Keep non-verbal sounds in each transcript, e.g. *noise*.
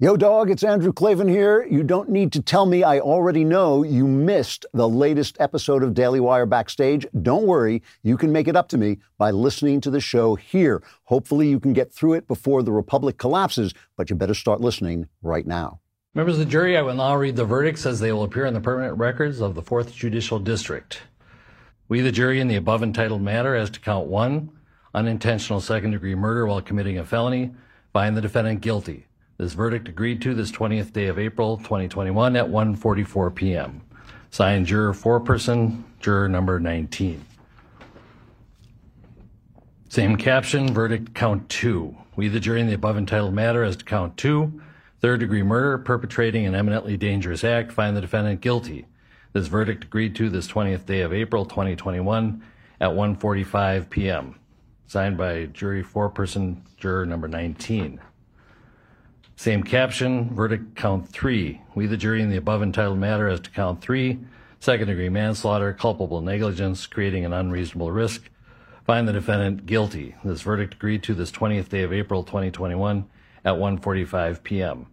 Yo, dog, it's Andrew Klavan here. You don't need to tell me, I already know you missed the latest episode of Daily Wire Backstage. Don't worry, you can make it up to me by listening to the show here. Hopefully, you can get through it before the Republic collapses, but you better start listening right now. Members of the jury, I will now read the verdicts as they will appear in the permanent records of the 4th Judicial District. We, the jury, in the above entitled matter as to count one, unintentional second degree murder while committing a felony, find the defendant guilty. This verdict agreed to this 20th day of April 2021 at 1:44 p.m. Signed juror foreperson, juror number 19. Same caption, verdict count two. We, the jury, in the above entitled matter as to count two, third degree murder, perpetrating an eminently dangerous act, find the defendant guilty. This verdict agreed to this 20th day of April 2021 at 1:45 p.m. Signed by jury foreperson, juror number 19. Same caption, verdict count three. We, the jury, in the above entitled matter as to count three, second degree manslaughter, culpable negligence, creating an unreasonable risk, find the defendant guilty. This verdict agreed to this 20th day of April 2021 at 1:45 p.m.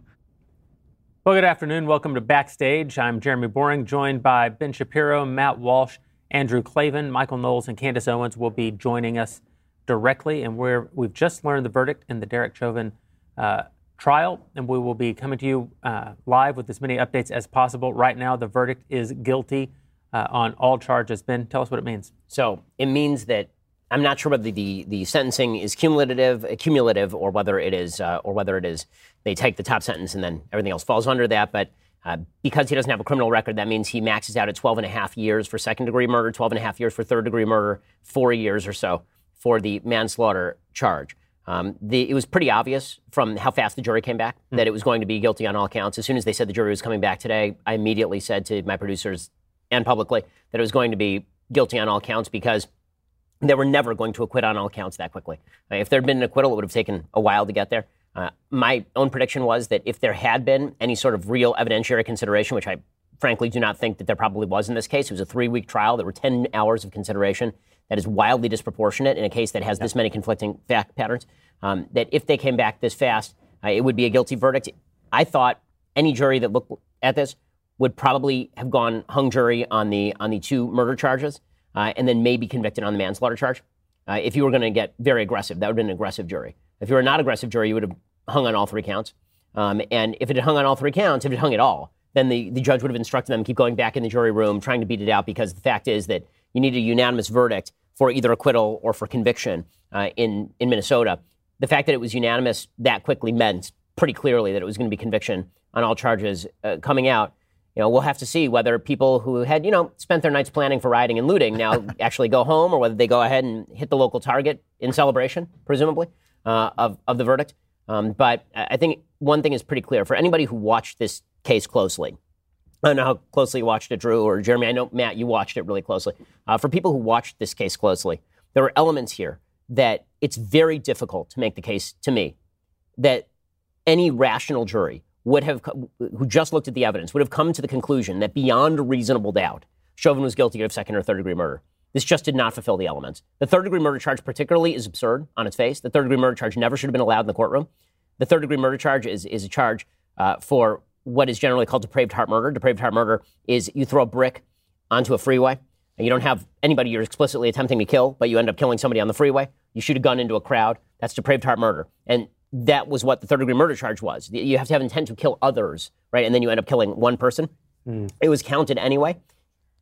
Well, good afternoon. Welcome to Backstage. I'm Jeremy Boring, joined by Ben Shapiro, Matt Walsh, Andrew Klavan, Michael Knowles, and Candace Owens will be joining us directly. And we're, we've just learned the verdict in the Derek Chauvin uh, trial, and we will be coming to you uh, live with as many updates as possible. Right now, the verdict is guilty uh, on all charges. Ben, tell us what it means. So it means that I'm not sure whether the, the sentencing is cumulative, cumulative, or whether it is, uh, or whether it is they take the top sentence and then everything else falls under that. But uh, because he doesn't have a criminal record, that means he maxes out at 12 and a half years for second degree murder, 12 and a half years for third degree murder, four years or so for the manslaughter charge. Um, the, it was pretty obvious from how fast the jury came back mm. that it was going to be guilty on all counts. As soon as they said the jury was coming back today, I immediately said to my producers and publicly that it was going to be guilty on all counts because they were never going to acquit on all counts that quickly. Uh, if there had been an acquittal, it would have taken a while to get there. Uh, my own prediction was that if there had been any sort of real evidentiary consideration, which I frankly do not think that there probably was in this case, it was a three week trial. There were 10 hours of consideration that is wildly disproportionate in a case that has this many conflicting fact patterns. Um, that if they came back this fast, uh, it would be a guilty verdict. I thought any jury that looked at this would probably have gone hung jury on the on the two murder charges, uh, and then maybe convicted on the manslaughter charge. Uh, if you were going to get very aggressive, that would have been an aggressive jury. If you were not aggressive jury, you would have hung on all three counts. Um, and if it had hung on all three counts, if it hung at all, then the, the judge would have instructed them to keep going back in the jury room, trying to beat it out, because the fact is that you need a unanimous verdict for either acquittal or for conviction uh, in, in Minnesota. The fact that it was unanimous that quickly meant pretty clearly that it was going to be conviction on all charges uh, coming out. You know, we'll have to see whether people who had, you know, spent their nights planning for rioting and looting now *laughs* actually go home or whether they go ahead and hit the local target in celebration, presumably, uh, of, of the verdict. Um, but I think one thing is pretty clear for anybody who watched this case closely. I don't know how closely you watched it, Drew or Jeremy. I know, Matt, you watched it really closely. Uh, for people who watched this case closely, there are elements here that it's very difficult to make the case to me that any rational jury would have, who just looked at the evidence, would have come to the conclusion that beyond a reasonable doubt, Chauvin was guilty of second or third degree murder. This just did not fulfill the elements. The third degree murder charge, particularly, is absurd on its face. The third degree murder charge never should have been allowed in the courtroom. The third degree murder charge is, is a charge uh, for what is generally called depraved heart murder. Depraved heart murder is you throw a brick onto a freeway and you don't have anybody you're explicitly attempting to kill, but you end up killing somebody on the freeway. You shoot a gun into a crowd. That's depraved heart murder. And that was what the third degree murder charge was. You have to have intent to kill others, right? And then you end up killing one person. Mm. It was counted anyway.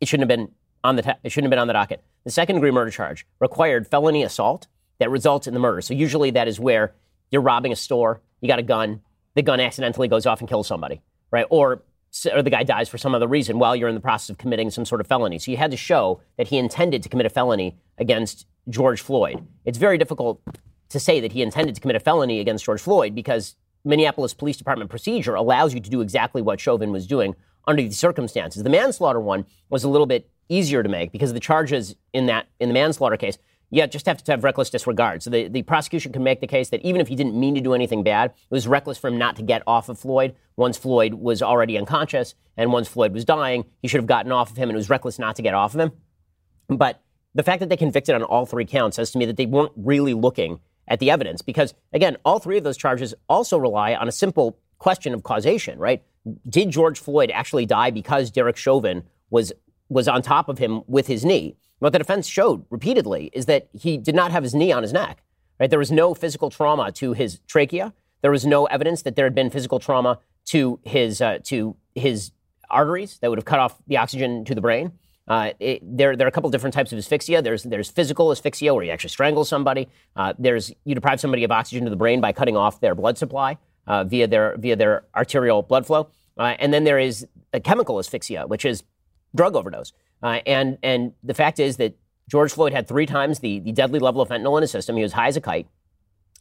It shouldn't have been on the ta- it shouldn't have been on the docket. The second degree murder charge required felony assault that results in the murder. So usually that is where you're robbing a store, you got a gun, the gun accidentally goes off and kills somebody right? Or or the guy dies for some other reason while you're in the process of committing some sort of felony. So you had to show that he intended to commit a felony against George Floyd. It's very difficult to say that he intended to commit a felony against George Floyd because Minneapolis Police Department procedure allows you to do exactly what Chauvin was doing under the circumstances. The manslaughter one was a little bit easier to make because the charges in that in the manslaughter case yeah, just have to have reckless disregard. So the, the prosecution can make the case that even if he didn't mean to do anything bad, it was reckless for him not to get off of Floyd once Floyd was already unconscious and once Floyd was dying. He should have gotten off of him, and it was reckless not to get off of him. But the fact that they convicted on all three counts says to me that they weren't really looking at the evidence because, again, all three of those charges also rely on a simple question of causation, right? Did George Floyd actually die because Derek Chauvin was was on top of him with his knee? What the defense showed repeatedly is that he did not have his knee on his neck. Right? There was no physical trauma to his trachea. There was no evidence that there had been physical trauma to his uh, to his arteries that would have cut off the oxygen to the brain. Uh, it, there, there are a couple different types of asphyxia. There's, there's physical asphyxia where you actually strangle somebody. Uh, there's you deprive somebody of oxygen to the brain by cutting off their blood supply uh, via their via their arterial blood flow. Uh, and then there is a chemical asphyxia, which is drug overdose. Uh, and and the fact is that George Floyd had three times the, the deadly level of fentanyl in his system. He was high as a kite.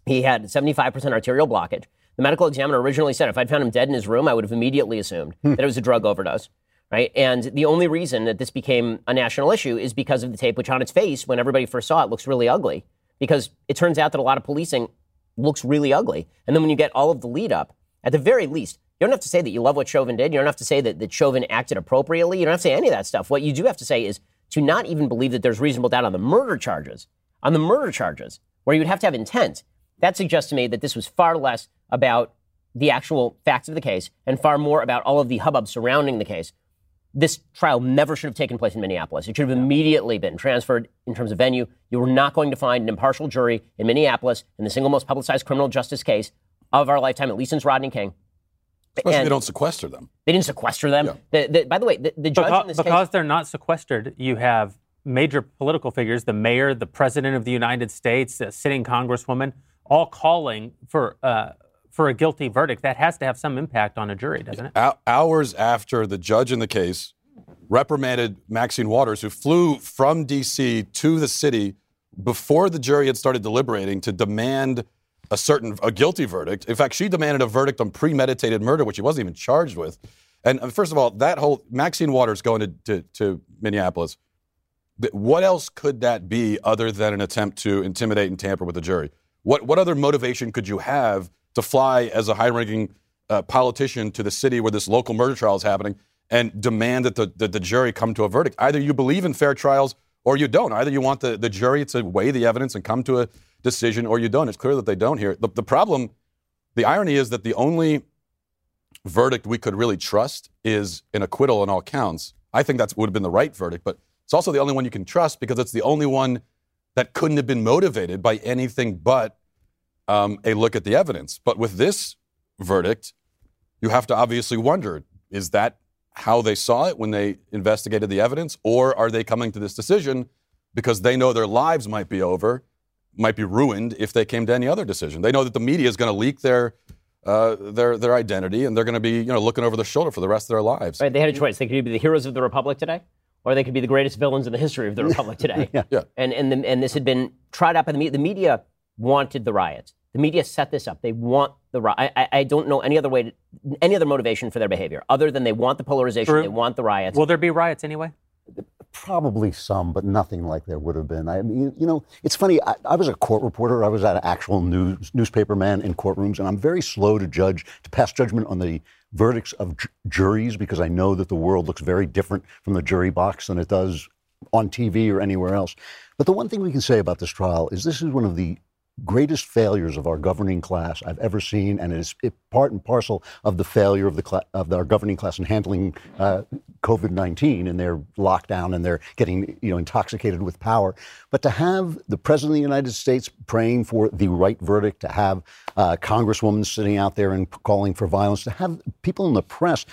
He had 75% arterial blockage. The medical examiner originally said if I'd found him dead in his room, I would have immediately assumed hmm. that it was a drug overdose. Right. And the only reason that this became a national issue is because of the tape, which on its face, when everybody first saw it, looks really ugly. Because it turns out that a lot of policing looks really ugly. And then when you get all of the lead up, at the very least, you don't have to say that you love what Chauvin did. You don't have to say that, that Chauvin acted appropriately. You don't have to say any of that stuff. What you do have to say is to not even believe that there's reasonable doubt on the murder charges. On the murder charges, where you would have to have intent, that suggests to me that this was far less about the actual facts of the case and far more about all of the hubbub surrounding the case. This trial never should have taken place in Minneapolis. It should have immediately been transferred in terms of venue. You were not going to find an impartial jury in Minneapolis in the single most publicized criminal justice case of our lifetime, at least since Rodney King. Especially and they don't sequester them. They didn't sequester them. Yeah. The, the, by the way, the, the judge because, in this because case, they're not sequestered, you have major political figures, the mayor, the president of the United States, a sitting congresswoman, all calling for uh, for a guilty verdict, that has to have some impact on a jury, doesn't it? Hours after the judge in the case reprimanded Maxine Waters, who flew from D.C. to the city before the jury had started deliberating to demand a certain a guilty verdict. In fact, she demanded a verdict on premeditated murder, which she wasn't even charged with. And uh, first of all, that whole Maxine Waters going to, to, to Minneapolis, what else could that be other than an attempt to intimidate and tamper with the jury? What, what other motivation could you have to fly as a high ranking uh, politician to the city where this local murder trial is happening and demand that the, that the jury come to a verdict. Either you believe in fair trials or you don't. Either you want the, the jury to weigh the evidence and come to a decision or you don't. It's clear that they don't here. The, the problem, the irony is that the only verdict we could really trust is an acquittal on all counts. I think that would have been the right verdict, but it's also the only one you can trust because it's the only one that couldn't have been motivated by anything but um, a look at the evidence. But with this verdict, you have to obviously wonder is that how they saw it when they investigated the evidence? Or are they coming to this decision because they know their lives might be over, might be ruined if they came to any other decision? They know that the media is going to leak their. Uh, their their identity, and they're going to be you know looking over their shoulder for the rest of their lives. Right, they had a choice. They could be the heroes of the republic today, or they could be the greatest villains in the history of the *laughs* republic today. yeah. yeah. And and the, and this had been tried up in the media. The media wanted the riots. The media set this up. They want the I, I don't know any other way, to, any other motivation for their behavior other than they want the polarization. True. They want the riots. Will there be riots anyway? Probably some, but nothing like there would have been. I mean, you know, it's funny. I, I was a court reporter. I was an actual news newspaper man in courtrooms, and I'm very slow to judge, to pass judgment on the verdicts of ju- juries because I know that the world looks very different from the jury box than it does on TV or anywhere else. But the one thing we can say about this trial is this is one of the greatest failures of our governing class I've ever seen, and it is part and parcel of the failure of the cl- of our governing class in handling uh, COVID nineteen and their lockdown and they're getting you know intoxicated with power. But to have the president of the United States praying for the right verdict, to have uh, Congresswoman sitting out there and calling for violence, to have people in the press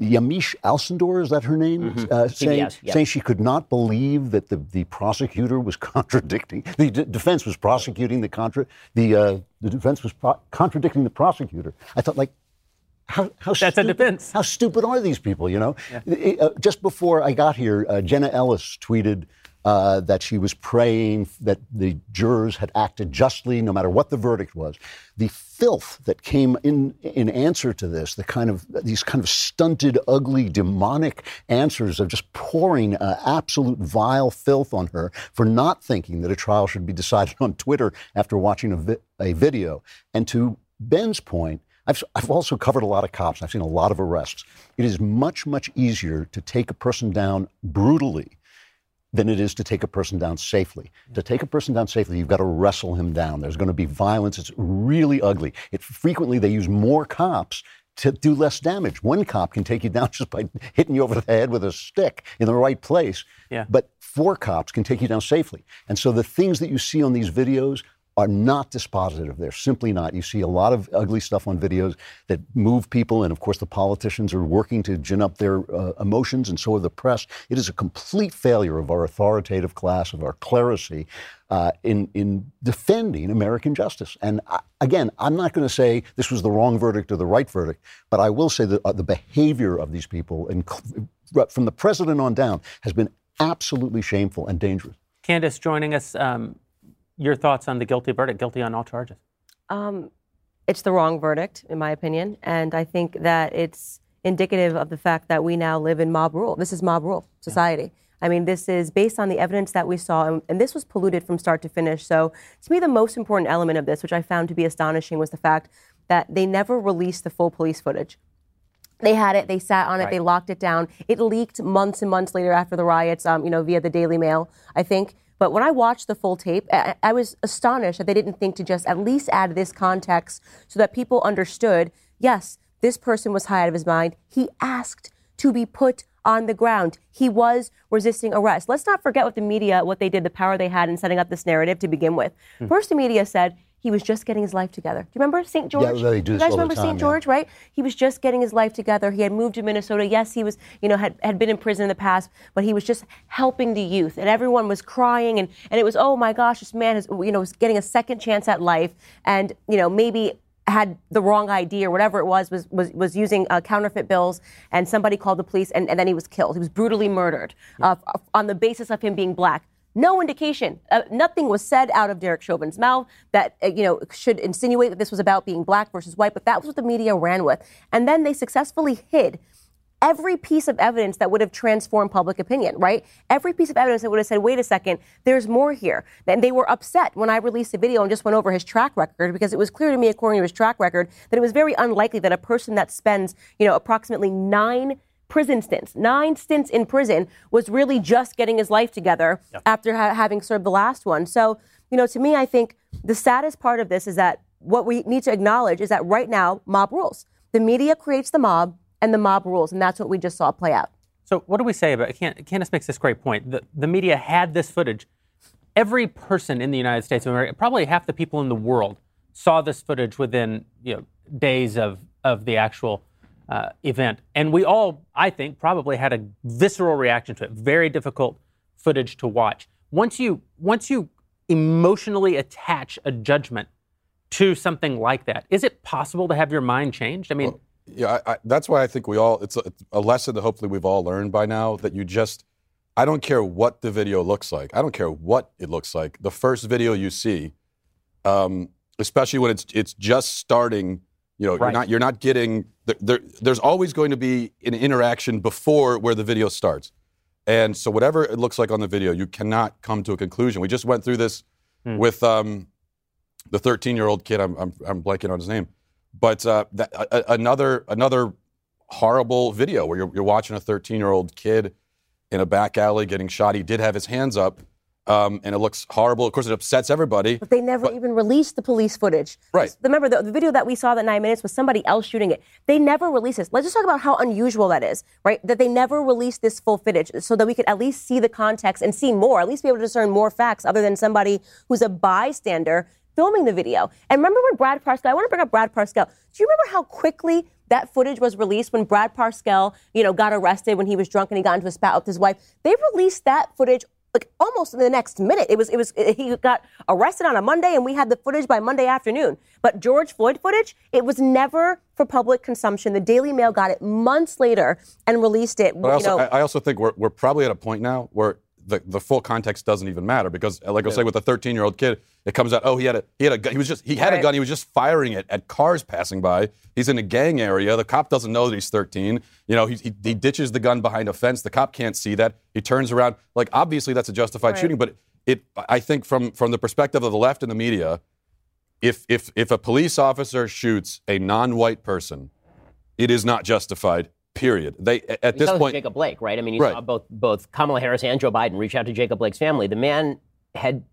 Yamiche Alcindor, is that her name? Mm-hmm. Uh, saying, saying she could not believe that the, the prosecutor was *laughs* contradicting, the d- defense was prosecuting the contra, the, uh, the defense was pro- contradicting the prosecutor. I thought, like, how, how That's stupid, a defense. How stupid are these people, you know? Yeah. Uh, just before I got here, uh, Jenna Ellis tweeted, uh, that she was praying that the jurors had acted justly, no matter what the verdict was. The filth that came in in answer to this, the kind of these kind of stunted, ugly, demonic answers of just pouring uh, absolute vile filth on her for not thinking that a trial should be decided *laughs* on Twitter after watching a, vi- a video. And to Ben's point, I've, I've also covered a lot of cops. I've seen a lot of arrests. It is much, much easier to take a person down brutally than it is to take a person down safely. To take a person down safely, you've got to wrestle him down. There's going to be violence. It's really ugly. It frequently they use more cops to do less damage. One cop can take you down *laughs* just by hitting you over the head with a stick in the right place. Yeah. But four cops can take you down safely. And so the things that you see on these videos are not dispositive. They're simply not. You see a lot of ugly stuff on videos that move people, and of course, the politicians are working to gin up their uh, emotions, and so are the press. It is a complete failure of our authoritative class, of our clerisy, uh, in in defending American justice. And I, again, I'm not going to say this was the wrong verdict or the right verdict, but I will say that uh, the behavior of these people, and from the president on down, has been absolutely shameful and dangerous. Candace joining us. Um, your thoughts on the guilty verdict, guilty on all charges? Um, it's the wrong verdict, in my opinion. And I think that it's indicative of the fact that we now live in mob rule. This is mob rule society. Yeah. I mean, this is based on the evidence that we saw, and, and, this was polluted from start to finish. So, to me, the most important element of this, which I found to be astonishing, was the fact that they never released the full police footage. They had it, they sat on it, right. they locked it down. It leaked months and months later after the riots, um, you know, via the Daily Mail, I think. But when I watched the full tape, I, I was astonished that they didn't think to just at least add this context so that people understood yes, this person was high out of his mind. He asked to be put on the ground. He was resisting arrest. Let's not forget what the media, what they did, the power they had in setting up this narrative to begin with. Mm. First, the media said he was just getting his life together. Do you remember St. George? Yeah, they do you guys remember St. George, yeah. right? He was just getting his life together. He had moved to Minnesota. Yes, he was, you know, had, had been in prison in the past, but he was just helping the youth. And everyone was crying and, and it was, oh my gosh, this man is, you know, was getting a second chance at life. And, you know, maybe had the wrong ID or whatever it was, was, was, was using uh, counterfeit bills, and somebody called the police, and, and then he was killed. He was brutally murdered uh, on the basis of him being black. No indication. Uh, nothing was said out of Derek Chauvin's mouth that uh, you know should insinuate that this was about being black versus white. But that was what the media ran with, and then they successfully hid every piece of evidence that would have transformed public opinion, right? Every piece of evidence that would have said, wait a second, there's more here. And they were upset when I released the video and just went over his track record because it was clear to me, according to his track record, that it was very unlikely that a person that spends, you know, approximately nine prison stints, nine stints in prison, was really just getting his life together yep. after ha- having served the last one. So, you know, to me, I think the saddest part of this is that what we need to acknowledge is that right now, mob rules. The media creates the mob, and the mob rules, and that's what we just saw play out. So, what do we say about? Can Candace makes this great point. The, the media had this footage. Every person in the United States of America, probably half the people in the world, saw this footage within you know, days of of the actual uh, event. And we all, I think, probably had a visceral reaction to it. Very difficult footage to watch. Once you once you emotionally attach a judgment to something like that, is it possible to have your mind changed? I mean, well, yeah, I, I, that's why I think we all it's a, it's a lesson that hopefully we've all learned by now that you just I don't care what the video looks like. I don't care what it looks like. The first video you see, um, especially when it's it's just starting you know, right. you're not you're not getting there, There's always going to be an interaction before where the video starts, and so whatever it looks like on the video, you cannot come to a conclusion. We just went through this hmm. with um, the 13 year old kid. I'm, I'm I'm blanking on his name, but uh, that, another another horrible video where you're, you're watching a 13 year old kid in a back alley getting shot. He did have his hands up um, and it looks horrible. Of course, it upsets everybody. But they never but, even released the police footage. Right. Remember, the, the, video that we saw that nine minutes was somebody else shooting it. They never released this. Let's just talk about how unusual that is, right? That they never released this full footage so that we could at least see the context and see more, at least be able to discern more facts other than somebody who's a bystander filming the video. And remember when Brad Parscale, I want to bring up Brad Parscale. Do you remember how quickly that footage was released when Brad Parscale, you know, got arrested when he was drunk and he got into a spat with his wife? They released that footage like almost in the next minute. It was it was he got arrested on a Monday and we had the footage by Monday afternoon. But George Floyd footage, it was never for public consumption. The Daily Mail got it months later and released it. But I also, I also think we're we're probably at a point now where the, the full context doesn't even matter because, uh, like I was saying, with a 13 year old kid, it comes out, oh, he had a he had a gun. He was just he had right. a gun. He was just firing it at cars passing by. He's in a gang area. The cop doesn't know that he's 13. You know, he, he, he ditches the gun behind a fence. The cop can't see that. He turns around. Like obviously that's a justified right. shooting, but it I think from from the perspective of the left and the media, if if if a police officer shoots a non-white person, it is not justified Period. They at we this point, Jacob Blake, right? I mean, you right. saw both both Kamala Harris and Joe Biden reach out to Jacob Blake's family. The man had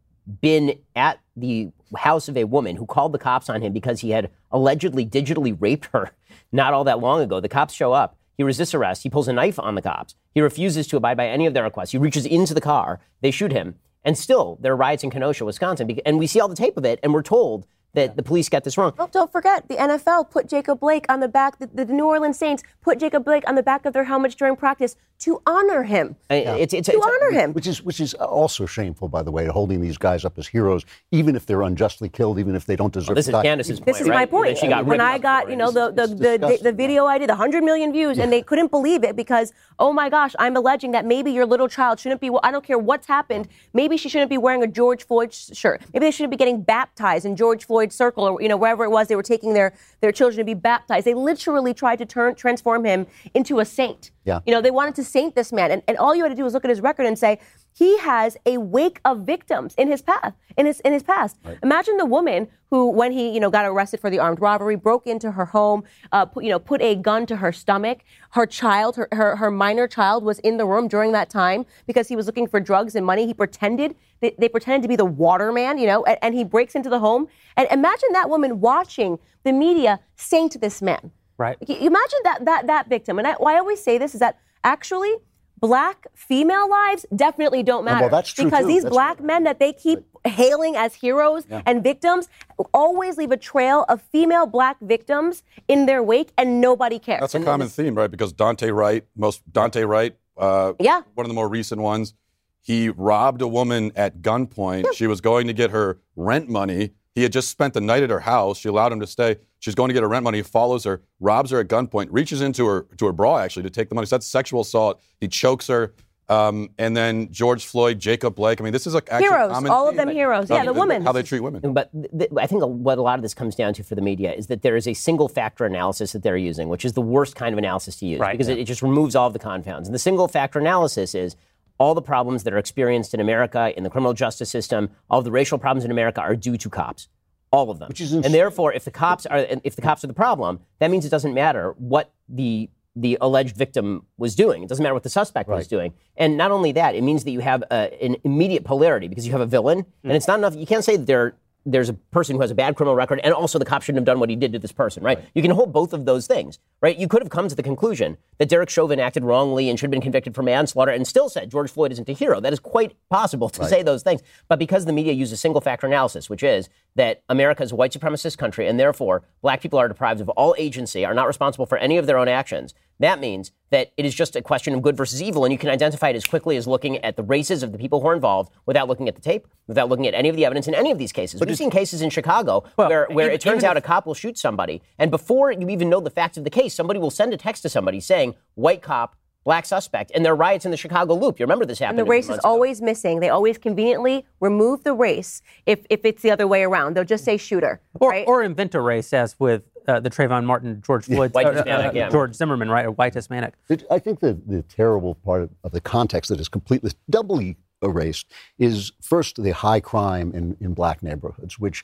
been at the house of a woman who called the cops on him because he had allegedly digitally raped her *laughs* not all that long ago. The cops show up. He resists arrest. He pulls a knife on the cops. He refuses to abide by any of their requests. He reaches into the car. They shoot him. And still, there are riots in Kenosha, Wisconsin. And we see all the tape of it, and we're told that the police got this wrong. Well, don't forget, the NFL put Jacob Blake on the back, the, the New Orleans Saints put Jacob Blake on the back of their helmets during practice to honor him. I- It's, it's, To it's- honor him. Which is which is also shameful, by the way, holding these guys up as heroes, even if they're unjustly killed, even if they don't deserve This to is die. Candace's This point, is right? my And point. She got when I got, you know, the, the, the, the, the video I did, the 100 million views, and they couldn't believe it because, oh my gosh, I'm alleging that maybe your little child shouldn't be, I don't care what's happened, maybe she shouldn't be wearing a George Floyd shirt. Maybe they shouldn't be getting baptized in George Floyd's circle or, you know, wherever it was they were taking their, their children to be baptized. They literally tried to turn, transform him into a saint. Yeah. You know, they wanted to saint this man. And, and all you had to do was look at his record and say, he has a wake of victims in his path, in his in his past. Imagine the woman who, when he you know got arrested for the armed robbery, broke into her home, uh, put, you know, put a gun to her stomach. Her child, her, her her minor child, was in the room during that time because he was looking for drugs and money. He pretended they, they pretended to be the waterman, you know, and, and he breaks into the home. And imagine that woman watching the media saint this man. Right. Imagine that that that victim. And I, why I always say this is that actually black female lives definitely don't well, matter that's true, because too. these That's black men that they keep hailing as heroes and victims always leave a trail of female black victims in their wake and nobody cares. That's a common theme, right? Because Daunte Wright, most Daunte Wright, uh, Yeah. one of the more recent ones, he robbed a woman at gunpoint. She was going to get her rent money. He had just spent the night at her house. She allowed him to stay. She's going to get her rent money. He follows her, robs her at gunpoint, reaches into her to her bra actually to take the money. So that's sexual assault. He chokes her. Um, and then George Floyd, Jacob Blake. I mean, this is like a Heroes, common all of theme. them heroes. Yeah, the women. How they treat women. But th- th- I think what a lot of this comes down to for the media is that there is a single factor analysis that they're using, which is the worst kind of analysis to use Right. because it, it just removes all of the confounds. And the single factor analysis is all the problems that are experienced in America, in the criminal justice system, all the racial problems in America are due to cops. All of them. Which is and therefore, if the cops are if the cops are the problem, that means it doesn't matter what the the alleged victim was doing. It doesn't matter what the suspect was doing. And not only that, it means that you have uh, an immediate polarity because you have a villain, and it's not enough. You can't say that there there's a person who has a bad criminal record, and also the cop shouldn't have done what he did to this person, right? You can hold both of those things, right? You could have come to the conclusion that Derek Chauvin acted wrongly and should have been convicted for manslaughter, and still said George Floyd isn't a hero. That is quite possible to say those things, but because the media uses a single factor analysis, which is that America is a white supremacist country, and therefore black people are deprived of all agency, are not responsible for any of their own actions. That means that it is just a question of good versus evil, and you can identify it as quickly as looking at the races of the people who are involved without looking at the tape, without looking at any of the evidence in any of these cases. But We've seen cases in Chicago where, where even- it turns even out a cop will shoot somebody, and before you even know the facts of the case, somebody will send a text to somebody saying, white cop, black suspect, and there are riots in the Chicago loop. You remember this happened. And the race is months ago. always missing. They always conveniently remove the race if, if it's the other way around. They'll just say shooter. Or, right? or invent a race, as with uh, the Trayvon Martin, George Floyd, White uh, Hispanic, uh, yeah. George Zimmerman, right, or white Hispanic. It- I think the, the terrible part of, of the context that is completely doubly erased is first the high crime in, in black neighborhoods, which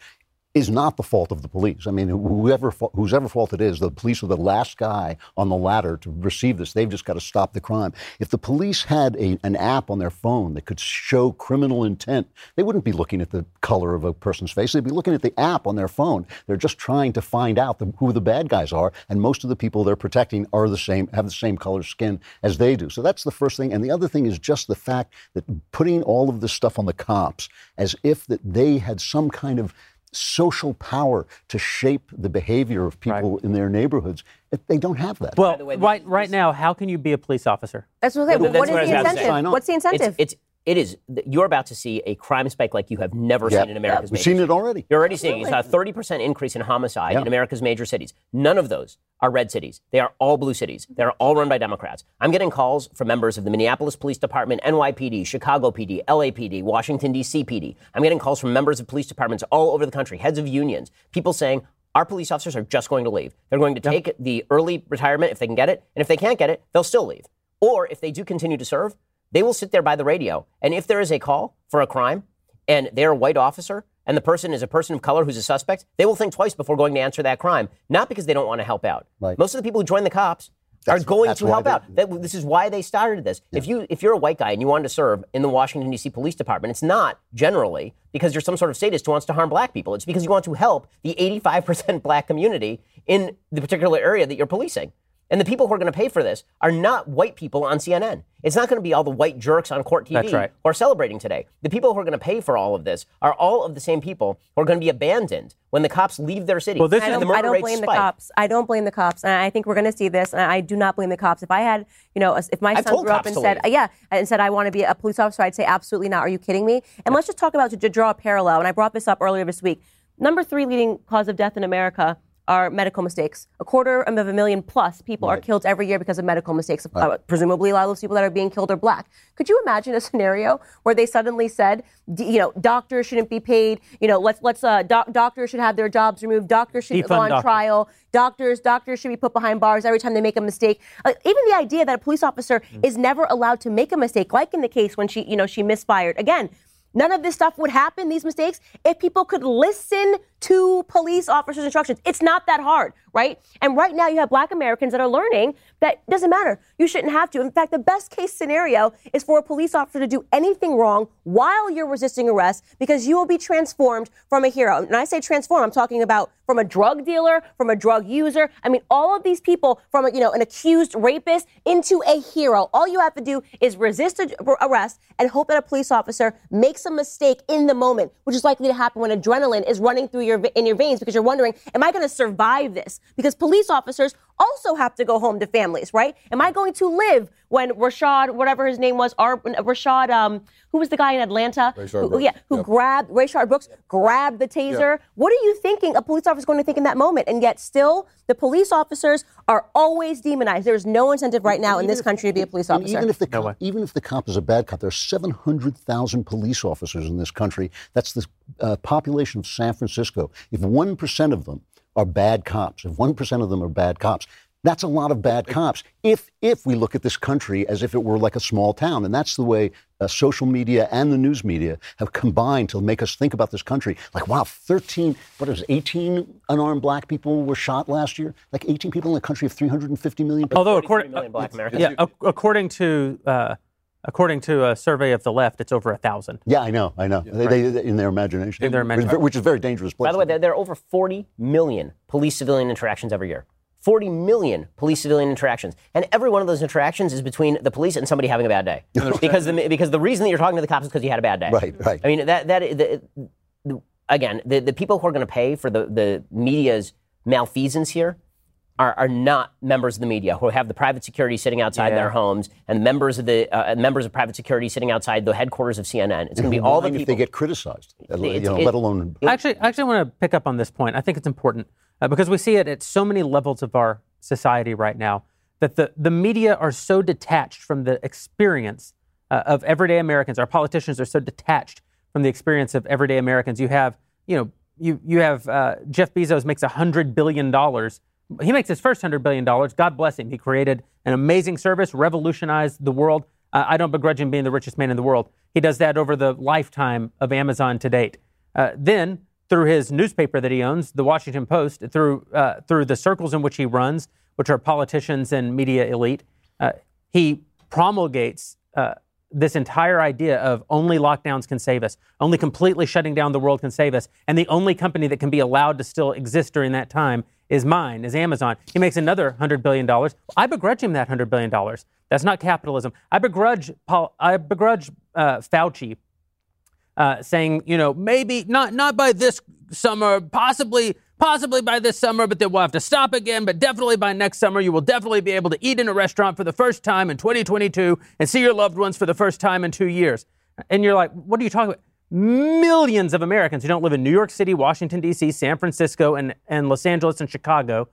is not the fault of the police. I mean, whoever fa- whosever fault it is, the police are the last guy on the ladder to receive this. They've just got to stop the crime. If the police had a, an app on their phone that could show criminal intent, they wouldn't be looking at the color of a person's face. They'd be looking at the app on their phone. They're just trying to find out the, who the bad guys are, and most of the people they're protecting are the same, have the same color skin as they do. So that's the first thing. And the other thing is just the fact that putting all of this stuff on the cops as if that they had some kind of social power to shape the behavior of people in their neighborhoods. It- They don't have that. Well, the way, right, right now, how can you be a police officer? That's what, I'm. Well, But what what is I the was about to say. incentive? What's the incentive? It's, it's it is. You're about to see a crime spike like you have never Yeah. seen in America's We've major seen it cities. already. You're already seeing it. You a 30% increase in homicide Yeah. in America's major cities. None of those are red cities. They are all blue cities. They're all run by Democrats. I'm getting calls from members of the Minneapolis Police Department, NYPD, Chicago PD, LAPD, Washington, D.C. PD. I'm getting calls from members of police departments all over the country, heads of unions, people saying, our police officers are just going to leave. They're going to take the early retirement if they can get it, and if they can't get it, they'll still leave. Or if they do continue to serve, they will sit there by the radio. And if there is a call for a crime and they're a white officer and the person is a person of color who's a suspect, they will think twice before going to answer that crime. Not because they don't want to help out. Right. Most of the people who join the cops That's- are going to help out. That, this is why they started this. If you if you're a white guy and you wanted to serve in the Washington D.C. Police Department, it's not generally because you're some sort of sadist who wants to harm black people. It's because you want to help the 85% *laughs* black community in the particular area that you're policing. And the people who are going to pay for this are not white people on CNN. It's not going to be all the white jerks on court TV That's right. who are celebrating today. The people who are going to pay for all of this are all of the same people who are going to be abandoned when the cops leave their city. Well, this I is don't, the murder I don't rates blame the cops. I don't blame the cops, and I think we're going to see this. And I do not blame the cops. If I had, you know, if my I've son grew up and said, leave. yeah, and said I want to be a police officer, I'd say absolutely not. Are you kidding me? And let's just talk about to, to draw a parallel. And I brought this up earlier this week. Number three leading cause of death in America are medical mistakes. A quarter of a million plus people are killed every year because of medical mistakes. Uh, presumably, a lot of those people that are being killed are black. Could you imagine a scenario where they suddenly said, d- you know, doctors shouldn't be paid. You know, let's let's uh, doc- doctors should have their jobs removed. Doctors should Defund go on doctors. trial. Doctors doctors should be put behind bars every time they make a mistake. Like, even the idea that a police officer is never allowed to make a mistake, like in the case when she you know she misfired again. None of this stuff would happen, these mistakes, if people could listen to police officers' instructions. It's not that hard, right? And right now, you have black Americans that are learning that doesn't matter. You shouldn't have to. In fact, the best case scenario is for a police officer to do anything wrong while you're resisting arrest because you will be transformed from a hero. And I say transform, I'm talking about from a drug dealer, from a drug user. I mean, all of these people from, you know, an accused rapist into a hero. All you have to do is resist arrest and hope that a police officer makes a mistake in the moment, which is likely to happen when adrenaline is running through your in your veins because you're wondering, am I going to survive this? Because police officers also have to go home to families, right? Am I going to live when Rashad, whatever his name was, Ar- Rashad, um, who was the guy in Atlanta? Rayshard who, Brooks. yeah, who Yep. grabbed Rayshard Brooks, grabbed the taser. What are you thinking a police officer is going to think in that moment? And yet, still, the police officers are always demonized. There is no incentive right now in this country to be a police officer. even if the cop, even if the cop is a bad cop, there are 700,000 police officers in this country. That's the uh, population of San Francisco. If 1% of them are bad cops, if 1% of them are bad cops, that's a lot of bad cops. If if we look at this country as if it were like a small town, and that's the way uh, social media and the news media have combined to make us think about this country. Like, wow, 13, what is it, was 18 unarmed black people were shot last year? Like 18 people in a country of 350 million people. Although 43 according, million black Americans. yeah, according to uh, according to a survey of the left, it's over a thousand. Yeah, I know, I know. they, they, they- in their imagination. In their Which is imagination. Which is a very dangerous place. By the way, there, there are over 40 million police civilian interactions every year. 40 million police civilian interactions. And every one of those interactions is between the police and somebody having a bad day. *laughs* because, the, because the reason that you're talking to the cops is because you had a bad day. Right, right. I mean, that, that the, the, again, the, the people who are going to pay for the, the media's malfeasance here are, are not members of the media who have the private security sitting outside Yeah. their homes and members of the uh, members of private security sitting outside the headquarters of CNN. It's going to be all the mind if they get criticized, you know, It's- let it- alone. Actually, I actually want to pick up on this point. I think it's important uh, because we see it at so many levels of our society right now that the, the media are so detached from the experience uh, of everyday Americans. Our politicians are so detached from the experience of everyday Americans. You have, you know, you you have uh, Jeff Bezos makes hundred billion dollars. He makes his first hundred billion dollars. God bless him. He created an amazing service, revolutionized the world. Uh, I don't begrudge him being the richest man in the world. He does that over the lifetime of Amazon to date. Uh, then, through his newspaper that he owns, the Washington Post, through uh, through the circles in which he runs, which are politicians and media elite, uh, he promulgates uh, this entire idea of only lockdowns can save us, only completely shutting down the world can save us, and the only company that can be allowed to still exist during that time is mine, is Amazon. He makes another hundred billion dollars. I begrudge him that hundred billion dollars. That's not capitalism. I begrudge Paul. I begrudge uh, Fauci uh, saying, you know, maybe not not by this summer, possibly possibly by this summer, but then we'll have to stop again. But definitely by next summer, you will definitely be able to eat in a restaurant for the first time in 2022 and see your loved ones for the first time in two years. And you're like, what are you talking about? Millions of Americans who don't live in New York City, Washington D.C., San Francisco, and and Los Angeles and Chicago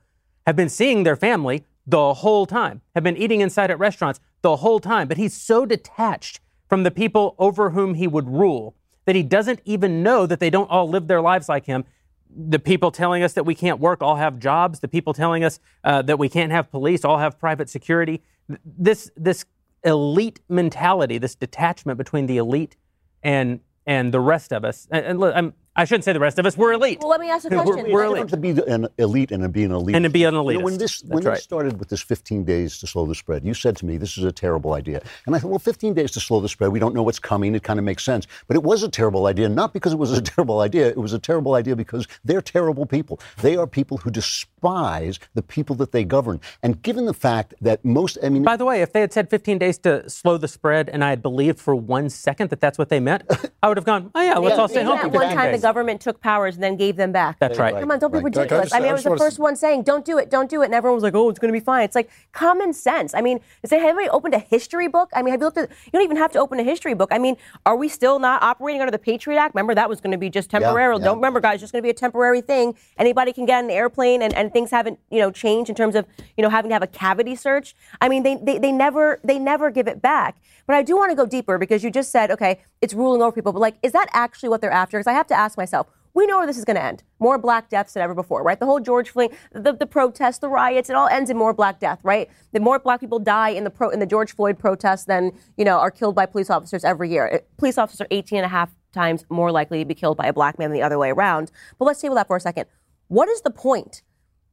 have been seeing their family the whole time, have been eating inside at restaurants the whole time. But he's so detached from the people over whom he would rule that he doesn't even know that they don't all live their lives like him. The people telling us that we can't work all have jobs. The people telling us uh, that we can't have police all have private security. This this elite mentality, this detachment between the elite and and the rest of us. And, and I'm I shouldn't say the rest of us. We're elite. Well, let me ask a We're- question. we're Let me- elite. to be an elite and to be an elite. And to be an You know, when this when That's they right. started with this 15 days to slow the spread, you said to me this is a terrible idea, and I thought, well, 15 days to slow the spread, we don't know what's coming. It kind of makes sense, but it was a terrible idea, not because it was a *laughs* terrible idea. It was a terrible idea because they're terrible people. They are people who despise the people that they govern, and given the fact that most, I mean, By the way, if they had said 15 days to slow the spread and I had believed for one second that that's what they meant, *laughs* I would have gone, oh, yeah, let's all stay Remember home for that one 15 time the days. government took powers and then gave them back. That's right. Come on, don't be Right. I ridiculous. I mean, I was the first one saying, "Don't do it, don't do it," and everyone was like, "Oh, it's going to be fine." It's like common sense. I mean, is it, have anybody opened a history book? I mean, have you looked at? You don't even have to open a history book. I mean, are we still not operating under the Patriot Act? Remember that was going to be just temporary. yeah. Don't remember, guys, just going to be a temporary thing. Anybody can get on an airplane, and, and things haven't you know changed in terms of you know having to have a cavity search. I mean, they they, they never they never give it back. But I do want to go deeper because you just said, okay, it's ruling over people. But like, is that actually what they're after? Because I have to ask myself. We know where this is going to end. More black deaths than ever before, right? The whole George Floyd, the, the protests, the riots, it all ends in more black death, right? The more black people die in the pro, in the George Floyd protests than you know are killed by police officers every year. Police officers are 18 and a half times more likely to be killed by a black man than the other way around. But let's table that for a second. What is the point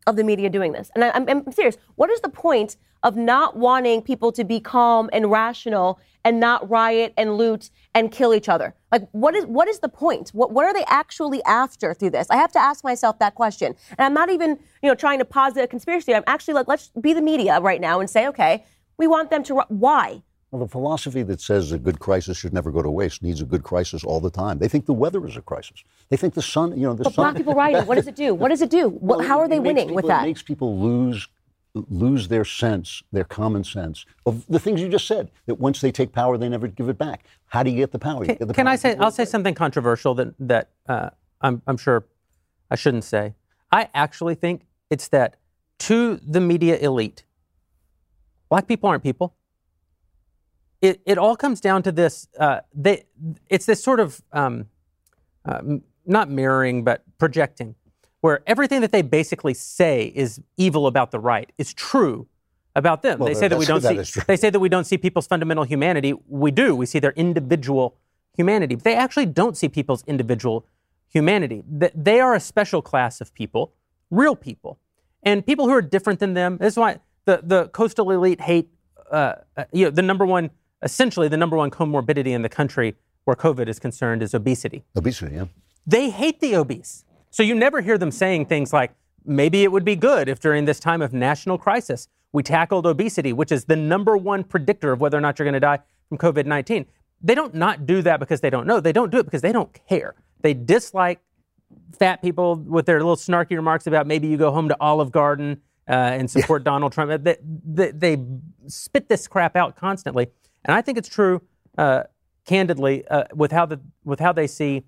of the media doing this? And I, I'm, I'm serious. What is the point of not wanting people to be calm and rational and not riot and loot and kill each other? Like, what is what is the point? What what are they actually after through this? I have to ask myself that question. And I'm not even you know trying to posit a conspiracy. I'm actually like, let's be the media right now and say, okay, we want them to. Why? Well, the philosophy that says a good crisis should never go to waste needs a good crisis all the time. They think the weather is a crisis. They think the sun, you know, the sun. But sun. black people rioting. What does it do? What does it do? Well, how are they it makes winning with that? It makes people lose lose their sense, their common sense of the things you just said. That once they take power, they never give it back. How do you get the power? Can, get the can power I say? I'll say something controversial that that uh, I'm, I'm sure I shouldn't say. I actually think it's that to the media elite, black people aren't people. It it all comes down to this. Uh, they it's this sort of um, uh, not mirroring but projecting, where everything that they basically say is evil about the right is true about them. Well, they say that we don't that see. They say that we don't see people's fundamental humanity. We do. We see their individual humanity. But they actually don't see people's individual humanity. They are a special class of people, real people, and people who are different than them. This is why the the coastal elite hate. Uh, uh, you know, the number one, essentially, the number one comorbidity in the country where COVID is concerned is obesity Obesity, yeah. they hate the obese. So you never hear them saying things like, maybe it would be good if during this time of national crisis we tackled obesity, which is the number one predictor of whether or not you're going to die from COVID 19. They don't not do that because they don't know. They don't do it because they don't care. They dislike fat people with their little snarky remarks about maybe you go home to Olive Garden uh, and support Donald Trump. They, they, they spit this crap out constantly, and I think it's true, uh, candidly, uh, with how the with how they see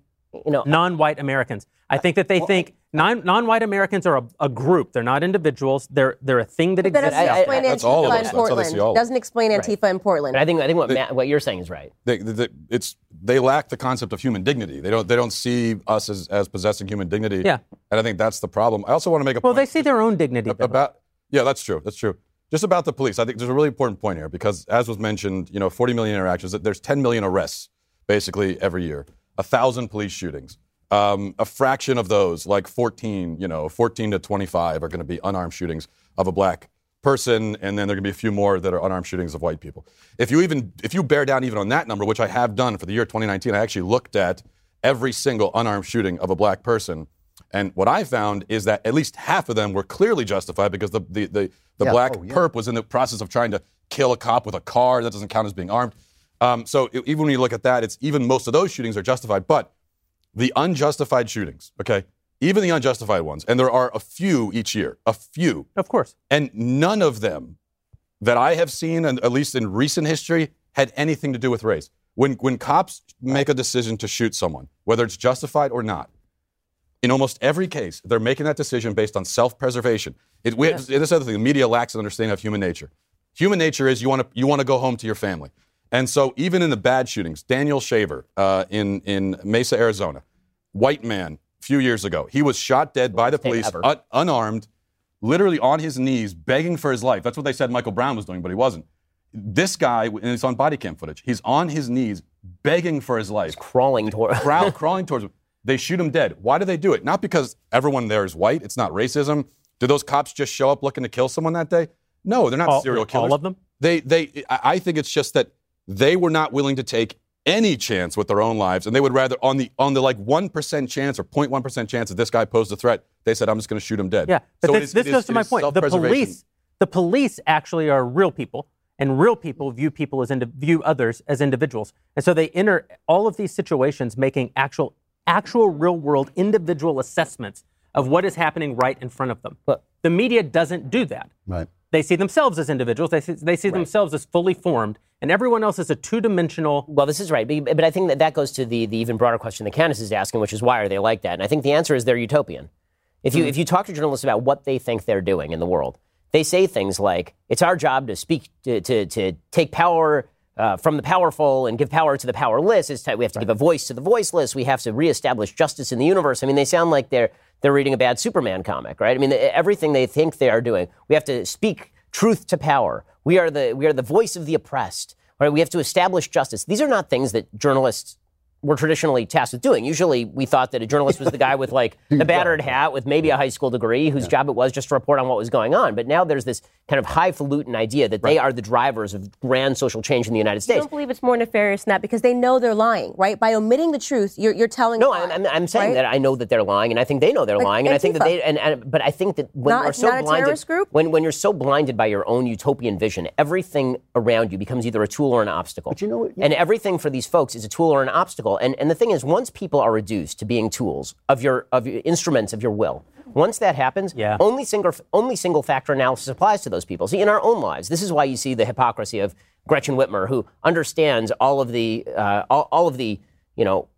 You know, non-white Americans. I think that they think non, non-white Americans are a, a group. They're not individuals. They're they're a thing that That exists. doesn't out I- explain there. That's all Antifa in That's Portland. all. Doesn't explain Antifa in Portland. but I think I think what Matt, what you're saying is right. They, they, it's they lack the concept of human dignity. They don't they don't see us as, as possessing human dignity. Yeah. and I think that's the problem. I also want to make a well, point they see their own dignity. though. about yeah, that's true. That's true. Just about the police, I think there's a really important point here because, as was mentioned, you know, 40 million interactions. There's 10 million arrests basically every year. A thousand police shootings. Um, a fraction of those, like 14, you know, 14 to 25, are going to be unarmed shootings of a black person, and then there are going to be a few more that are unarmed shootings of white people. If you even if you bear down even on that number, which I have done for the year 2019, I actually looked at every single unarmed shooting of a black person. And what I found is that at least half of them were clearly justified because the, the, the, the Yeah. black Oh, yeah. perp was in the process of trying to kill a cop with a car. That doesn't count as being armed. Um, so e- even when you look at that, it's even most of those shootings are justified. But the unjustified shootings, okay, even the unjustified ones, and there are a few each year, a few, of course. and none of them that I have seen, and at least in recent history, had anything to do with race. When, when cops make a decision to shoot someone, whether it's justified or not, in almost every case, they're making that decision based on self-preservation. It, we, This other thing, the media lacks an understanding of human nature. Human nature is you want to you want to go home to your family, and so even in the bad shootings, Daniel Shaver uh, in in Mesa, Arizona, white man, a few years ago, he was shot dead by the police, un- unarmed, literally on his knees, begging for his life. That's what they said Michael Brown was doing, but he wasn't. This guy, and it's on body cam footage, he's on his knees begging for his life He's Crawling toward. *laughs* crawling towards him. They shoot him dead. Why do they do it? Not because everyone there is white. It's not racism. Do those cops just show up looking to kill someone that day? No, they're not All- serial killers. all of them? They, they. I think it's just that they were not willing to take any chance with their own lives, and they would rather on the on the like one percent chance or 0.1 percent chance that this guy posed a threat. They said, "I'm just going to shoot him dead." Yeah, but So this, is- this goes is- to my point. The police, the police actually are real people, and real people view people as view others as individuals, and so they enter all of these situations making actual, actual real world individual assessments of what is happening right in front of them. But- the media doesn't do that. Right. They see themselves as individuals. They see, they see themselves as fully formed, and everyone else is a two-dimensional. Well, this is right, but, but I think that that goes to the, the even broader question that Candace is asking, which is why are they like that? And I think the answer is they're utopian. If you mm-hmm. if you talk to journalists about what they think they're doing in the world, they say things like, "It's our job to speak to to, to take power." Uh, from the powerful and give power to the powerless. It's ti- we have to give a voice to the voiceless. We have to reestablish justice in the universe. I mean, they sound like they're they're reading a bad Superman comic, right? I mean, everything they think they are doing. We have to speak truth to power. We are the we are the voice of the oppressed. Right? We have to establish justice. These are not things that journalists were traditionally tasked with doing. Usually, we thought that a journalist was the guy with like *laughs* the battered hat with maybe a high school degree, whose job it was just to report on what was going on. But now there's this kind of highfalutin idea that they are the drivers of grand social change in the United States. I don't believe it's more nefarious than that because they know they're lying, right? By omitting the truth, you're, you're telling. No, a lie, I'm, I'm, I'm saying right? that I know that they're lying, and I think they know they're Like lying, and I think that they. And, and but I think that when Not- you're so not blinded, group? when when you're so blinded by your own utopian vision, everything around you becomes either a tool or an obstacle. But you know what- And everything for these folks is a tool or an obstacle. And and the thing is, once people are reduced to being tools of your of your instruments of your will. Once that happens, Yeah. only single only single factor analysis applies to those people. See, in our own lives, this is why you see the hypocrisy of Gretchen Whitmer, who understands all of the uh, all, all of the you know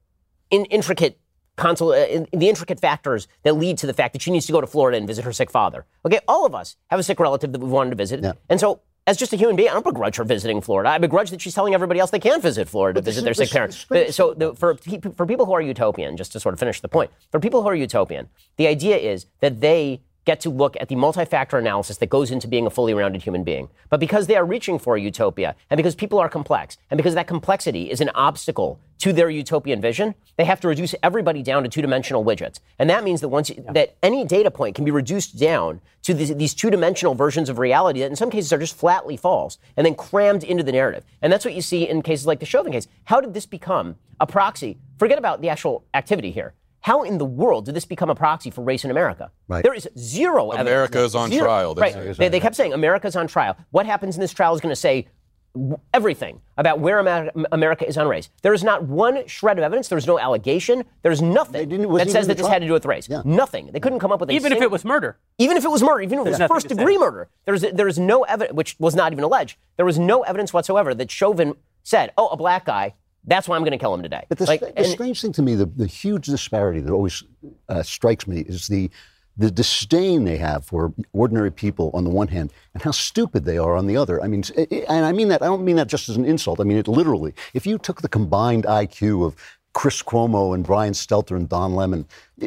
in, intricate consul, uh, in, the intricate factors that lead to the fact that she needs to go to Florida and visit her sick father. Okay, all of us have a sick relative that we wanted to visit, and so. As just a human being, I don't begrudge her visiting Florida. I begrudge that she's telling everybody else they can't visit Florida to visit their sick parents. So, the, for for people who are utopian, just to sort of finish the point, for people who are utopian, the idea is that they get to look at the multi-factor analysis that goes into being a fully rounded human being. But because they are reaching for a utopia, and because people are complex, and because that complexity is an obstacle to their utopian vision, they have to reduce everybody down to two-dimensional widgets. And that means that once you, that any data point can be reduced down to these, these two-dimensional versions of reality that in some cases are just flatly false, and then crammed into the narrative. And that's what you see in cases like the Chauvin case. How did this become a proxy? Forget about the actual activity here. How in the world did this become a proxy for race in America? Right. There is zero evidence. America is on Zero. trial. Right. That's- They, they kept saying America's on trial. What happens in this trial is going to say everything about where America is on race. There is not one shred of evidence. There is no allegation. There is nothing didn't- it wasn't that says that this had to do with race. Yeah. Nothing. They couldn't come up with a Even if it was murder. even if it was murder, even if it was nothing first to say. degree murder, there's there is no evidence, which was not even alleged. There was no evidence whatsoever that Chauvin said, "Oh, a black guy. That's why I'm going to kill him today." But the, Like, the and- strange thing to me, the, the huge disparity that always uh, strikes me is the the disdain they have for ordinary people on the one hand and how stupid they are on the other. I mean, and I mean that I don't mean that just as an insult. I mean it literally. If you took the combined IQ of Chris Cuomo and Brian Stelter and Don Lemon,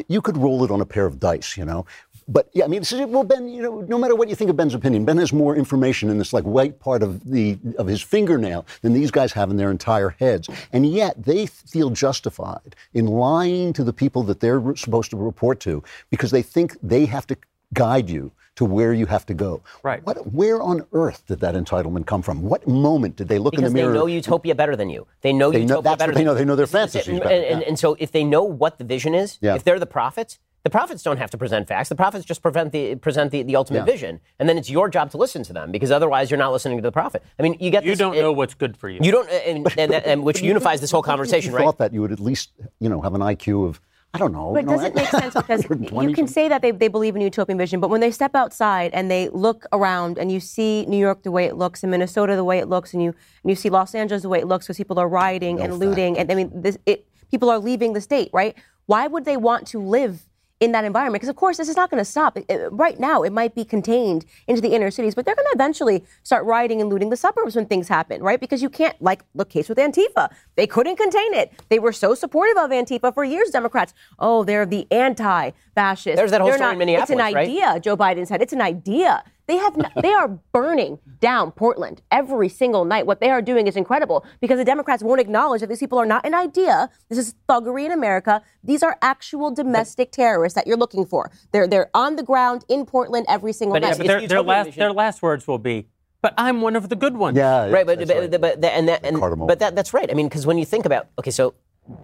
you could roll it on a pair of dice, you know. But yeah, I mean, so, well, Ben, you know, no matter what you think of Ben's opinion, Ben has more information in this like white part of the of his fingernail than these guys have in their entire heads, and yet they feel justified in lying to the people that they're supposed to report to because they think they have to guide you to where you have to go. Right. What, where on earth did that entitlement come from? What moment did they look because in the mirror? they know utopia better than you. They know They know- utopia that's better they than know. They know their is fantasies And, better, and, yeah. and so if they know what the vision is, Yeah. if they're the prophets, the prophets don't have to present facts. The prophets just present the present the, the ultimate Yeah. vision, and then it's your job to listen to them because otherwise you're not listening to the prophet. I mean, you get You this, don't it- know what's good for you. You don't, and, and, and which *laughs* unifies this whole conversation, you right? thought that you would at least, you know, have an IQ of, I don't know. But you know, does it make sense because *laughs* you can say that they, they believe in utopian vision, but when they step outside and they look around and you see New York the way it looks, and Minnesota the way it looks, and you and you see Los Angeles the way it looks because people are rioting and fact. looting, and I mean, this, it, people are leaving the state, right? Why would they want to live? In that environment, because of course this is not going to stop. It- it- right now, it might be contained into the inner cities, but they're going to eventually start rioting and looting the suburbs when things happen, right? Because you can't, like the case with Antifa, they couldn't contain it. They were so supportive of Antifa for years. Democrats, oh, they're the anti-fascist. There's that whole They're story not, in Minneapolis, It's an right? idea. Joe Biden said it's an idea They have not, they are burning down Portland every single night. What they are doing is incredible because the Democrats won't acknowledge that these people are not an idea. This is thuggery in America. These are actual domestic terrorists that you're looking for. They're they're on the ground in Portland every single But night. it's- But their, their utopian last vision. their last words will be, "But I'm one of the good ones." Yeah, right, but that's but, right. but, but and that and but that that's right. I mean, because when you think about okay, so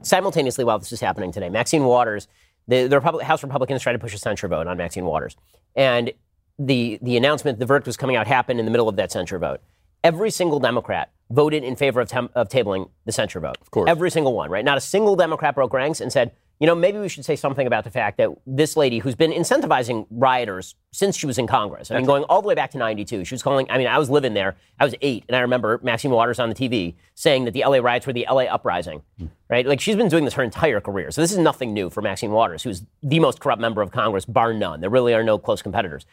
simultaneously while this is happening today, Maxine Waters, the, the Republic, House Republicans tried to push a censure vote on Maxine Waters, and the the announcement, the verdict was coming out, happened in the middle of that censure vote. Every single Democrat voted in favor of, tem- of tabling the censure vote. Of course. Every single one, right? Not a single Democrat broke ranks and said, you know, maybe we should say something about the fact that this lady who's been incentivizing rioters since she was in Congress, I mean, going all the way back to 92, she was calling, I mean, I was living there, I was eight, and I remember Maxine Waters on the TV saying that the LA riots were the LA uprising, hmm. right? Like, she's been doing this her entire career. So this is nothing new for Maxine Waters, who's the most corrupt member of Congress, bar none. There really are no close competitors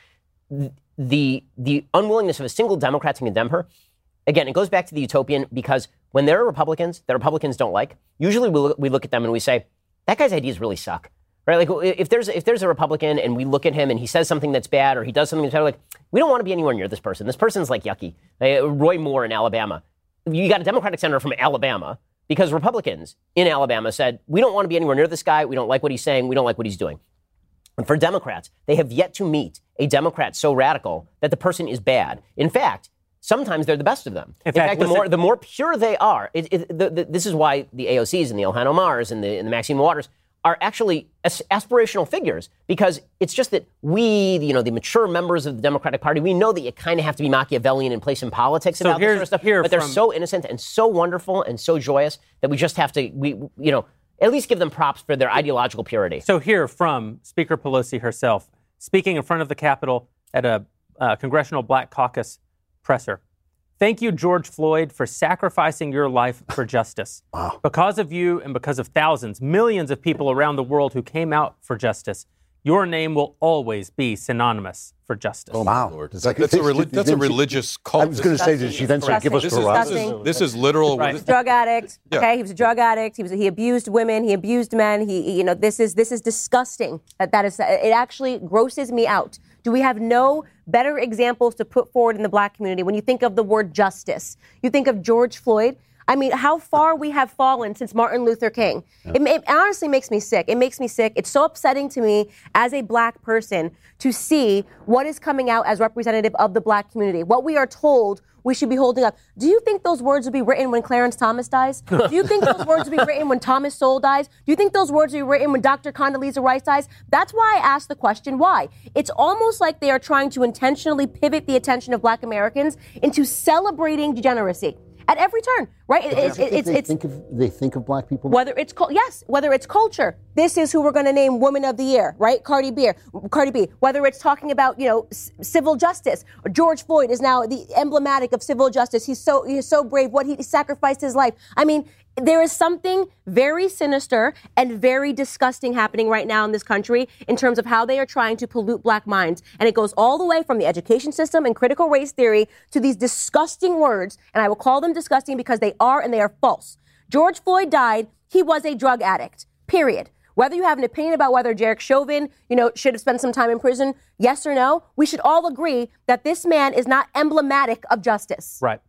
the the unwillingness of a single Democrat to condemn her, again, it goes back to the utopian because when there are Republicans that Republicans don't like, usually we look, we look at them and we say, that guy's ideas really suck. Right? Like if there's if there's a Republican and we look at him and he says something that's bad or he does something that's bad, like we don't want to be anywhere near this person. This person's like yucky. Like, uh, Roy Moore in Alabama. You got a Democratic senator from Alabama because Republicans in Alabama said we don't want to be anywhere near this guy. We don't like what he's saying. We don't like what he's doing. And for Democrats, they have yet to meet a Democrat so radical that the person is bad. In fact, sometimes they're the best of them. In In, fact, fact, the more the more pure they are, it, it, the, the, this is why the AOCs and the Ilhan Omars and the, and the Maxine Waters are actually as- aspirational figures because it's just that we, you know, the mature members of the Democratic Party, we know that you kind of have to be Machiavellian in play some politics So about this sort of stuff. but they're from- so innocent and so wonderful and so joyous that we just have to, we, you know, at least give them props for their ideological purity. So here from Speaker Pelosi herself, speaking in front of the Capitol at a uh, Congressional Black Caucus presser. Thank you, George Floyd, for sacrificing your life for justice. Wow. Because of you and because of thousands, millions of people around the world who came out for justice, your name will always be synonymous for justice. Oh, wow. Lord. It's like- that's a, did- reli- that's a did she- religious cult. I was going to say, did she then say, give us this is, Barack? this is, this is literal. Right. this- drug addict. Yeah. Okay, he was a drug addict. He was he abused women. He abused men. He he- you know this is this is disgusting. That that is it actually grosses me out. Do we have no better examples to put forward in the black community when you think of the word justice? You think of George Floyd. I mean, how far we have fallen since Martin Luther King. It, it honestly makes me sick. It makes me sick. It's so upsetting to me as a black person to see what is coming out as representative of the black community. What we are told we should be holding up. Do you think those words would be written when Clarence Thomas dies? *laughs* Do you think those words would be written when Thomas Sowell dies? Do you think those words would be written when Dr. Condoleezza Rice dies? That's why I asked the question why. It's almost like they are trying to intentionally pivot the attention of black Americans into celebrating degeneracy at every turn, right? It- it's, it's, they it's, think of they think of black people. whether it's yes, whether it's culture, this is who we're going to name Woman of the Year, right? Cardi B, Cardi B. Whether it's talking about you know c- civil justice, George Floyd is now the emblematic of civil justice. He's so he's so brave. What he sacrificed his life. I mean, there is something very sinister and very disgusting happening right now in this country in terms of how they are trying to pollute black minds. And it goes all the way from the education system and critical race theory to these disgusting words. And I will call them disgusting because they are and they are false. George Floyd died. He was a drug addict. Period. Whether you have an opinion about whether Derek Chauvin, you know, should have spent some time in prison, yes or no, we should all agree that this man is not emblematic of justice. Right.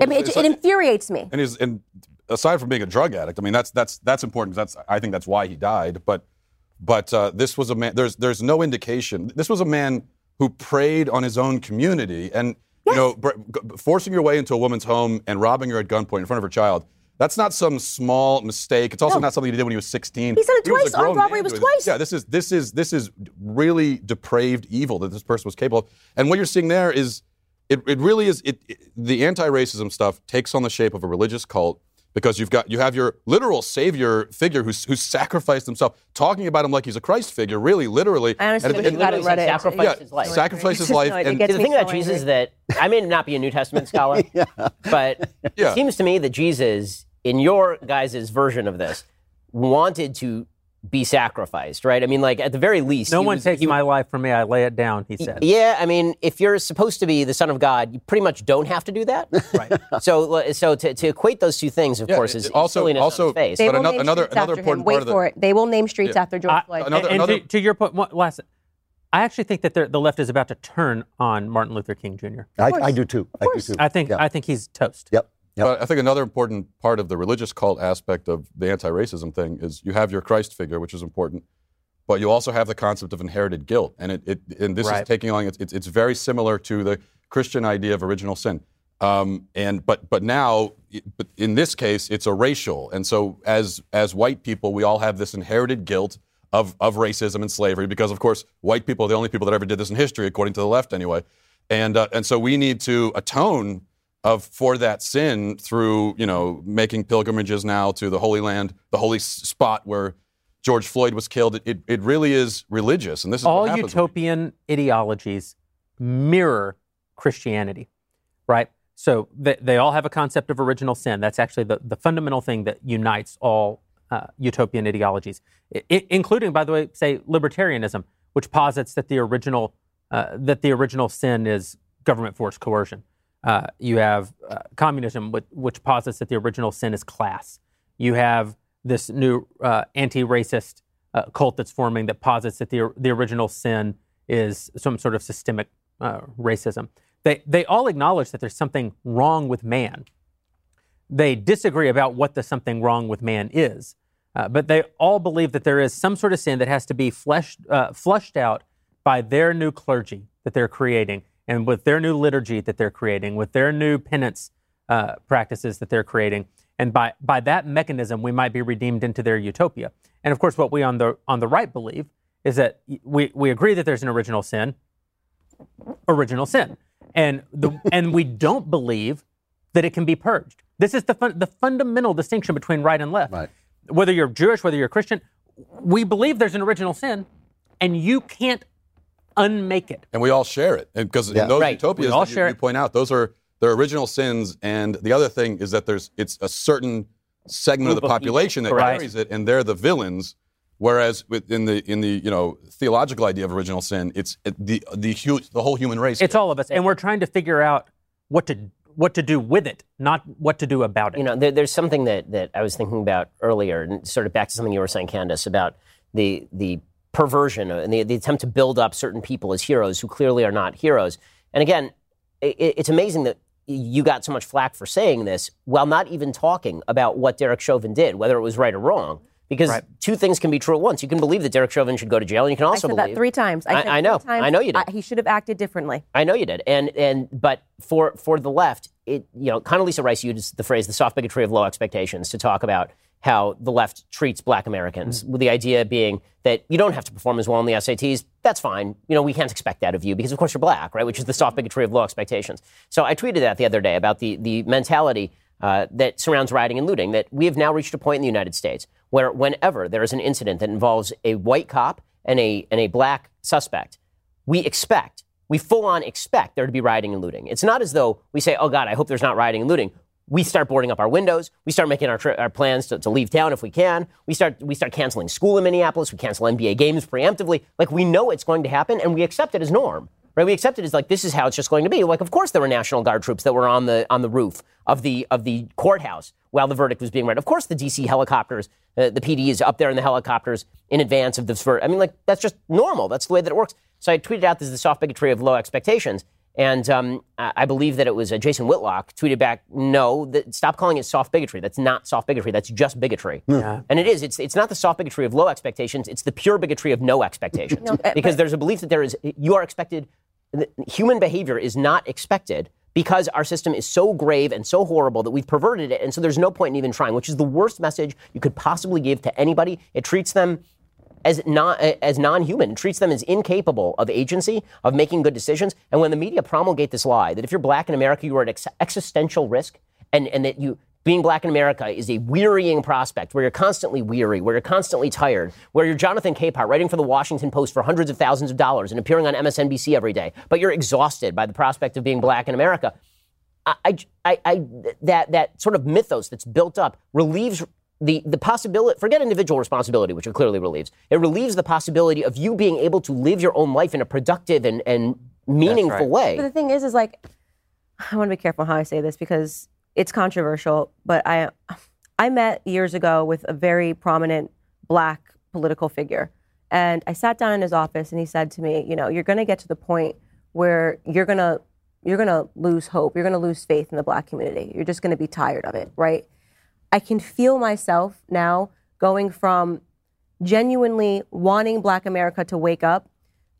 I mean, it, It's it infuriates me. and his and aside from being a drug addict, I mean that's that's that's important. That's I think that's why he died. But but uh, this was a man. There's there's no indication. This was a man who preyed on his own community, and you know, br- forcing your way into a woman's home and robbing her at gunpoint in front of her child. That's not some small mistake. It's also No. not something he did when he was 16. He said it a twice. Armed robbery was twice. Yeah, this is this is this is really depraved evil that this person was capable of. And what you're seeing there is it, it really is it, it- the anti-racism stuff takes on the shape of a religious cult because you've got you have your literal savior figure who's who's sacrificed himself talking about him like he's a Christ figure really literally I honestly And- wish and- you got it literally read it. sacrificed yeah, *laughs* his life. sacrificed his life know it. It and the thing so about Jesus is that I may not be a New Testament *laughs* scholar, but Yeah. it seems to me that Jesus, in your guys' version of this, wanted to be sacrificed, right? I mean, like at the very least, No he one was- takes he- my life from me. I lay it down, he said. Yeah, I mean, if you're supposed to be the son of God, you pretty much don't have to do that. Right. *laughs* So, so to, to equate those two things, of Yeah, course, it- is also- silliness also- on face. They But will ano- name another- another important him. part Wait of the- it. They will name streets after George I- Floyd. Another- and another- to, to your point, one last, I actually think that the left is about to turn on Martin Luther King Jr. I, I do too. I do too. I think Yeah. I think he's toast. Yep. Yep. But I think another important part of the religious cult aspect of the anti-racism thing is you have your Christ figure, which is important, but you also have the concept of inherited guilt, and it, it and this Right. is taking on it's, it's it's very similar to the Christian idea of original sin. Um, and but but now, but in this case, it's a racial, and so as as white people, we all have this inherited guilt of of racism and slavery because, of course, white people are the only people that ever did this in history, according to the left, anyway. And uh, and so we need to atone of for that sin through you know making pilgrimages now to the Holy Land, the holy spot where George Floyd was killed. It, it, it really is religious, and this is All what happens when- utopian ideologies mirror Christianity, right? So they, they all have a concept of original sin. That's actually the, the fundamental thing that unites all uh, utopian ideologies, I- including, by the way, say libertarianism, which posits that the original uh, that the original sin is government force coercion. Uh, you have uh, communism, which, which posits that the original sin is class. You have this new uh, anti-racist uh, cult that's forming that posits that the the original sin is some sort of systemic uh, racism. They they all acknowledge that there's something wrong with man. They disagree about what the something wrong with man is, but they all believe that there is some sort of sin that has to be fleshed flushed out by their new clergy that they're creating, and with their new liturgy that they're creating, with their new penance uh, practices that they're creating, and by by that mechanism, we might be redeemed into their utopia. And of course, what we on the on the right believe is that we we agree that there's an original sin, original sin, and the *laughs* and we don't believe that it can be purged. This is the fun, the fundamental distinction between right and left. Right. Whether you're Jewish, whether you're Christian, we believe there's an original sin, and you can't unmake it. and we all share it. And because Yeah. in those Right. utopias all that you, you point out, those are their original sins. And the other thing is that there's it's a certain segment of the Group of people. population that Correct. carries it, and they're the villains. Whereas within the in the you know theological idea of original sin, it's it, the the hu- the whole human race. It's all of us, and we're trying to figure out what to what to do with it, not what to do about it. You know, there, there's something that, that I was thinking about earlier, and sort of back to something you were saying, Candace, about the the perversion uh, and the, the attempt to build up certain people as heroes who clearly are not heroes. And again, it, it's amazing that you got so much flack for saying this while not even talking about what Derek Chauvin did, whether it was right or wrong. Because Right. two things can be true at once. You can believe that Derek Chauvin should go to jail, and you can I also said believe that three times. I- said I know. times, I know you did. he should have acted differently. I know you did, and and but for for the left, it you know, Condoleezza Rice used the phrase "the soft bigotry of low expectations" to talk about how the left treats Black Americans, with the idea being that you don't have to perform as well on the SATs. That's fine. You know, we can't expect that of you because, of course, you're black, right? Which is the soft bigotry of low expectations. So I tweeted that the other day about the the mentality uh, that surrounds rioting and looting. That we have now reached a point in the United States where, whenever there is an incident that involves a white cop and a and a black suspect, we expect, we full on expect there to be rioting and looting. It's not as though we say, oh God, I hope there's not rioting and looting. We start boarding up our windows. We start making our, tri- our plans to, to leave town if we can. We start, we start canceling school in Minneapolis. We cancel NBA games preemptively. Like we know it's going to happen and we accept it as norm. Right? We accept it as like this is how it's just going to be. Like, of course, there were National Guard troops that were on the on the roof of the of the courthouse while the verdict was being read. Of course, the DC helicopters, uh, the PD is up there in the helicopters in advance of this. verdict. I mean, like that's just normal. That's the way that it works. So I tweeted out this is the soft bigotry of low expectations. And um, I I believe that it was uh, Jason Whitlock tweeted back, "No, that, stop calling it soft bigotry. That's not soft bigotry. That's just bigotry." And it is. It's it's not the soft bigotry of low expectations. It's the pure bigotry of no expectations. No, uh, because but- there's a belief that there is you are expected. Human behavior is not expected because our system is so grave and so horrible that we've perverted it, and so there's no point in even trying. Which is the worst message you could possibly give to anybody. It treats them as non as non-human. Treats them as incapable of agency, of making good decisions. And when the media promulgate this lie that if you're black in America, you are at ex- existential risk, and and that you being black in America is a wearying prospect where you're constantly weary, where you're constantly tired, where you're Jonathan Capehart writing for the Washington Post for hundreds of thousands of dollars and appearing on MSNBC every day, but you're exhausted by the prospect of being black in America. I, I, I, that that sort of mythos that's built up relieves the the possibility. Forget individual responsibility, which it clearly relieves. It relieves the possibility of you being able to live your own life in a productive and and meaningful right. way. But the thing is, is like, I want to be careful how I say this because it's controversial. But I, I met years ago with a very prominent black political figure, And I sat down in his office and he said to me, you know, you're going to get to the point where you're going to you're going to lose hope. You're going to lose faith in the black community. You're just going to be tired of it, right? I can feel myself now going from genuinely wanting black America to wake up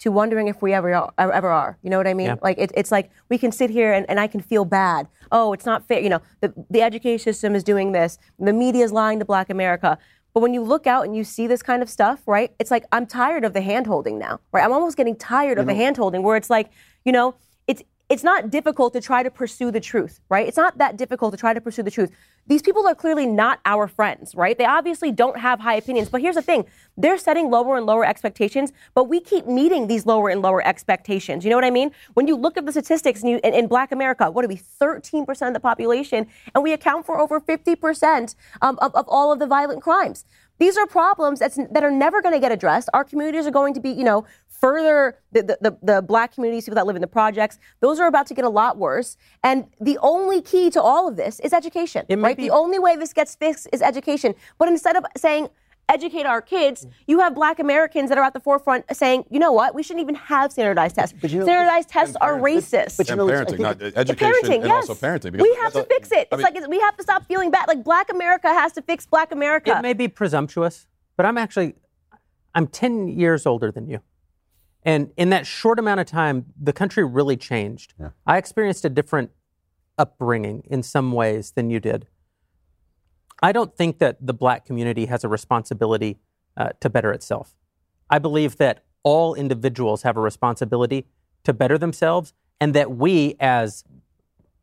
to wondering if we ever are, ever are. You know what I mean? Yeah. Like it, it's like we can sit here and, and I can feel bad. Oh, it's not fair. You know, the, the education system is doing this. The media is lying to Black America. But when you look out and you see this kind of stuff, right? It's like I'm tired of the handholding now, right? I'm almost getting tired of the handholding where it's like, you know, it's it's not difficult to try to pursue the truth, right? It's not that difficult to try to pursue the truth. These people are clearly not our friends, right? They obviously don't have high opinions. But here's the thing they're setting lower and lower expectations, but we keep meeting these lower and lower expectations. You know what I mean? When you look at the statistics you, in, in black America, what are we, 13% of the population, and we account for over 50% um, of, of all of the violent crimes. These are problems that are never going to get addressed. Our communities are going to be, you know, further the, the, the, the black communities, people that live in the projects, those are about to get a lot worse. And the only key to all of this is education, It right? be- The only way this gets fixed is education. But instead of saying, educate our kids, you have black Americans that are at the forefront saying, you know what, we shouldn't even have standardized tests. But you know- standardized tests are racist. but you and know, parenting, not education, parenting, and yes. also parenting. we have to that's- fix it. I It's mean, like it's, we have to stop feeling bad. Like Black America has to fix Black America. It may be presumptuous, but I'm actually I'm 10 years older than you. And in that short amount of time, the country really changed. I experienced a different upbringing in some ways than you did. I don't think that the black community has a responsibility uh, to better itself. I believe that all individuals have a responsibility to better themselves, and that we, as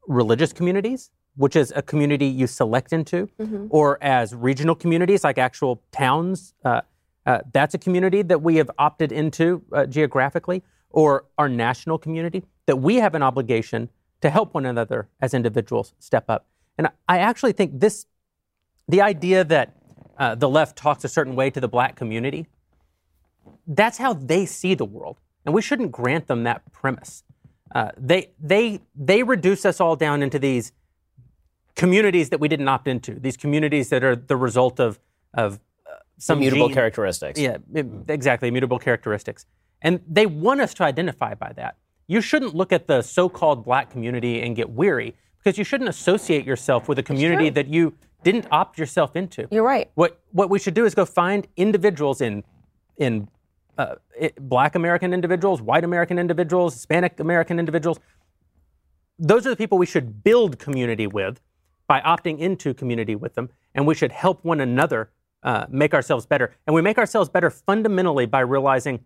religious communities, which is a community you select into, or as regional communities like actual towns, uh, uh, that's a community that we have opted into uh, geographically, or our national community, that we have an obligation to help one another as individuals step up. And I- actually think this, the idea that uh, the left talks a certain way to the black community, that's how they see the world. And we shouldn't grant them that premise. Uh, they, they, they reduce us all down into these communities that we didn't opt into, these communities that are the result of, of some mutable characteristics. Yeah, exactly, mutable characteristics. And they want us to identify by that. You shouldn't look at the so called black community and get weary because you shouldn't associate yourself with a community that you didn't opt yourself into. You're right. What what we should do is go find individuals in in uh, i- Black American individuals, White American individuals, Hispanic American individuals. Those are the people we should build community with by opting into community with them, and we should help one another uh, make ourselves better. And we make ourselves better fundamentally by realizing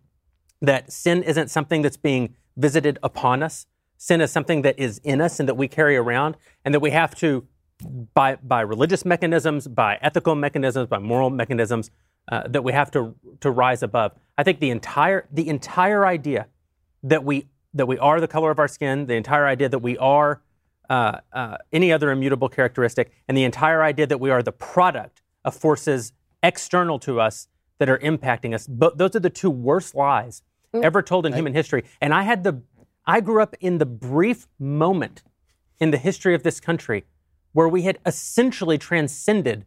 that sin isn't something that's being visited upon us. Sin is something that is in us and that we carry around, and that we have to, by, by religious mechanisms, by ethical mechanisms, by moral mechanisms, uh, that we have to, to rise above. I think the entire, the entire idea that we, that we are the color of our skin, the entire idea that we are uh, uh, any other immutable characteristic, and the entire idea that we are the product of forces external to us that are impacting us. But those are the two worst lies ever told in human history. And I had the, I grew up in the brief moment in the history of this country where we had essentially transcended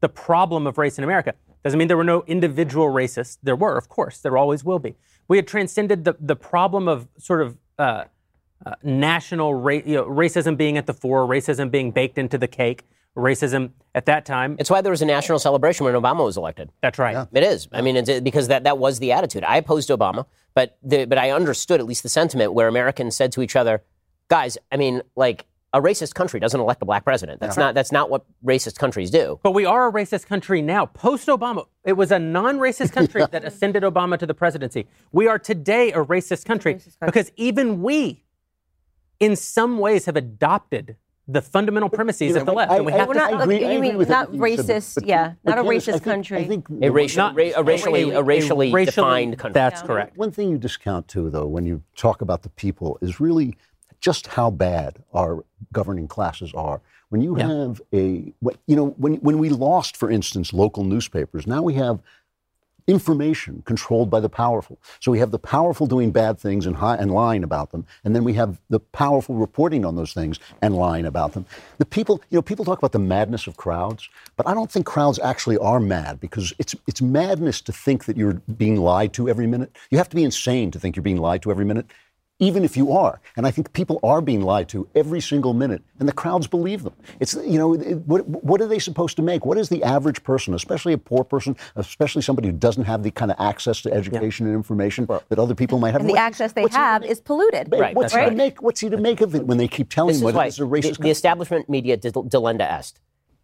the problem of race in America. Doesn't mean there were no individual racists. There were, of course, there always will be. We had transcended the, the problem of sort of uh, uh, national ra- you know, racism being at the fore, racism being baked into the cake, racism at that time. It's why there was a national celebration when Obama was elected. That's right. It is. I mean, it's, because that, that was the attitude. I opposed Obama, but the, but I understood at least the sentiment where Americans said to each other, "Guys, I mean, like a racist country doesn't elect a black president. That's not that's not what racist countries do." But we are a racist country now. Post Obama, it was a non racist country *laughs* that ascended Obama to the presidency. We are today a racist country, because even we, in some ways, have adopted the fundamental premises of the left. and we have We're to not- stop- agree- you mean not everything you said, racist, yeah, but not a Candace, racist I think- country. I think A racial, Not- ra- a racially, a racially, defined country. That's Yeah. correct. One thing you discount too, though, when you talk about the people, is really just how bad our governing classes are. When you Yeah. have a, you know, when when we lost, for instance, local newspapers, now we have information controlled by the powerful. So we have the powerful doing bad things and, hi- and lying about them, and then we have the powerful reporting on those things and lying about them. The people, you know, people talk about the madness of crowds, but I don't think crowds actually are mad because it's it's madness to think that you're being lied to every minute. You have to be insane to think you're being lied to every minute even if you are. And I think people are being lied to every single minute, and the crowds believe them. It's, you know, it, what, what are they supposed to make? What is the average person, especially a poor person, especially somebody who doesn't have the kind of access to education and information that other people might have? And the access they what's he to have is polluted. What's Right, he to make? What's he to make of it when they keep telling This him is what why it's a the, racist the country? establishment media delenda est.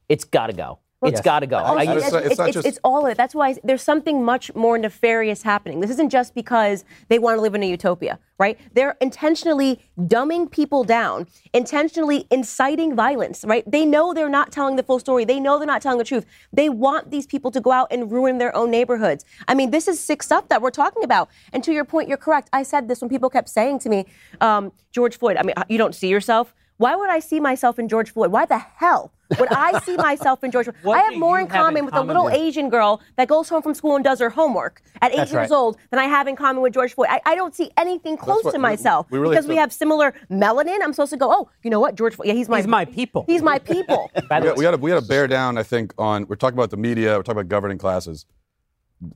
It's got to go. It's got to go. I- it's- it's, it's it's- it's- just- it's all of it. That's why there's something much more nefarious happening. This isn't just because they want to live in a utopia, right? They're intentionally dumbing people down, intentionally inciting violence, right? They know they're not telling the full story. They know they're not telling the truth. They want these people to go out and ruin their own neighborhoods. I mean, this is sick stuff that we're talking about. And to your point, you're correct. I said this when people kept saying to me, um, George Floyd, I mean, you don't see yourself. Why would I see myself in George Floyd? Why the hell would I see myself in George What I have more in have in common with a little with- Asian girl that goes home from school and does her homework at eight That's years right. old than I have in common with George Floyd. I, I don't see anything close what- to myself we really because we have have similar melanin. I'm supposed to go, oh, you know what, George Floyd? Yeah, he's my He's my people. He's my people. *laughs* We, way, we got to we got to bear down. I think on we're talking about the media. We're talking about governing classes.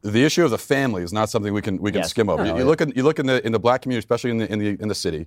The issue of the family is not something we can we can Yes. skim over. You, you look in you look in the in the black community, especially in the in the in the city.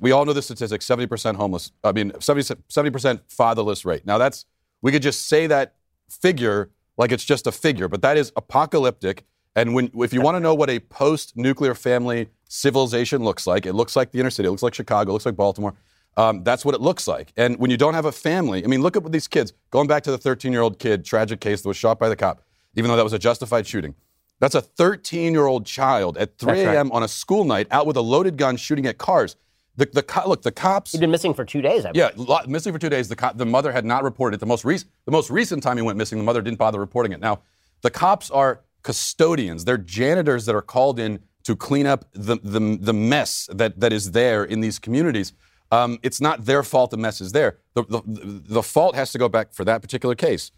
We all know the statistic: seventy percent homeless. I mean, 70 percent fatherless rate. Now that's we could just say that figure like it's just a figure, but that is apocalyptic. And when if you want to know what a post-nuclear family civilization looks like, it looks like the inner city. It looks like Chicago. It looks like Baltimore. Um, that's what it looks like. And when you don't have a family, I mean, look at what these kids. Going back to the 13-year-old kid, tragic case that was shot by the cop, even though that was a justified shooting. That's a 13-year-old child at 3 That's right. a.m. on a school night out with a loaded gun shooting at cars. The, the co- look, the cops. he'd been missing for two days. I Yeah, lo- missing for two days. The, co- the mother had not reported it. The most, recent, the most recent time he went missing, the mother didn't bother reporting it. Now, the cops are custodians. They're janitors that are called in to clean up the, the, the mess that, that is there in these communities. Um, it's not their fault the mess is there. The, the, the fault has to go back for that particular case.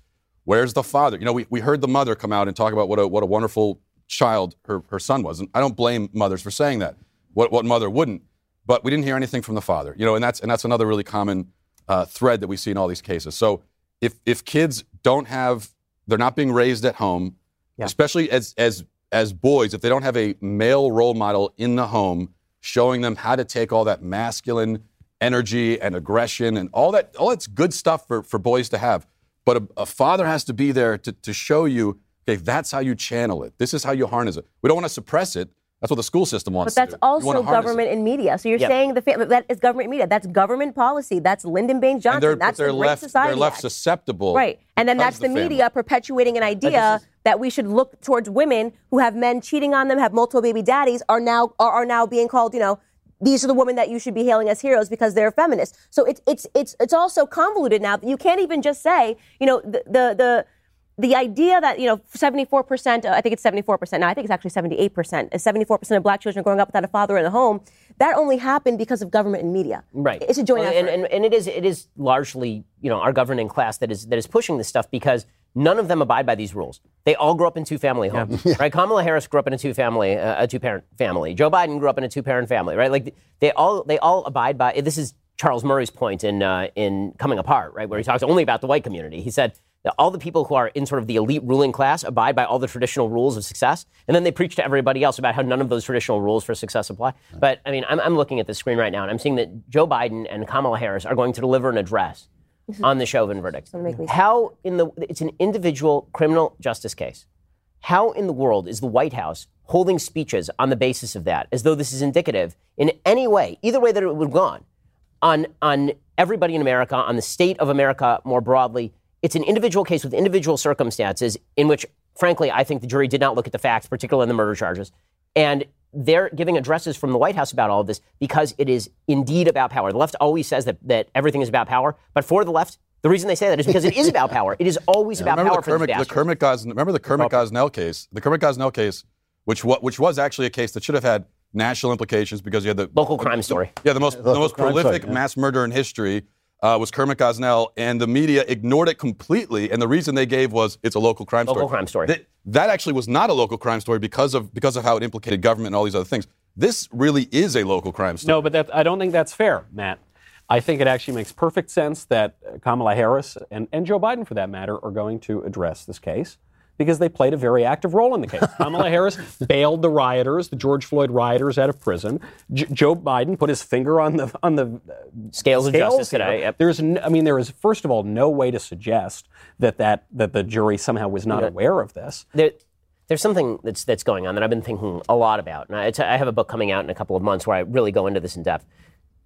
Where's the father? You know, we, we heard the mother come out and talk about what a, what a wonderful child her, her son was. And I don't blame mothers for saying that. What, what mother wouldn't? But we didn't hear anything from the father. You know, and that's, and that's another really common uh, thread that we see in all these cases. So if, if kids don't have, they're not being raised at home, especially as, as, as boys, if they don't have a male role model in the home showing them how to take all that masculine energy and aggression and all that, all that's good stuff for, for boys to have. But a, a father has to be there to, to show you, okay, that's how you channel it. This is how you harness it. We don't want to suppress it. That's what the school system wants But to that's do. You wanna also harness it. government and media. So you're Yeah. saying the fam- that is government media. That's government policy. That's Lyndon Baines And they're, Johnson. That's they're the Great left, Society they're left Act. susceptible. Right. And then that's of the, media perpetuating an idea that we should look towards women who have men cheating on them, have multiple baby daddies, are now are, are now being called, you know, these are the women that you should be hailing as heroes because they're feminists. So it's it's it's it's also convoluted now. That you can't even just say, you know, the the the the idea that you know 74% uh, i think it's 74% now i think it's actually 78% is 74% of black children are growing up without a father in the home that only happened because of government and media Right. it's a joint Well, effort and, and, and it is it is largely you know our governing class that is that is pushing this stuff because none of them abide by these rules. They all grew up in two family homes, right? Kamala Harris grew up in a two family uh, a two parent family. Joe Biden grew up in a two parent family, right? Like they all they all abide by. This is Charles Murray's point in uh, in Coming Apart, right, where he talks only about the white community. He said. That All the people who are in sort of the elite ruling class abide by all the traditional rules of success, and then they preach to everybody else about how none of those traditional rules for success apply. But I mean, I'm, I'm looking at the screen right now, and I'm seeing that Joe Biden and Kamala Harris are going to deliver an address on the Chauvin verdict. How in the it's an individual criminal justice case. How in the world is the White House holding speeches on the basis of that, as though this is indicative in any way, either way that it would have gone, on on everybody in America, on the state of America more broadly? It's an individual case with individual circumstances in which, frankly, I think the jury did not look at the facts, particularly in the murder charges. And they're giving addresses from the White House about all of this because it is indeed about power. The left always says that, that everything is about power, but for the left, the reason they say that is because it is about power. It is *laughs* always about remember power the for the. Kermit Gosnell, remember the Kermit Gosnell case? The Kermit Gosnell case, which wa- which was actually a case that should have had national implications because you had the Local crime story. Yeah, the most the most prolific site, yeah. mass murder in history. Uh, was Kermit Gosnell, and the media ignored it completely. And the reason they gave was it's a local crime Local story. crime story. That, that actually was not a local crime story because of because of how it implicated government and all these other things. This really is a local crime story. No, but that, I don't think that's fair, Matt. I think it actually makes perfect sense that Kamala Harris and, and Joe Biden, for that matter, are going to address this case because they played a very active role in the case. *laughs* Kamala Harris bailed the rioters, the George Floyd rioters, out of prison. J- Joe Biden put his finger on the on the Scales of justice here. today. Yep. There's, n- I mean, there is first of all no way to suggest that that that the jury somehow was not aware of this. there, there's something that's that's going on that I've been thinking a lot about, and I, it's- I have a book coming out in a couple of months where I really go into this in depth.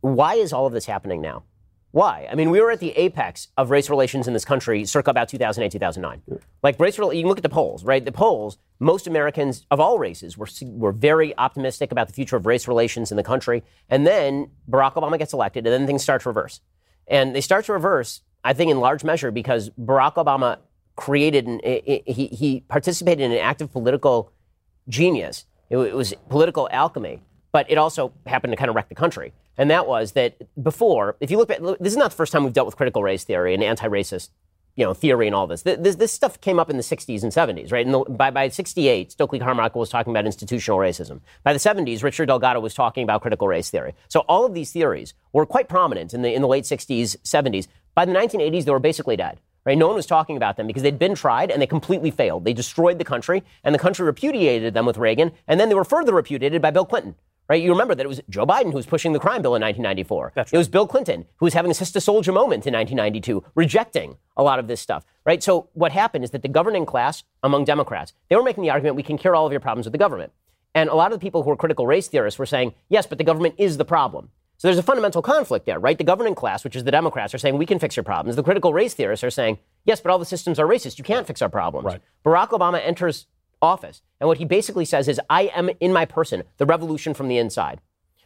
Why is all of this happening now? Why? I mean, we were at the apex of race relations in this country circa about 2008, 2009. Like race, you can look at the polls, right? The polls, most Americans of all races were were very optimistic about the future of race relations in the country, and then Barack Obama gets elected, and then things start to reverse. And they start to reverse, I think, in large measure because Barack Obama created, an, he, he participated in an active political genius. It was political alchemy, but it also happened to kind of wreck the country. And that was that before, if you look at, this is not the first time we've dealt with critical race theory and anti-racist, you know, theory and all this. This, this stuff came up in the 60s and 70s, right? And the, by, by 68, Stokely Carmichael was talking about institutional racism. By the 70s, Richard Delgado was talking about critical race theory. So all of these theories were quite prominent in the, in the late 60s, 70s. By the 1980s, they were basically dead. Right? No one was talking about them because they'd been tried and they completely failed. They destroyed the country, and the country repudiated them with Reagan, and then they were further repudiated by Bill Clinton. Right? You remember that it was Joe Biden who was pushing the crime bill in 1994. It was Bill Clinton who was having a sister soldier moment in 1992, rejecting a lot of this stuff. Right? So what happened is that the governing class among Democrats, they were making the argument we can cure all of your problems with the government. And a lot of the people who were critical race theorists were saying, yes, but the government is the problem. So there's a fundamental conflict there, right? The governing class, which is the Democrats, are saying we can fix your problems. The critical race theorists are saying, yes, but all the systems are racist. You can't fix our problems. Right. Barack Obama enters office, and what he basically says is, I am in my person the revolution from the inside,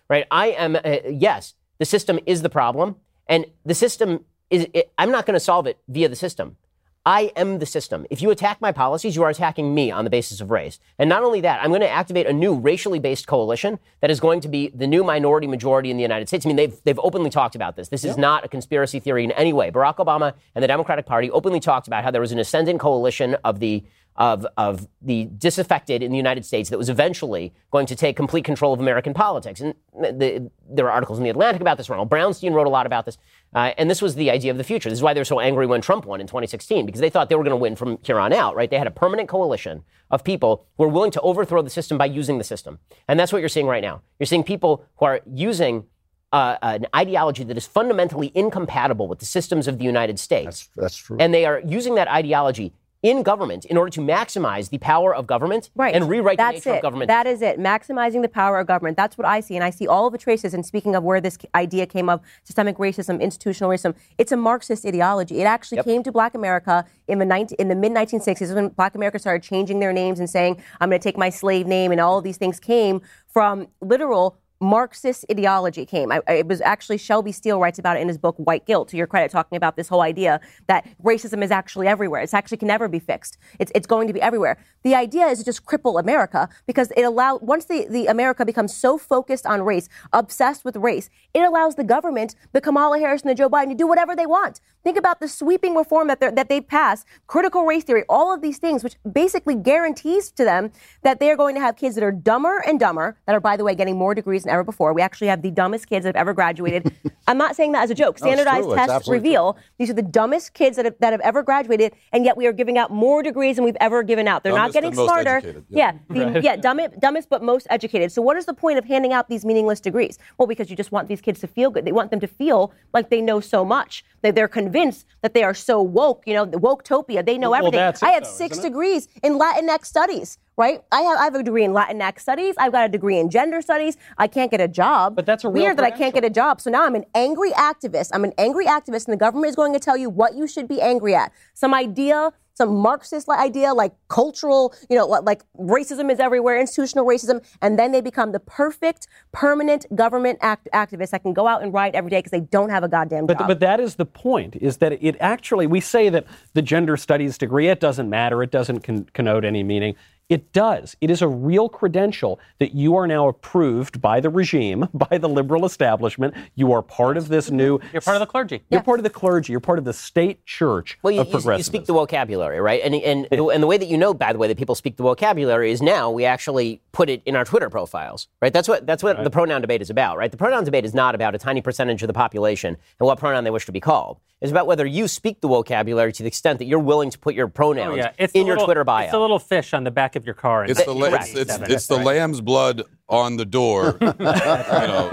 right? I am, uh, yes, the system is the problem, and the system is, it, I'm not going to solve it via the system. I am the system. If you attack my policies, you are attacking me on the basis of race. And not only that, I'm going to activate a new racially based coalition that is going to be the new minority majority in the United States. I mean, they've, they've openly talked about this. This is not a conspiracy theory in any way. Barack Obama and the Democratic Party openly talked about how there was an ascendant coalition of the of, of the disaffected in the United States that was eventually going to take complete control of American politics. And the, there are articles in the Atlantic about this. Ronald Brownstein wrote a lot about this. Uh, and this was the idea of the future. This is why they were so angry when Trump won in 2016, because they thought they were going to win from here on out, right? They had a permanent coalition of people who were willing to overthrow the system by using the system. And that's what you're seeing right now. You're seeing people who are using uh, an ideology that is fundamentally incompatible with the systems of the United States. That's true. And they are using that ideology in government in order to maximize the power of government Right. and rewrite That's the nature it. of government. That is it. Maximizing the power of government. That's what I see. And I see all of the traces. And speaking of where this idea came of systemic racism, institutional racism, it's a Marxist ideology. It actually came to black America in the, 19, in the mid 1960s when black America started changing their names and saying, I'm going to take my slave name. And all of these things came from literal Marxist ideology came. I, it was actually Shelby Steele writes about it in his book White Guilt. To your credit, talking about this whole idea that racism is actually everywhere. It's actually can never be fixed. It's it's going to be everywhere. The idea is to just cripple America because it allows once the, the America becomes so focused on race, obsessed with race, it allows the government, the Kamala Harris and the Joe Biden, to do whatever they want. Think about the sweeping reform that that they've passed, critical race theory, all of these things, which basically guarantees to them that they are going to have kids that are dumber and dumber, that are by the way getting more degrees than ever before. We actually have the dumbest kids that have ever graduated. *laughs* I'm not saying that as a joke. Standardized true. It's tests absolutely reveal these are the dumbest kids that have, that have ever graduated, and yet we are giving out more degrees than we've ever given out. They're not getting and smarter. educated, Yeah, yeah. the, yeah, dumbest, dumbest but most educated. So what is the point of handing out these meaningless degrees? Well, because you just want these kids to feel good. They want them to feel like they know so much. That they're convinced that they are so woke. You know, the woketopia. They know Well, everything. that's I have though, six degrees in Latinx studies. Right? I have I have a degree in Latinx studies. I've got a degree in gender studies. I can't get a job. But that's a weird that I can't get a job. So now I'm an angry activist. I'm an angry activist, and the government is going to tell you what you should be angry at. Some idea, some Marxist idea, like cultural, you know, like racism is everywhere, institutional racism, and then they become the perfect, permanent government act- activists that can go out and riot every day because they don't have a goddamn But, job. but that is the point, is that it actually, we say that the gender studies degree, it doesn't matter, it doesn't con- connote any meaning. It does. It is a real credential that you are now approved by the regime, *laughs* by the liberal establishment. You are part of this new. *laughs* You're part of the clergy. You're part of the clergy. You're part of the state church Well, you, of you, you speak the vocabulary, right? And and the, and the way that you know, by the way, that people speak the vocabulary is now we actually put it in our Twitter profiles, right? That's what that's what the pronoun debate is about, right? The pronoun debate is not about a tiny percentage of the population and what pronoun they wish to be called. It's about whether you speak the vocabulary to the extent that you're willing to put your pronouns Oh, yeah. In your little- Twitter bio. It's a little fish on the back of your car. in It's the la- Right. it's, it's, it's the lamb's blood on the door, *laughs* you know,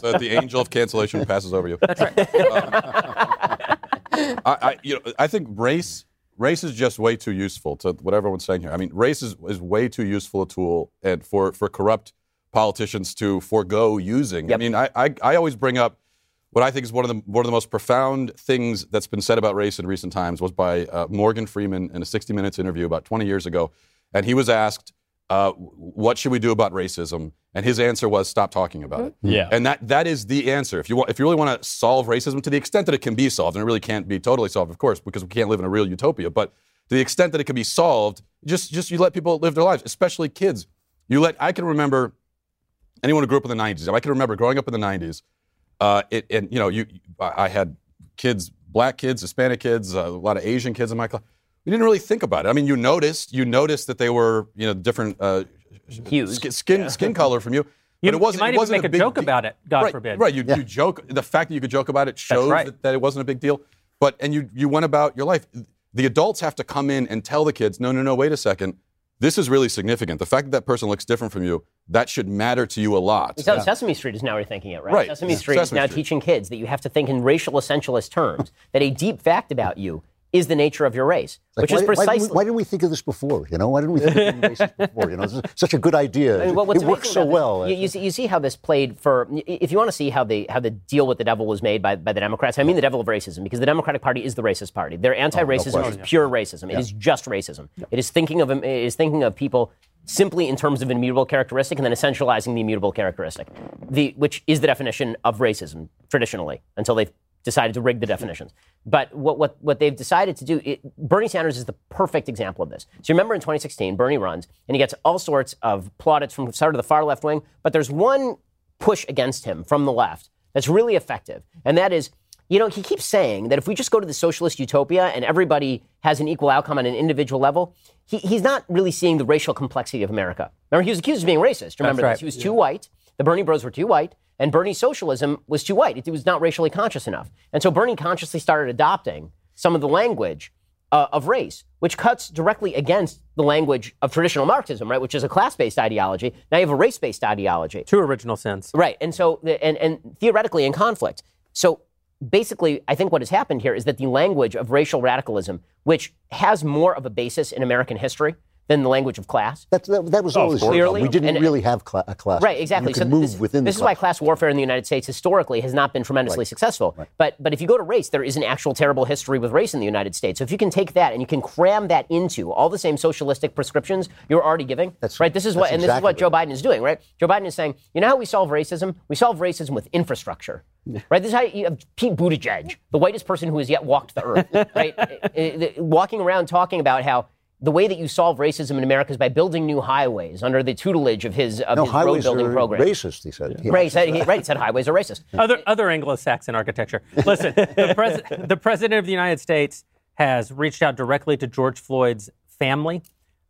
so that the angel of cancellation passes over you. That's right. I, I, you know, I think race race is just way too useful to what everyone's saying here. I mean, race is, is way too useful a tool and for, for corrupt politicians to forego using. I mean, I, I, I always bring up what I think is one of the one of the most profound things that's been said about race in recent times was by uh, Morgan Freeman in a 60 Minutes interview about 20 years ago, and he was asked, uh, "What should we do about racism?" And his answer was, "Stop talking about it." Yeah. and that that is the answer. If you want, if you really want to solve racism to the extent that it can be solved, and it really can't be totally solved, of course, because we can't live in a real utopia, but to the extent that it can be solved, just just you let people live their lives, especially kids. You let I can remember anyone who grew up in the 90s. I can remember growing up in the 90s. Uh, it, and you know, you, I I had kids, black kids, Hispanic kids, uh, a lot of Asian kids in my class. We didn't really think about it. I mean, you noticed, you noticed that they were, you know, different uh, Hues. skin, skin, skin color from you. You- but it wasn't. you might it even wasn't make a big joke de- about it, God right, forbid. Right. You, you joke. The fact that you could joke about it shows right. that, that it wasn't a big deal. But and you you went about your life. The adults have to come in and tell the kids, no, no, no, wait a second. This is really significant. The fact that that person looks different from you, that should matter to you a lot. So Sesame Street is now rethinking it, right? Right. Sesame Yeah. Street is now Street. teaching kids that you have to think in racial essentialist terms, that a deep fact about you is the nature of your race, Like, which why, is why didn't precisely. we, why didn't we think of this before? You know, why didn't we think of being racist *laughs* before? You know, this is such a good idea. I mean, what- what's it works so well. You, you, see, you see how this played for. If you want to see how the how the deal with the devil was made by, by the Democrats, I mean the devil of racism, because the Democratic Party is the racist party. Their oh, anti-racism is oh, pure racism. It is just racism. It is thinking of it is thinking of people simply in terms of an immutable characteristic and then essentializing the immutable characteristic, the which is the definition of racism traditionally until they've decided to rig the definitions. But what, what, what they've decided to do, it, Bernie Sanders is the perfect example of this. So you remember in 2016, Bernie runs and he gets all sorts of plaudits from sort of the far left wing, but there's one push against him from the left that's really effective, and that is. You know, he keeps saying that if we just go to the socialist utopia and everybody has an equal outcome on an individual level, he, he's not really seeing the racial complexity of America. Remember, he was accused of being racist. Remember right. He was too white. The Bernie bros were too white, and Bernie socialism was too white. It was not racially conscious enough. And so Bernie consciously started adopting some of the language uh, of race, which cuts directly against the language of traditional Marxism, right, which is a class-based ideology. Now you have a race-based ideology. Two original sins. Right. And so, and, and theoretically in conflict. So basically, I think what has happened here is that the language of racial radicalism, which has more of a basis in American history than the language of class. That's, that, that was always Clearly. We didn't And- really have cla- a class. Right, exactly. You so move this, within this the is why class. class warfare in the United States historically has not been tremendously successful. But but if you go to race, there is an actual terrible history with race in the United States. So if you can take that and you can cram that into all the same socialistic prescriptions you're already giving, That's- right? This is what that's and this is what Joe Biden is doing, right? Joe Biden is saying, you know how we solve racism? We solve racism with infrastructure. Right, this is how you have Pete Buttigieg, the whitest person who has yet walked the earth, *laughs* right? Uh, uh, Walking around talking about how the way that you solve racism in America is by building new highways under the tutelage of his of No, his road highways building are program. racist, he said. He Right, he said, he, right, said highways are racist. *laughs* Other other Anglo-Saxon architecture. Listen, the, pres- the president of the United States has reached out directly to George Floyd's family.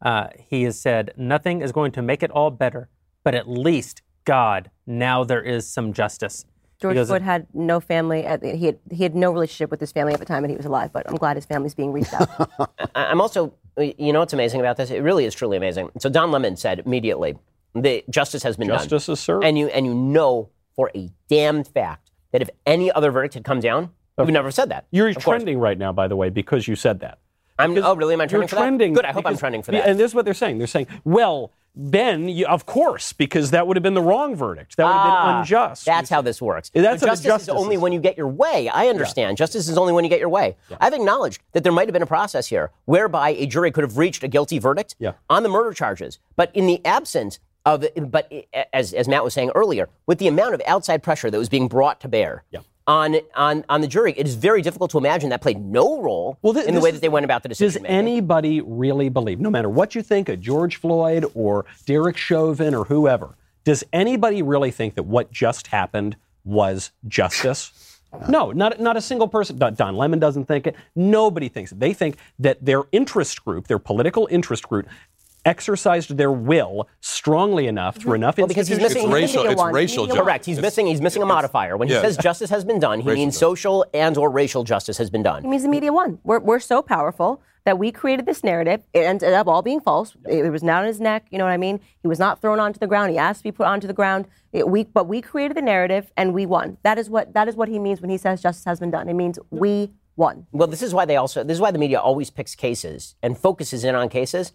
Uh, he has said nothing is going to make it all better, but at least God, now there is some justice. George Because- Floyd had no family. At, he had he had no relationship with his family at the time that he was alive. But I'm glad his family's being reached out. *laughs* I'm also, you know what's amazing about this? It really is truly amazing. So Don Lemon said immediately, the justice has been Justice done. is served. And you, and you know for a damned fact that if any other verdict had come down, you would never said that. You're Of course. trending right now, by the way, because you said that. I'm, oh, really? Am I trending? You're trending for trending. that? Good. I hope I'm trending for that. And this is what they're saying. They're saying, well, Ben, of course, because that would have been the wrong verdict. That would have Ah, been unjust. That's how this works. That's justice, justice is only is. when you get your way. I understand. Justice is only when you get your way. I've acknowledged that there might have been a process here whereby a jury could have reached a guilty verdict Yeah. on the murder charges, but in the absence of, but as as Matt was saying earlier, with the amount of outside pressure that was being brought to bear. Yeah. on on on the jury. It is very difficult to imagine that played no role Well, thi- in the this way that they went about the Does decision making. anybody really believe, no matter what you think of George Floyd or Derek Chauvin or whoever, does anybody really think that what just happened was justice? *laughs* No, not, not a single person. Don Don Lemon doesn't think it. Nobody thinks it. They think that their interest group, their political interest group, exercised their will strongly enough through mm-hmm. enough Well, because he's missing It's racial. media It's one. racial. Media Correct. He's It's- missing. He's missing a modifier. When he yeah. says justice has been done, he Racial means social and or racial justice has been done. It means the media won. We're, we're so powerful that we created this narrative. It ended up all being false. It, it was not on his neck. You know what I mean? He was not thrown onto the ground. He asked to be put onto the ground. It, we, but we created the narrative and we won. That is what that is what he means when he says justice has been done. It means we won. Well, this is why they also this is why the media always picks cases and focuses in on cases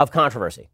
of controversy.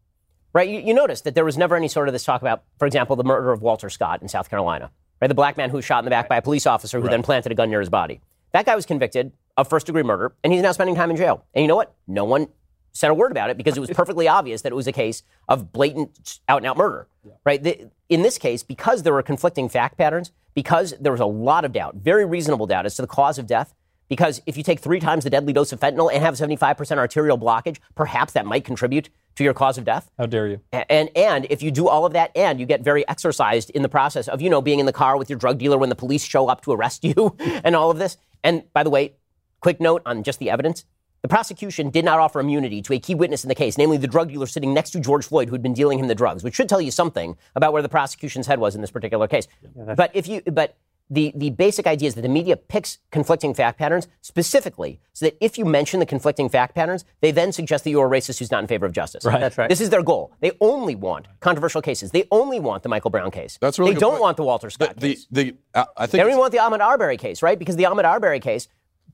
Right? You, you notice that there was never any sort of this talk about, for example, the murder of Walter Scott in South Carolina. Right? The black man who was shot in the back by a police officer who then planted a gun near his body. That guy was convicted of first degree murder and he's now spending time in jail. And you know what? No one said a word about it because it was *laughs* perfectly obvious that it was a case of blatant out and out murder. Right? The, in this case, because there were conflicting fact patterns, because there was a lot of doubt, very reasonable doubt as to the cause of death, because if you take three times the deadly dose of fentanyl and have 75% arterial blockage, perhaps that might contribute to your cause of death. How dare you? And and if you do all of that and you get very exercised in the process of you know being in the car with your drug dealer when the police show up to arrest you *laughs* and all of this. And by the way, quick note on just the evidence. The prosecution did not offer immunity to a key witness in the case, namely the drug dealer sitting next to George Floyd, who had been dealing him the drugs, which should tell you something about where the prosecution's head was in this particular case. but if you, but the, the basic idea is that the media picks conflicting fact patterns specifically so that if you mention the conflicting fact patterns, they then suggest that you're a racist who's not in favor of justice. Right. That's right. This is their goal. They only want controversial cases. They only want the Michael Brown case. That's a really They don't point. want the Walter Scott the, case. the, uh, I think They don't even want the Ahmaud Arbery case, right? Because the Ahmaud Arbery case,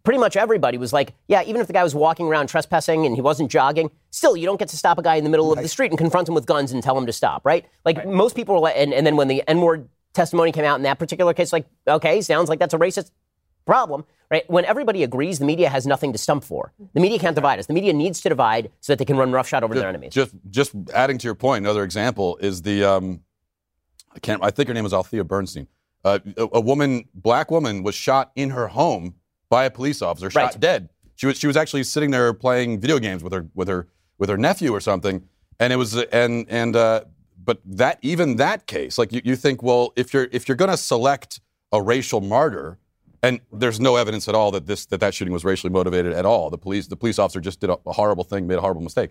pretty much everybody was like, yeah, even if the guy was walking around trespassing and he wasn't jogging, still, you don't get to stop a guy in the middle of the street and confront him with guns and tell him to stop, right? Like most people were like, and, and then when the N word testimony came out in that particular case, like, okay, sounds like that's a racist problem, right? When everybody agrees, the media has nothing to stump for. The media can't divide us. The media needs to divide so that they can run roughshod over their enemies. Just just adding to your point, another example is the um, I can't I think her name was Althea Bernstein. Uh, a, a woman, black woman, was shot in her home by a police officer, shot Right. dead. She was she was actually sitting there playing video games with her with her with her nephew or something, and it was and and uh, but that even that case, like you, you think, well, if you're if you're going to select a racial martyr, and there's no evidence at all that this that that shooting was racially motivated at all. The police the police officer just did a, a horrible thing, made a horrible mistake.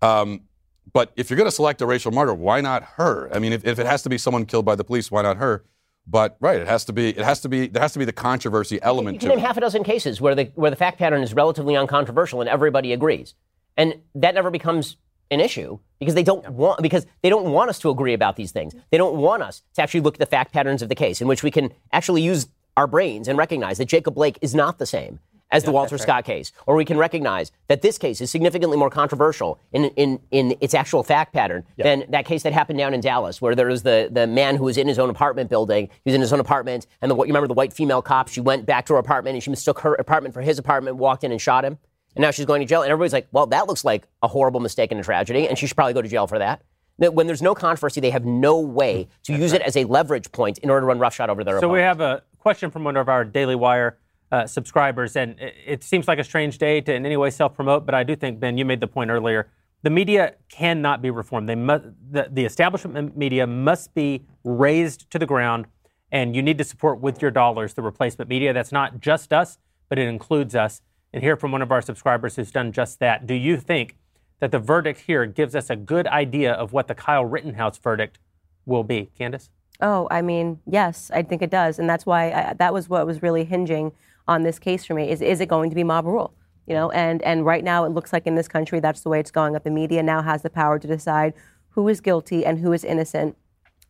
Um, but if you're going to select a racial martyr, why not her? I mean, if, if it has to be someone killed by the police, why not her? But right, it has to be. It has to be. There has to be the controversy You element can to name it. half a dozen cases where the where the fact pattern is relatively uncontroversial and everybody agrees, and that never becomes an issue because they don't want because they don't want us to agree about these things. They don't want us to actually look at the fact patterns of the case in which we can actually use our brains and recognize that Jacob Blake is not the same as the Walter Scott case, or we can recognize that this case is significantly more controversial in, in, in its actual fact pattern than that case that happened down in Dallas, where there was the, the man who was in his own apartment building. He was in his own apartment, and the, you remember the white female cop? She went back to her apartment and she mistook her apartment for his apartment, walked in and shot him, and now she's going to jail. And everybody's like, well, that looks like a horrible mistake and a tragedy, and she should probably go to jail for that. That when there's no controversy, they have no way to use it as a leverage point in order to run roughshod over their So we have a question from one of our Daily Wire uh, subscribers, and it, it seems like a strange day to in any way self-promote, but I do think Ben, you made the point earlier. The media cannot be reformed. They must, the, the establishment media must be razed to the ground, and you need to support with your dollars the replacement media. That's not just us, but it includes us. And hear from one of our subscribers who's done just that. Do you think that the verdict here gives us a good idea of what the Kyle Rittenhouse verdict will be? Candace? Oh, I mean, yes, I think it does, and that's why I, that was what was really hinging on this case for me. Is is it going to be mob rule? You know, and and right now it looks like in this country that's the way it's going. Up the media now has the power to decide who is guilty and who is innocent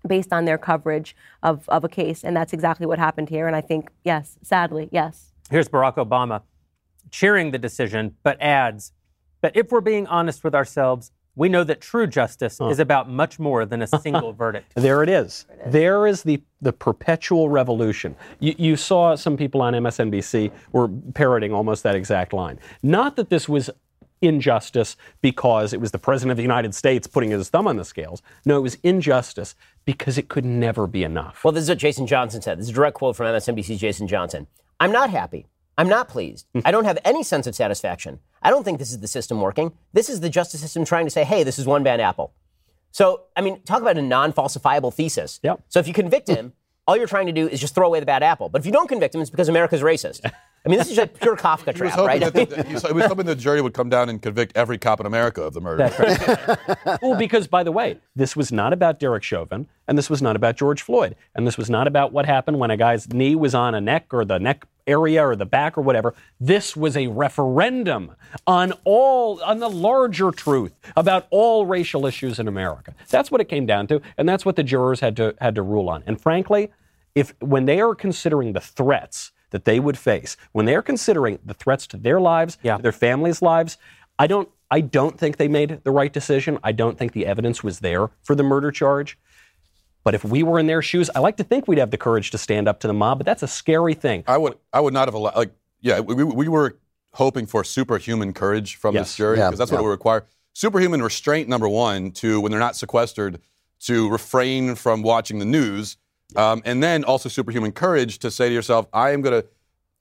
based on their coverage of of a case, and that's exactly what happened here. And I think yes, sadly, yes. Here's Barack Obama cheering the decision, but adds, but if we're being honest with ourselves, we know that true justice is about much more than a single *laughs* verdict. There it is. There is the, the perpetual revolution. You, you saw some people on MSNBC were parroting almost that exact line. Not that this was injustice because it was the President of the United States putting his thumb on the scales. No, it was injustice because it could never be enough. Well, this is what Jason Johnson said. This is a direct quote from MSNBC's Jason Johnson. I'm not happy. I'm not pleased. Hmm. I don't have any sense of satisfaction. I don't think this is the system working. This is the justice system trying to say, hey, this is one bad apple. So, I mean, talk about a non falsifiable thesis. Yep. So, if you convict him, hmm. all you're trying to do is just throw away the bad apple. But if you don't convict him, it's because America's racist. I mean, this is just pure Kafka He was trap, hoping right? that the, he was, hoping the jury would come down and convict every cop in America of the murder. Right. *laughs* well, because by the way, this was not about Derek Chauvin, and this was not about George Floyd, and this was not about what happened when a guy's knee was on a neck or the neck area or the back or whatever. This was a referendum on all on the larger truth about all racial issues in America. That's what it came down to, and that's what the jurors had to had to rule on. And frankly, if when they are considering the threats that they would face, when they are considering the threats to their lives, Yeah. to their families' lives, I don't I don't think they made the right decision. I don't think the evidence was there for the murder charge. But if we were in their shoes, I like to think we'd have the courage to stand up to the mob, but that's a scary thing. I would I would not have allowed like yeah we, we, we were hoping for superhuman courage from Yes. this jury Yeah, because that's what yeah. it would require superhuman restraint number one to when they're not sequestered to refrain from watching the news um, and then also superhuman courage to say to yourself I am gonna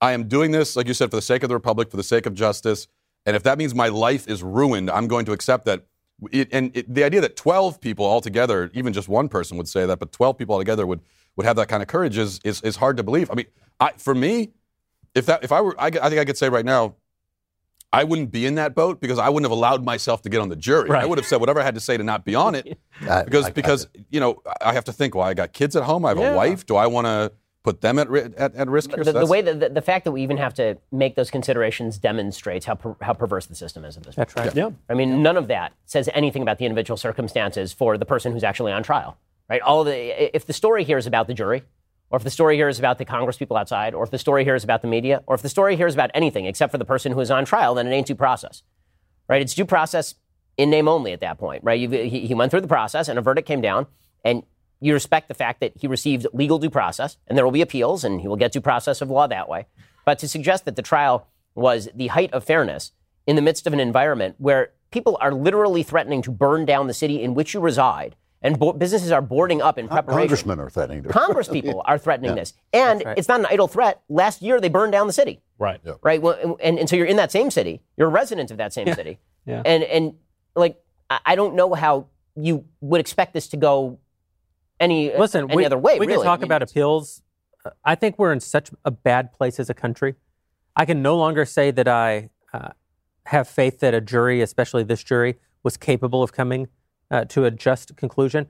I am doing this like you said for the sake of the republic for the sake of justice and if that means my life is ruined I'm going to accept that it, and it, the idea that 12 people altogether, even just one person would say that, but 12 people altogether would, would have that kind of courage is, is, is hard to believe. I mean, I, for me, if that if I were, I, I think I could say right now, I wouldn't be in that boat because I wouldn't have allowed myself to get on the jury. I would have said whatever I had to say to not be on it *laughs* I- because I- I- because you know I have to think. Well, I got kids at home. I have Yeah. a wife. Do I want to put them at, ri- at, at risk here? the, So the way that the, the fact that we even have to make those considerations demonstrates how, per, how perverse the system is at this point. That's right. Yeah. I mean, none of that says anything about the individual circumstances for the person who's actually on trial, right? All of the, if the story here is about the jury, or if the story here is about the Congress people outside, or if the story here is about the media, or if the story here is about anything except for the person who is on trial, then it ain't due process, right? It's due process in name only at that point, right? You've, he, he went through the process, and a verdict came down, and you respect the fact that he received legal due process, and there will be appeals, and he will get due process of law that way. But to suggest that the trial was the height of fairness in the midst of an environment where people are literally threatening to burn down the city in which you reside, and bo- businesses are boarding up in preparation. Congressmen are threatening to. Congress *laughs* people are threatening this. And right. it's not an idle threat. Last year, they burned down the city Right. right? Well, and, and so you're in that same city. You're a resident of that same city. Yeah. And and like I I don't know how you would expect this to go any Listen, any we, other way. we really. can talk I mean, about appeals. Uh, I think we're in such a bad place as a country. I can no longer say that I uh, have faith that a jury, especially this jury, was capable of coming uh, to a just conclusion.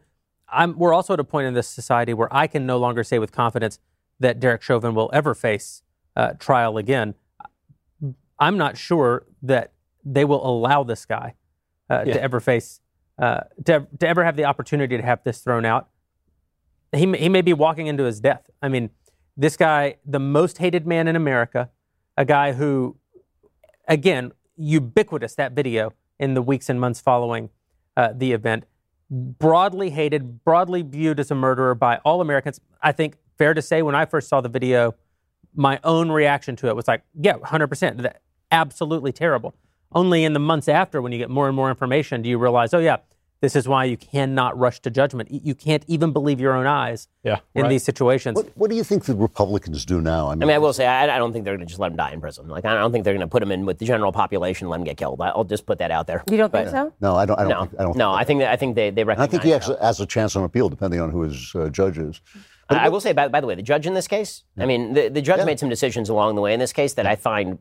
I'm, we're also at a point in this society where I can no longer say with confidence that Derek Chauvin will ever face uh, trial again. I'm not sure that they will allow this guy uh, Yeah. to ever face, uh, to, to ever have the opportunity to have this thrown out he may, he may be walking into his death. I mean, this guy, the most hated man in America, a guy who, again, ubiquitous that video in the weeks and months following uh, the event, broadly hated, broadly viewed as a murderer by all Americans. I think fair to say, when I first saw the video, my own reaction to it was like, yeah, 100%, that, absolutely terrible. Only in the months after, when you get more and more information, do you realize, oh, yeah, this is why you cannot rush to judgment. You can't even believe your own eyes Yeah. in right. these situations. What, what do you think the Republicans do now? I mean, I will say, I, I don't think they're going to just let him die in prison. Like, I don't think they're going to put him in with the general population, and let him get killed. I'll just put that out there. You don't But- think so? no, I don't. I don't. No, think, I don't no. think I think that I think they they recognize. I think he actually has a chance on appeal, depending on who his uh, judge is. I I will say, by, by the way, the judge in this case, I mean, the, the judge Yeah. made some decisions along the way in this case that I find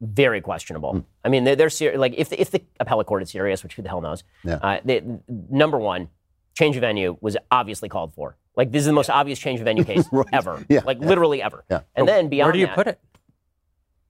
very questionable. I mean, they're, they're ser- like if the, if the appellate court is serious, which who the hell knows? Yeah. Uh, they, number one, change of venue was obviously called for. Like this is the most obvious change of venue *laughs* case Right. ever. Yeah, Like yeah. literally ever. Yeah. And then beyond Where do you that, put it?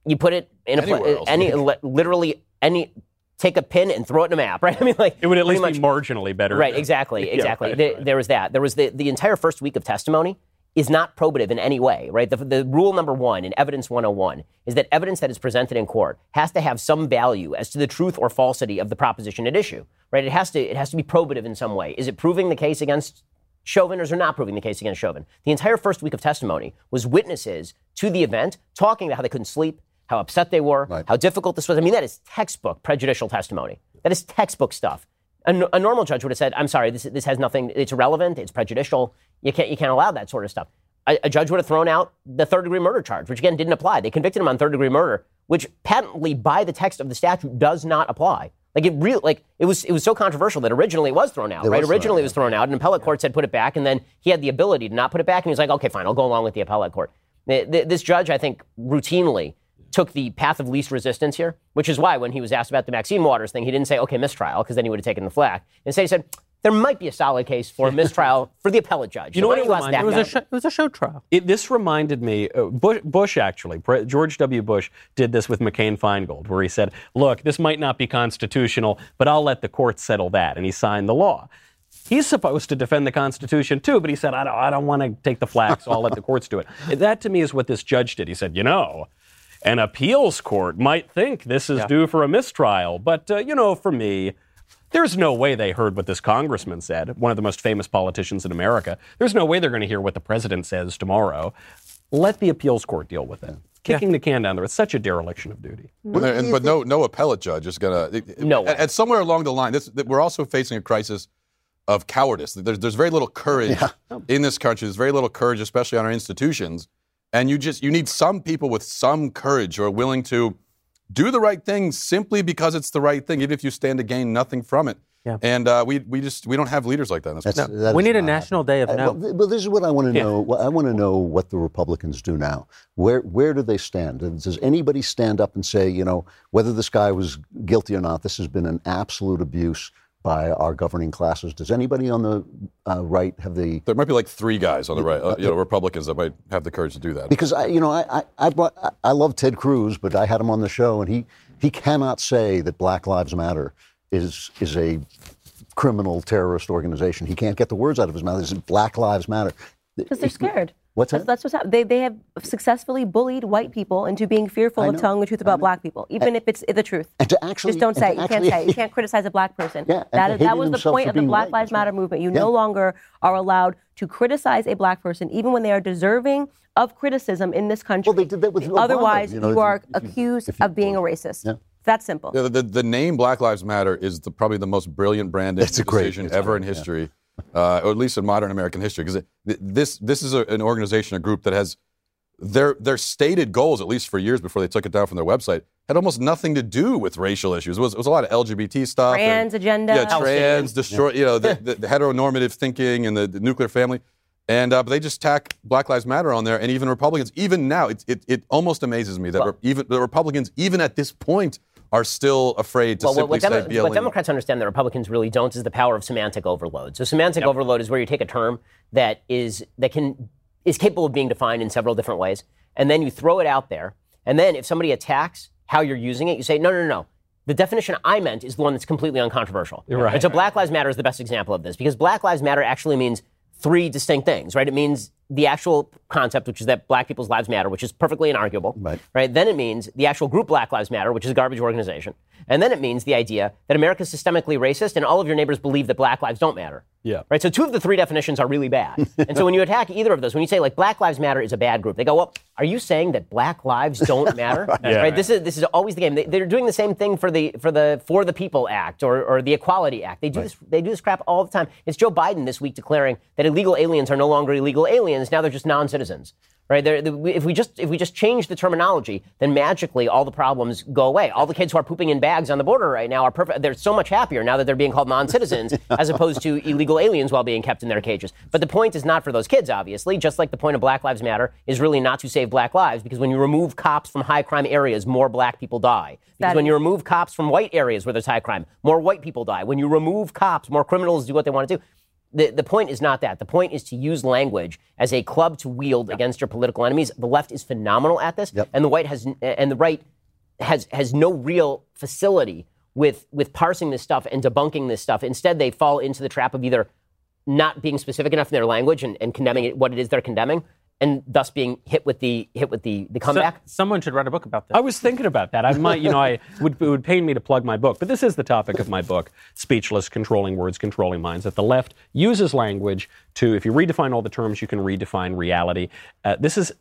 you put it in a pla- Anywhere else. any *laughs* literally any take a pin and throw it in a map, *laughs* right? I mean, like It would at least much- be marginally better. Right, exactly, Yeah, exactly. right, The- right. There was that. There was the, the entire first week of testimony is not probative in any way, right? The, the rule number one in Evidence 101 is that evidence that is presented in court has to have some value as to the truth or falsity of the proposition at issue, right? It has to, it has to be probative in some way. Is it proving the case against Chauvin or is it not proving the case against Chauvin? The entire first week of testimony was witnesses to the event talking about how they couldn't sleep, how upset they were, Right. how difficult this was. I mean, that is textbook prejudicial testimony. That is textbook stuff. A, n- a normal judge would have said, "I'm sorry, this this has nothing. It's irrelevant. It's prejudicial. You can't you can't allow that sort of stuff." A, a judge would have thrown out the third degree murder charge, which again didn't apply. They convicted him on third degree murder, which patently by the text of the statute does not apply. Like it real like it was it was so controversial that originally it was thrown out, It right? originally it was thrown out, and appellate court said put it back, and then he had the ability to not put it back, and he was like, okay, fine, I'll go along with the appellate court. Th- th- This judge, I think, routinely took the path of least resistance here, which is why when he was asked about the Maxine Waters thing, he didn't say, okay, mistrial, because then he would have taken the flag. Instead, he said, there might be a solid case for a *laughs* mistrial for the appellate judge. You know what why it don't that It was a show, it was a show trial. It, this reminded me, uh, Bush, Bush actually, George W. Bush did this with McCain Feingold, where he said, Look, this might not be constitutional, but I'll let the courts settle that. And he signed the law. He's supposed to defend the Constitution too, but he said, I don't, I don't want to take the flag, so I'll let the courts do it. *laughs* That to me is what this judge did. He said, You know, an appeals court might think this is due for a mistrial, but, uh, you know, for me, there's no way they heard what this congressman said, one of the most famous politicians in America. There's no way they're going to hear what the president says tomorrow. Let the appeals court deal with it. Kicking the can down there, it's such a dereliction of duty. But, and- but no, no appellate judge is going to. No. And, and somewhere along the line, this, that we're also facing a crisis of cowardice. There's, there's very little courage in this country. There's very little courage, especially on our institutions. And you just you need some people with some courage who are willing to do the right thing simply because it's the right thing, even if you stand to gain nothing from it. Yeah. And uh, we we just we don't have leaders like that. in this That's, country. that We need a not national day of happening. no. Uh, well, well, this is what I want to know. Well, I want to know what the Republicans do now. Where where do they stand? And Does anybody stand up and say, you know, whether this guy was guilty or not, this has been an absolute abuse by our governing classes? Does anybody on the uh, right have the There might be like three guys on the right, uh, you know, Republicans that might have the courage to do that. because I, you know, I, I, I, brought, I- I love Ted Cruz, but I had him on the show, and he, he cannot say that Black Lives Matter is is a criminal terrorist organization. He can't get the words out of his mouth. It's Black Lives Matter. Because they're scared. What's that's, that? that's what's happening. They, they have successfully bullied white people into being fearful I of telling the truth about black people, even if it's the truth. And to actually Just don't say it. to You can't say it. You *laughs* can't criticize a black person. Yeah, and that to is, that hating was the point of the Black white, Lives that's right. Matter movement. You Yeah. no longer are allowed to criticize a black person, even when they are deserving of criticism in this country. Well, they did that with Obama, Otherwise, you you, know, you- are if you- accused if you- of being a racist. Yeah. That's simple. Yeah, the, the name Black Lives Matter is the, probably the most brilliant branding It's a great- decision it's ever in history. yeah. Uh, or at least in modern American history. Because this this is a, an organization, a group that has their their stated goals, at least for years before they took it down from their website, had almost nothing to do with racial issues. It was, it was a lot of LGBT stuff, and- Trans agenda. yeah, trans, destroy, you know, the, the, the heteronormative thinking and the, the nuclear family. And uh, but they just tack Black Lives Matter on there, and even Republicans, even now, it, it, it almost amazes me that Well- re- even the Republicans, even at this point, are still afraid to Well, simply what, what, say Demo- what Democrats understand that Republicans really don't is the power of semantic overload. So semantic overload is where you take a term that is that can is capable of being defined in several different ways, and then you throw it out there, and then if somebody attacks how you're using it, you say, no, no, no, no. The definition I meant is the one that's completely uncontroversial. Right. And so Black Lives Matter is the best example of this because Black Lives Matter actually means three distinct things, right? It means the actual concept, which is that black people's lives matter, which is perfectly inarguable. Right. Right. Then it means the actual group Black Lives Matter, which is a garbage organization. And then it means the idea that America is systemically racist and all of your neighbors believe that black lives don't matter. Yeah. Right. So two of the three definitions are really bad. *laughs* and so when you attack either of those, when you say like Black Lives Matter is a bad group, they go, well, are you saying that black lives don't *laughs* matter? Yeah. Right. This is this is always the game. They, they're doing the same thing for the for the For the People Act or, or the Equality Act. They do this they do this crap all the time. It's Joe Biden this week declaring that illegal aliens are no longer illegal aliens. Now they're just non-citizens. Right? They're, the, if we just if we just change the terminology, then magically all the problems go away. All the kids who are pooping in bags on the border right now are perfect. They're so much happier now that they're being called non-citizens *laughs* as opposed to illegal aliens while being kept in their cages. But the point is not for those kids, obviously. Just like the point of Black Lives Matter is really not to save black lives, because when you remove cops from high crime areas, more black people die. Because That when is- you remove cops from white areas where there's high crime, more white people die. When you remove cops, more criminals do what they want to do. The, the point is not that. The point is to use language as a club to wield against your political enemies. The left is phenomenal at this, Yep. and the white has and the right has has no real facility with with parsing this stuff and debunking this stuff. Instead, they fall into the trap of either not being specific enough in their language and, and condemning it, what it is they're condemning, and thus being hit with the hit with the the So- comeback. someone should write a book about this. I was thinking about that. I might, you know, I would it would pain me to plug my book, but this is the topic of my book: speechless, controlling words, controlling minds. That the left uses language to, if you redefine all the terms, you can redefine reality. Uh, this is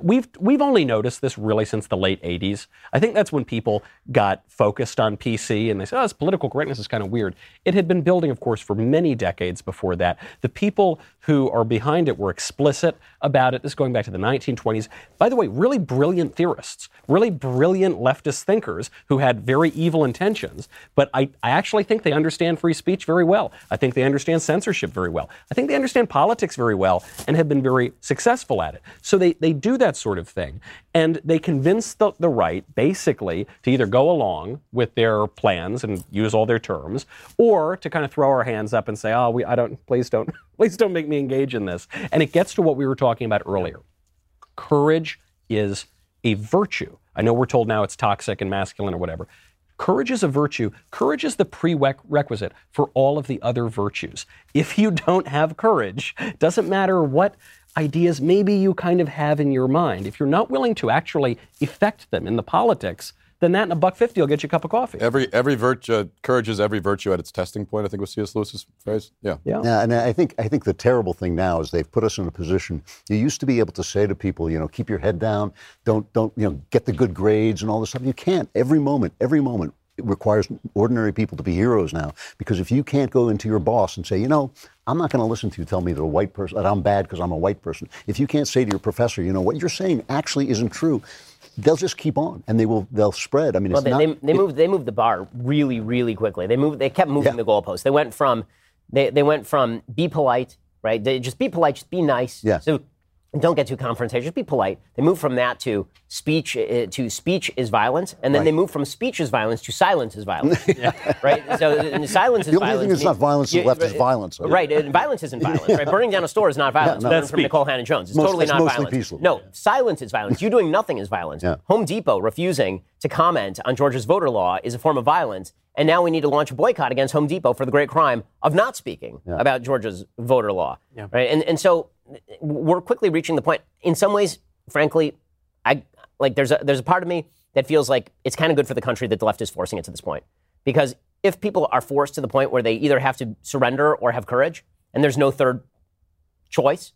we've we've only noticed this really since the late 80s. I think that's when people got focused on PC and they said, "Oh, this political correctness is kind of weird." It had been building, of course, for many decades before that. The people who are behind it were explicit about it. This is going back to the 1920s. By the way, really brilliant theorists, really brilliant leftist thinkers who had very evil intentions. But I, I actually think they understand free speech very well. I think they understand censorship very well. I think they understand politics very well and have been very successful at it. So they, they do that sort of thing. And they convince the, the right, basically, to either go along with their plans and use all their terms, or to kind of throw our hands up and say, oh, we, I don't, please don't, please don't make me engage in this. And it gets to what we were talking about earlier. Courage is a virtue. I know we're told now it's toxic and masculine or whatever. Courage is a virtue. Courage is the prerequisite for all of the other virtues. If you don't have courage, doesn't matter what ideas maybe you kind of have in your mind, if you're not willing to actually effect them in the politics, then that and a buck fifty will get you a cup of coffee. Every every virtue, uh, courage is every virtue at its testing point. I think was C.S. Lewis's phrase. Yeah. Yeah. Yeah, and I think I think the terrible thing now is they've put us in a position. You used to be able to say to people, you know, keep your head down, don't don't you know get the good grades and all this stuff. You can't. Every moment, every moment. It requires ordinary people to be heroes now because if you can't go into your boss and say, you know, I'm not going to listen to you tell me that a white person that I'm bad because I'm a white person. If you can't say to your professor, you know, what you're saying actually isn't true, they'll just keep on and they will they'll spread. I mean, Well, it's they, not. they, they it- moved they moved the bar really really quickly. They moved they kept moving Yeah. the goalposts. They went from they, they went from be polite right. They just be polite, just be nice. Yeah. So don't get too confrontational. Just be polite. They move from that to speech uh, to speech is violence, and then Right. they move from speech is violence to silence is violence. *laughs* Right. So and silence is The only violence. thing that's not means- violence to the you- left is violence. Right. And violence isn't *laughs* violence. Right. Burning down a store is not violence. no. That's from speech. Nikole Hannah-Jones. It's Most- totally it's not mostly violence. peaceful. No, silence is violence. You doing nothing is violence. Yeah. Home Depot refusing to comment on Georgia's voter law is a form of violence. And now we need to launch a boycott against Home Depot for the great crime of not speaking about Georgia's voter law. Right. And, and so we're quickly reaching the point. In some ways, frankly, I like there's a there's a part of me that feels like it's kind of good for the country that the left is forcing it to this point. Because if people are forced to the point where they either have to surrender or have courage, and there's no third choice,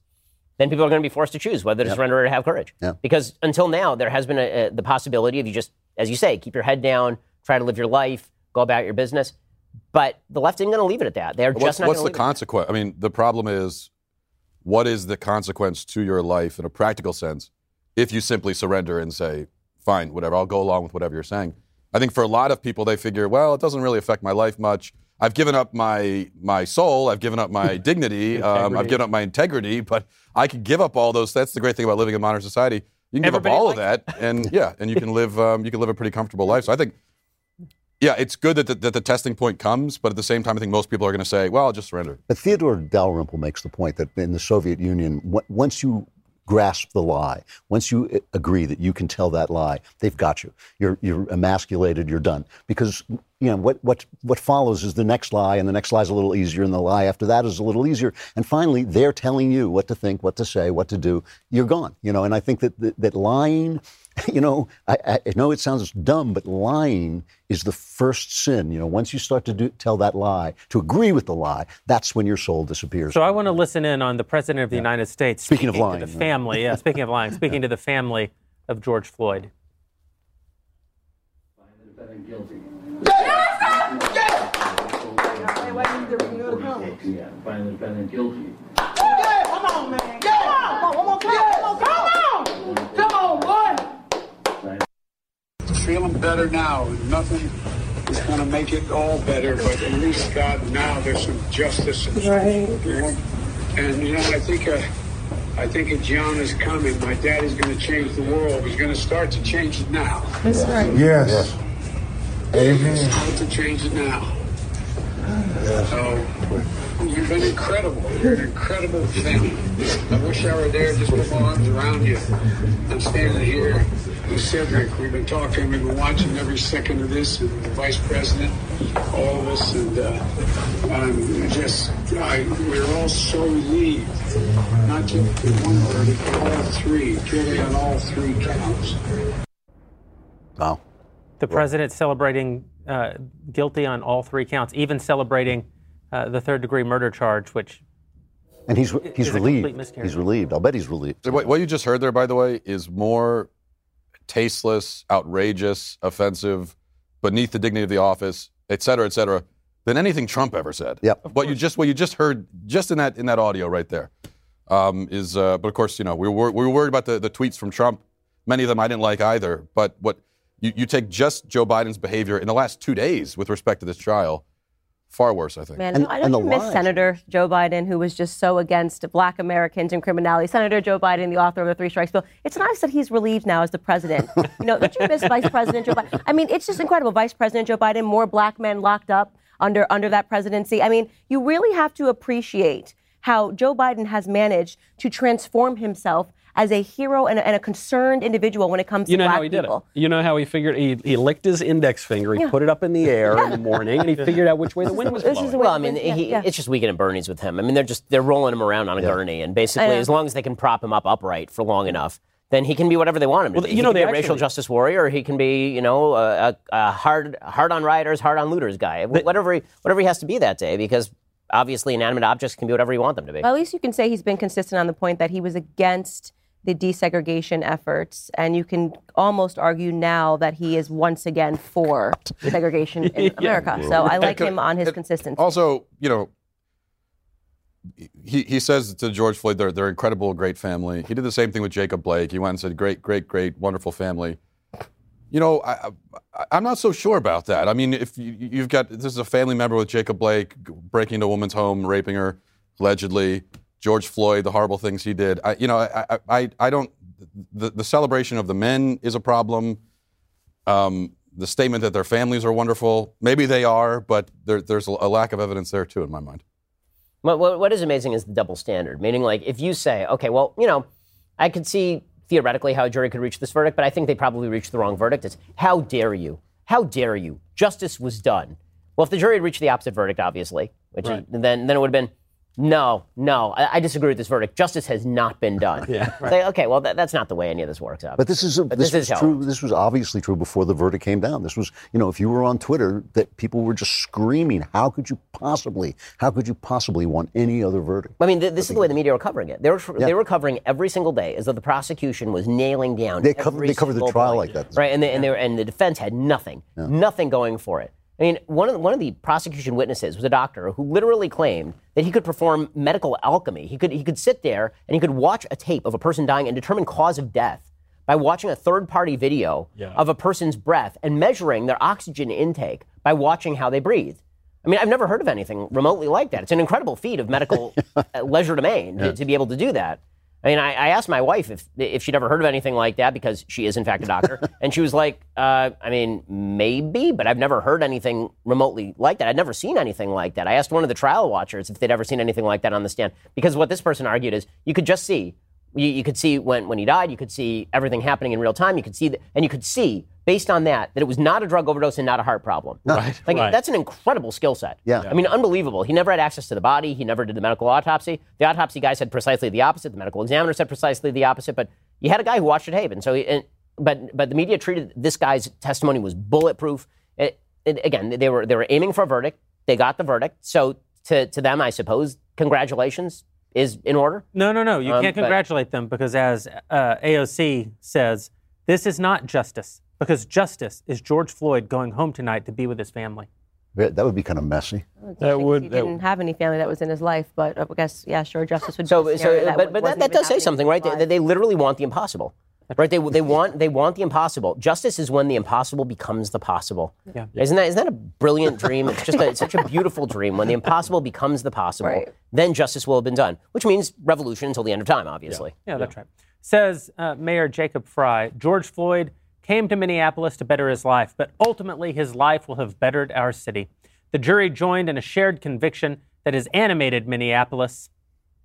then people are going to be forced to choose whether to surrender or to have courage. Yeah. Because until now, there has been a, a, the possibility of you just, as you say, keep your head down, try to live your life, go about your business. But the left isn't going to leave it at that. They're What's, just not what's the to leave it. consequence? I mean, the problem is, what is the consequence to your life in a practical sense if you simply surrender and say, fine, whatever, I'll go along with whatever you're saying? I think for a lot of people, they figure, well, it doesn't really affect my life much. I've given up my my soul. I've given up my *laughs* dignity. Um, I've given up my integrity. But I can give up all those. That's the great thing about living in modern society. You can Everybody give up all of that, and yeah, and you can live um, you can live a pretty comfortable life. So I think yeah, it's good that the, that the testing point comes, but at the same time, I think most people are going to say, "Well, I'll just surrender." But Theodore Dalrymple makes the point that in the Soviet Union, w- once you grasp the lie, once you uh, agree that you can tell that lie, they've got you. You're, you're emasculated, you're done. Because you know what, what, what follows is the next lie, and the next lie is a little easier, and the lie after that is a little easier. And finally, they're telling you what to think, what to say, what to do. You're gone. You know, and I think that, that, that lying, *laughs* you know, I, I know it sounds dumb, but lying is the first sin. You know, once you start to do, tell that lie, to agree with the lie, that's when your soul disappears. So I want to listen in on the President of the United States Speaking of to lying, the yeah. family. Yeah, *laughs* speaking of lying, speaking to the family of George Floyd. Find the defendant guilty. Come on, man. Come on. One more time. Come on. Come on, boy. Feeling better now. and Nothing is going to make it all better, but at least God now there's some justice. And, right. And you know, I think uh, I think a John is coming. My daddy's going to change the world. He's going to start to change it now. That's right. Yes. Amen. Start to change it now. So you've been incredible. You're an incredible family. I wish I were there just with my arms around you. I'm standing here with Cedric. We've been talking. We've been watching every second of this, and the vice president, all of us, and uh, I'm just I, we're all so relieved. Not just in one verdict, but all three, guilty on all three counts. Wow. The president celebrating uh, guilty on all three counts, even celebrating uh, the third degree murder charge, which And he's he's is a complete relieved. He's relieved. I'll bet he's relieved. What, what you just heard there, by the way, is more tasteless, outrageous, offensive, beneath the dignity of the office, et cetera, et cetera, than anything Trump ever said. Yep. What you just what you just heard just in that in that audio right there um, is, uh, but of course, you know, we were we were worried about the, the tweets from Trump. Many of them I didn't like either. But what you, you take just Joe Biden's behavior in the last two days with respect to this trial, far worse, I think. Man, And- I don't the miss lies. Senator Joe Biden, who was just so against black Americans and criminality. Senator Joe Biden, the author of the Three Strikes Bill. It's nice that he's relieved now as the president. *laughs* you know, don't you miss Vice President Joe Biden? I mean, it's just incredible. Vice President Joe Biden, more black men locked up under under that presidency. I mean, you really have to appreciate how Joe Biden has managed to transform himself as a hero and a, and a concerned individual when it comes You to know black how he did it. You know how he figured he, he licked his index finger, he Yeah. put it up in the air in the morning, and he *laughs* figured out which way the wind was This is blowing. the way- Well, I mean, Yeah, he, yeah. it's just weekend at Bernie's with him. I mean, they're just they're rolling him around on a gurney, and basically, as long as they can prop him up upright for long enough, then he can be whatever they want him to Well, be. you he know, can be they a racial justice warrior, he can be, you know, a, a, a hard hard on rioters, hard on looters guy. whatever he, whatever he has to be that day, because obviously inanimate objects can be whatever you want them to be. Well, at least you can say he's been consistent on the point that he was against the desegregation efforts, and you can almost argue now that he is once again for segregation in *laughs* America. So I like him on his It- consistency. Also, you know, he, he says to George Floyd, they're, they're incredible, great family. He did the same thing with Jacob Blake. He went and said, great, great, great, wonderful family. You know, I, I, I'm not so sure about that. I mean, if you, you've got this is a family member with Jacob Blake breaking into a woman's home, raping her, allegedly. George Floyd, the horrible things he did. I, you know, I, I, I, I don't. The, the celebration of the men is a problem. Um, the statement that their families are wonderful, maybe they are, but there, there's a, a lack of evidence there too, in my mind. What, what, what is amazing is the double standard, meaning like if you say, okay, well, you know, I could see theoretically how a jury could reach this verdict, but I think they probably reached the wrong verdict. It's how dare you? How dare you? Justice was done. Well, if the jury had reached the opposite verdict, obviously, which is, then then it would have been, no, no, I, I disagree with this verdict. Justice has not been done. *laughs* yeah, Say, okay, well, that, that's not the way any of this works out. But this is But this, this is how- true. This was obviously true before the verdict came down. This was, you know, if you were on Twitter, that people were just screaming, "How could you possibly? How could you possibly want any other verdict?" I mean, th- this is the way the media were covering it. They were they were covering every single day as though the prosecution was nailing down. They covered- every they covered the trial point. like that. right? And they, and they were, and the defense had nothing, nothing going for it. I mean, one of the, one of the prosecution witnesses was a doctor who literally claimed that he could perform medical alchemy. He could he could sit there and he could watch a tape of a person dying and determine cause of death by watching a third party video of a person's breath and measuring their oxygen intake by watching how they breathe. I mean, I've never heard of anything remotely like that. It's an incredible feat of medical *laughs* uh, legerdemain to, to be able to do that. I mean, I, I asked my wife if if she'd ever heard of anything like that because she is in fact a doctor, *laughs* and she was like, uh, "I mean, maybe, but I've never heard anything remotely like that. I'd never seen anything like that." I asked one of the trial watchers if they'd ever seen anything like that on the stand because what this person argued is you could just see you, you could see when, when he died, you could see everything happening in real time. You could see that, and you could see based on that that it was not a drug overdose and not a heart problem. Right, Like right. that's an incredible skill set. Yeah. I mean, unbelievable. He never had access to the body. He never did the medical autopsy. The autopsy guy said precisely the opposite. The medical examiner said precisely the opposite. But you had a guy who watched it happen. So, he, and, but but the media treated this guy's testimony was bulletproof. It, it, again, they were they were aiming for a verdict. They got the verdict. So to to them, I suppose, congratulations is in order. No, no, no. You Um, can't but- congratulate them because, as uh, AOC says, this is not justice. Because justice is George Floyd going home tonight to be with his family. That would be kind of messy. That would. he that- didn't have any family that was in his life, but I guess yeah, sure, justice would. So, be a so scenario but, but that, that even does say something, right? They, they literally want the impossible, right? They, they want they want the impossible. Justice is when the impossible becomes the possible. Yeah. Isn't that isn't that a brilliant dream? It's just a, it's such a beautiful dream. When the impossible becomes the possible, Right. then justice will have been done, which means revolution until the end of time, obviously. Yeah, that's right. Says uh, Mayor Jacob Frey George Floyd came to Minneapolis to better his life, but ultimately his life will have bettered our city. The jury joined in a shared conviction that has animated Minneapolis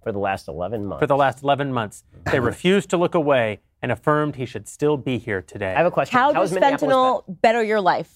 For the last 11 months. for the last 11 months. They *laughs* refused to look away and affirmed he should still be here today. I have a question. How How does is fentanyl better your life?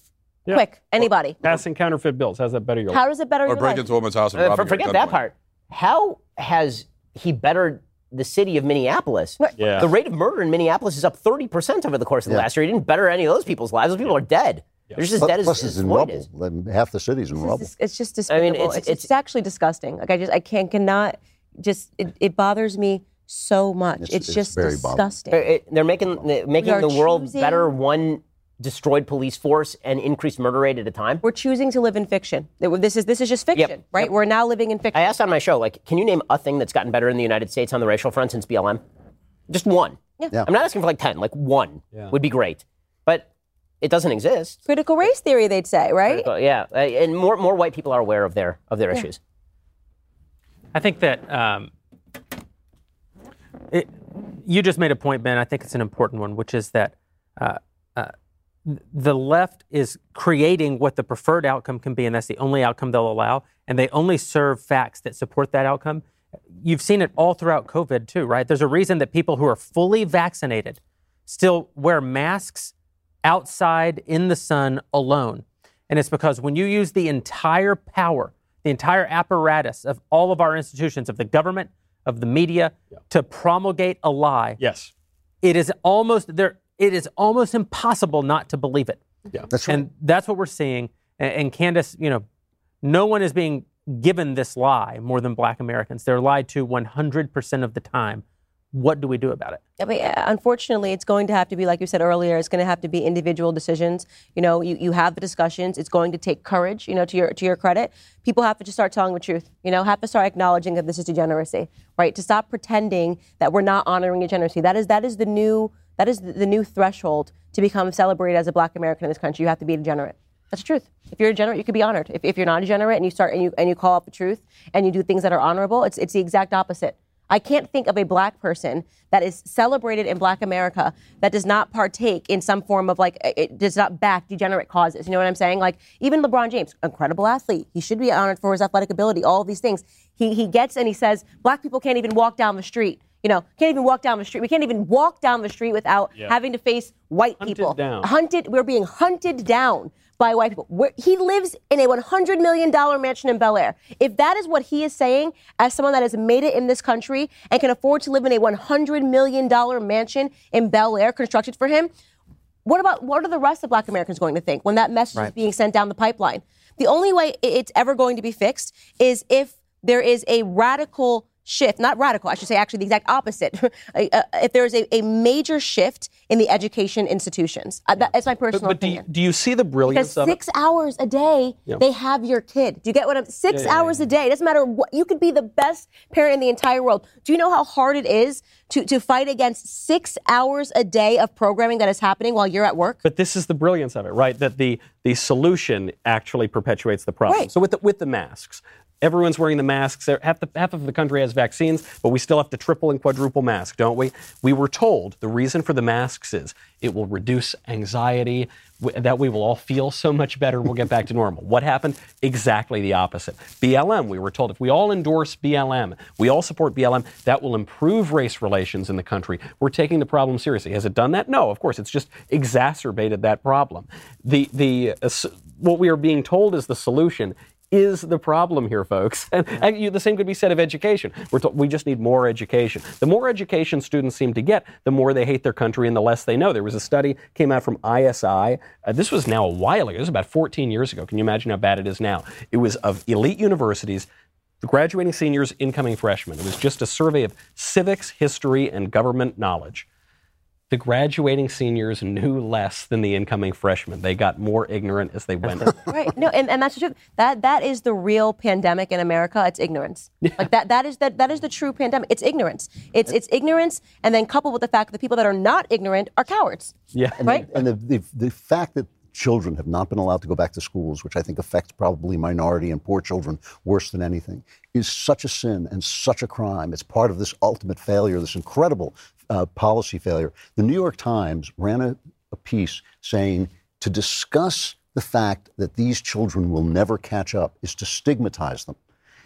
Quick, anybody. Passing counterfeit bills. How's that better your life? How life? does it better Or your break life? into a woman's house and Uh, rob for- her forget that gunpoint. part. How has he bettered the city of Minneapolis? Yeah. The rate of murder in Minneapolis is up 30% over the course of the Yeah. last year. He didn't better any of those people's lives. Those people are dead. They're just as Plus, dead as, plus as it's in rubble. is. Half the city's in rubble. It's, it's just I mean, it's- it's, it's- it's actually disgusting. Like I just I can't cannot just it, it bothers me so much. It's, It's- it's just disgusting. They're, it- they're making they're making the world choosing- better one destroyed police force and increased murder rate at a time. We're choosing to live in fiction. This is this is just fiction, right? Yep. We're now living in fiction. I asked on my show, like, can you name a thing that's gotten better in the United States on the racial front since BLM? Just one. Yeah. I'm not asking for like ten, like one would be great, but it doesn't exist. Critical race theory, they'd say, right? But yeah, uh, and more more white people are aware of their of their issues. I think that um, it, you just made a point, Ben. I think it's an important one, which is that uh, uh, the left is creating what the preferred outcome can be, and that's the only outcome they'll allow, and they only serve facts that support that outcome. You've seen it all throughout COVID, too, right? There's a reason that people who are fully vaccinated still wear masks outside in the sun alone. And it's because when you use the entire power, the entire apparatus of all of our institutions, of the government, of the media, to promulgate a lie, Yes. it is almost there. It is almost impossible not to believe it. Yeah. That's right. And that's what we're seeing. And, and Candace, you know, no one is being given this lie more than black Americans. They're lied to 100% of the time. What do we do about it? I mean, uh, unfortunately, it's going to have to be, like you said earlier, it's going to have to be individual decisions. You know, you, you have the discussions. It's going to take courage. You know, to your to your credit, people have to just start telling the truth. You know, have to start acknowledging that this is degeneracy, right? To stop pretending that we're not honoring degeneracy. That is that is the new that is the, new threshold to become celebrated as a Black American in this country. You have to be degenerate. That's the truth. If you're a degenerate, you could be honored. If, if you're not a degenerate and you start and you and you call out the truth and you do things that are honorable, it's it's the exact opposite. I can't think of a black person that is celebrated in black America that does not partake in some form of like, it does not back degenerate causes. You know what I'm saying? Like, even LeBron James, incredible athlete. He should be honored for his athletic ability, all these things. He, he gets and he says, black people can't even walk down the street. You know, can't even walk down the street. We can't even walk down the street without having to face white Hunted people. down. Hunted, we're being hunted down by white people. Where, he lives in a $100 million mansion in Bel Air. If that is what he is saying, as someone that has made it in this country and can afford to live in a $100 million mansion in Bel Air constructed for him, what about what are the rest of black Americans going to think when that message is being sent down the pipeline? The only way it's ever going to be fixed is if there is a radical shift, not radical, I should say actually the exact opposite. *laughs* If there is a, a major shift in the education institutions. Uh, that- that's my But, personal but do, you, opinion. do you see the brilliance Because of it? six hours a day, they have your kid. Do you get what I'm? Six Yeah, yeah, hours a day. It doesn't matter what. You could be the best parent in the entire world. Do you know how hard it is to to fight against six hours a day of programming that is happening while you're at work? But this is the brilliance of it, right? That the the solution actually perpetuates the problem. Right. So with the, with the masks, everyone's wearing the masks. Half the half of the country has vaccines, but we still have to triple and quadruple mask, don't we? We were told the reason for the masks is it will reduce anxiety, that we will all feel so much better. We'll get back to normal. What happened? Exactly the opposite. BLM. We were told if we all endorse BLM, we all support BLM, that will improve race relations in the country. We're taking the problem seriously. Has it done that? No, of course. It's just exacerbated that problem. The the uh, what we are being told is the solution is the problem here, folks. *laughs* And, and you, the same could be said of education. We're told, we just need more education. The more education students seem to get, the more they hate their country and the less they know. There was a study came out from ISI. Uh, this was now a while ago. This was about 14 years ago. Can you imagine how bad it is now? It was of elite universities. The graduating seniors, incoming freshmen. It was just a survey of civics, history, and government knowledge the graduating seniors knew less than the incoming freshmen. They got more ignorant as they went. Right. No, and, and that's the truth. That that is the real pandemic in America. It's ignorance. *laughs* Like that that is that that is the true pandemic. It's ignorance. It's it's ignorance, and then coupled with the fact that the people that are not ignorant are cowards. yeah. Right. And the, the, the fact that children have not been allowed to go back to schools, which I think affects probably minority and poor children worse than anything, is such a sin and such a crime. It's part of this ultimate failure, this incredible uh, policy failure. The New York Times ran a, a piece saying to discuss the fact that these children will never catch up is to stigmatize them.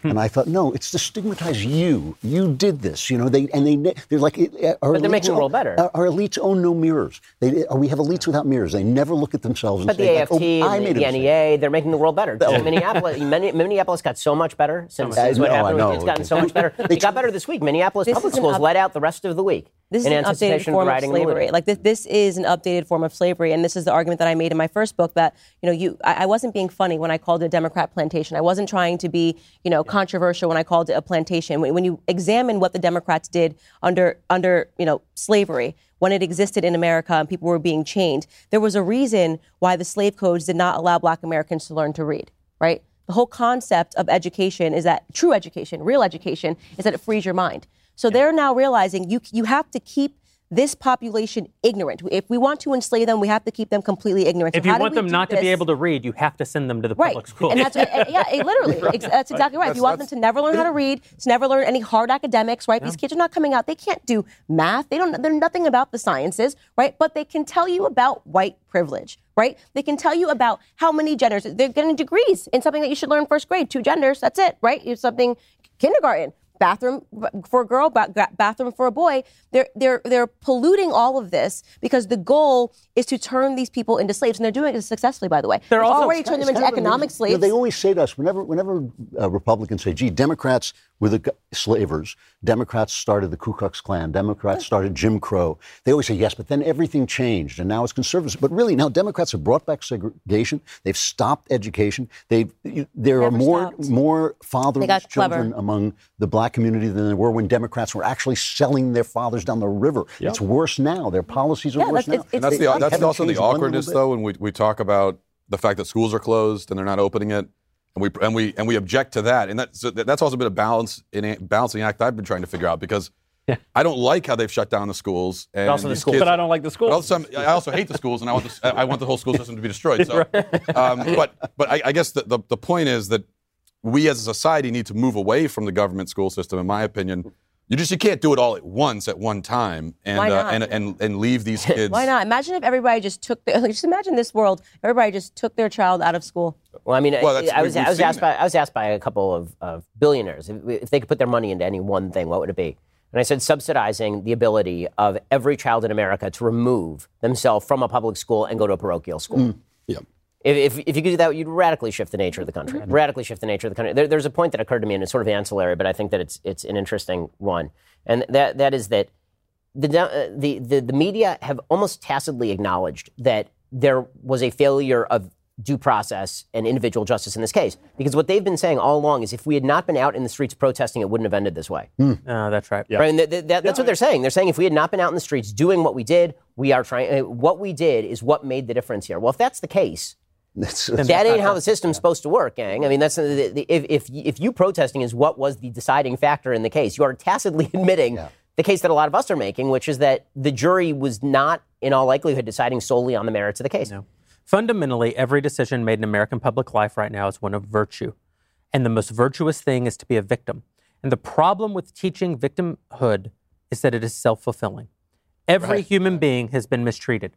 And I thought, no, it's to stigmatize you. You did this, you know. They and they they're like, uh, our But they're making the world better. Our, our elites own no mirrors. They, uh, we have elites without mirrors. They never look at themselves and But the say, AFT like, oh, I and made the, the. NEA, they're making the world better. *laughs* Minneapolis, Minneapolis got so much better since, I since what know, happened. know. It's gotten so much better. It got better this week. Minneapolis This public schools up- let out the rest of the week. This is an updated form of riding slavery. Like this, this is an updated form of slavery, and this is the argument that I made in my first book. That you know, you, I, I wasn't being funny when I called it a Democrat plantation. I wasn't trying to be, you know, controversial when I called it a plantation. When, when you examine what the Democrats did under, under, you know, slavery, when it existed in America and people were being chained, there was a reason why the slave codes did not allow Black Americans to learn to read. Right. The whole concept of education is that true education, real education, is that it frees your mind. So they're now realizing you you have to keep this population ignorant. If we want to enslave them, we have to keep them completely ignorant. If So you want them do not to be able to read, you have to send them to the Right, public school. and that's and- yeah, literally, *laughs* ex- that's exactly right. if you want them to never learn how to read, to never learn any hard academics, right? These kids are not coming out; they can't do math. They don't. They're nothing about the sciences, right? But they can tell you about white privilege, right? They can tell you about how many genders. They're getting degrees in something that you should learn first grade. Two genders. That's it, right? It's something kindergarten. Bathroom for a girl, bathroom for a boy. They're they're they're polluting all of this because the goal is to turn these people into slaves, and they're doing it successfully. By the way, They're also- already turning them into economic amazing. You know, slaves. they always say to us, whenever, whenever uh, Republicans say, gee, Democrats were the slavers, Democrats started the Ku Klux Klan, Democrats started Jim Crow. They always say, yes, but then everything changed and now it's conservatives. But really, now Democrats have brought back segregation. They've stopped education. They've, you- there are more, stopped. more fatherless got clever. children among the black community than there were when Democrats were actually selling their fathers down the river. It's worse now. Their policies are Yeah, worse that's- now. it's- And that's They the that's also the changed one little awkwardness though when we, we talk about the fact that schools are closed and they're not opening it, and we and we and we object to that, and that's that's also been a balance in a balancing act I've been trying to figure out because I don't like how they've shut down the schools and also the these schools. kids- But I don't like the schools. Also, I also hate the schools, and I want the, I want the whole school system to be destroyed. So, *laughs* um, but but I, I guess the, the the point is that we as a society need to move away from the government school system. In my opinion, you just you can't do it all at once at one time and uh, and, and and leave these *laughs* kids. Why not? Imagine if everybody just took. The, *laughs* just imagine this world. Everybody just took their child out of school. Well, I mean, Well, I, I was, we've I was seen asked by I was asked by a couple of, of billionaires if, if they could put their money into any one thing, what would it be? And I said subsidizing the ability of every child in America to remove themselves from a public school and go to a parochial school. Yeah. If, if, if you could do that, you'd radically shift the nature of the country. Radically shift the nature of the country. There, there's a point that occurred to me, and it's sort of ancillary, but I think that it's it's an interesting one, and that that is that the uh, the the, the media have almost tacitly acknowledged that there was a failure of due process and individual justice in this case, because what they've been saying all along is if we had not been out in the streets protesting, it wouldn't have ended this way. Uh, that's right. Right, and th- th- that, that's what they're saying. They're saying if we had not been out in the streets doing what we did, we are trying. Uh, what we did is what made the difference here. Well, if that's the case, It's- that ain't how the system's supposed to work, gang. I mean, that's the, the, if, if if you protesting is what was the deciding factor in the case, you are tacitly *laughs* admitting the case that a lot of us are making, which is that the jury was not, in all likelihood, deciding solely on the merits of the case. No. Fundamentally, every decision made in American public life right now is one of virtue. And the most virtuous thing is to be a victim. And the problem with teaching victimhood is that it is self fulfilling. Every human being has been mistreated,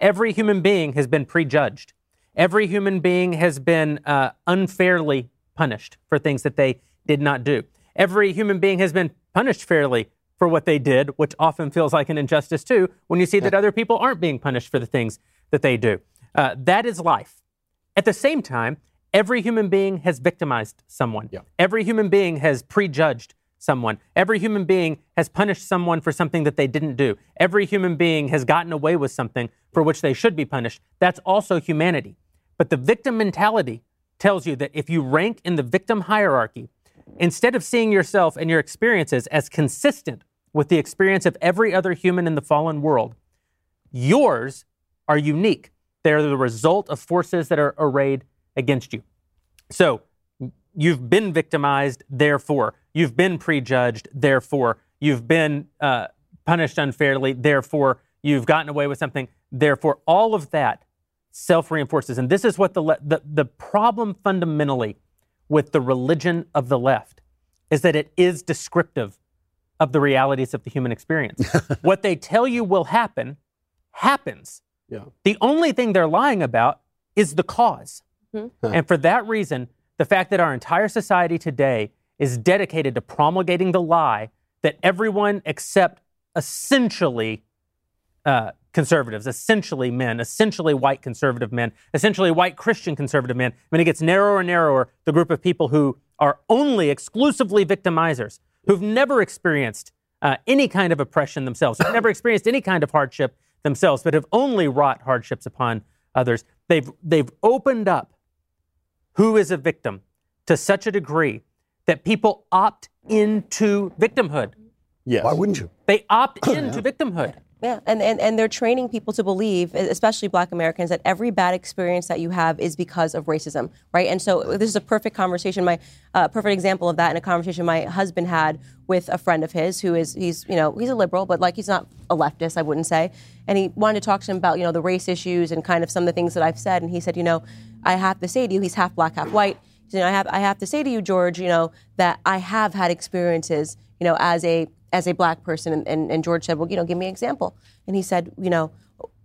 every human being has been prejudged, every human being has been uh, unfairly punished for things that they did not do. Every human being has been punished fairly for what they did, which often feels like an injustice too, when you see that other people aren't being punished for the things that they do. Uh, that is life. At the same time, every human being has victimized someone. Every human being has prejudged someone. Every human being has punished someone for something that they didn't do. Every human being has gotten away with something for which they should be punished. That's also humanity. But the victim mentality tells you that if you rank in the victim hierarchy, instead of seeing yourself and your experiences as consistent with the experience of every other human in the fallen world, yours are unique. They're the result of forces that are arrayed against you. So you've been victimized, therefore. You've been prejudged, therefore. You've been uh, punished unfairly, therefore. You've gotten away with something, therefore. All of that self reinforces. And this is what the, le- the, the problem fundamentally with the religion of the left is that it is descriptive of the realities of the human experience. *laughs* what they tell you will happen happens. Yeah. The only thing they're lying about is the cause. and for that reason, the fact that our entire society today is dedicated to promulgating the lie that everyone except essentially uh, conservatives, essentially men, essentially white conservative men, essentially white Christian conservative men, when it gets narrower and narrower, the group of people who are only exclusively victimizers, who've never experienced uh, any kind of oppression themselves, who've never experienced any kind of hardship themselves, but have only wrought hardships upon others. They've, they've opened up who is a victim to such a degree that people opt into victimhood. Yes. Why wouldn't you? They opt *clears throat* into victimhood. Yeah, and, and, and they're training people to believe, especially black Americans, that every bad experience that you have is because of racism, right? And so this is a perfect conversation, my uh, perfect example of that in a conversation my husband had with a friend of his who is, he's, you know, he's a liberal, but like he's not a leftist, I wouldn't say. And he wanted to talk to him about, you know, the race issues and kind of some of the things that I've said. And he said, you know, I have to say to you, he's half black, half white. He said, I have, I have to say to you, George, you know, that I have had experiences, you know, as a as a black person. And, and, and George said, well, you know, give me an example. And he said, you know,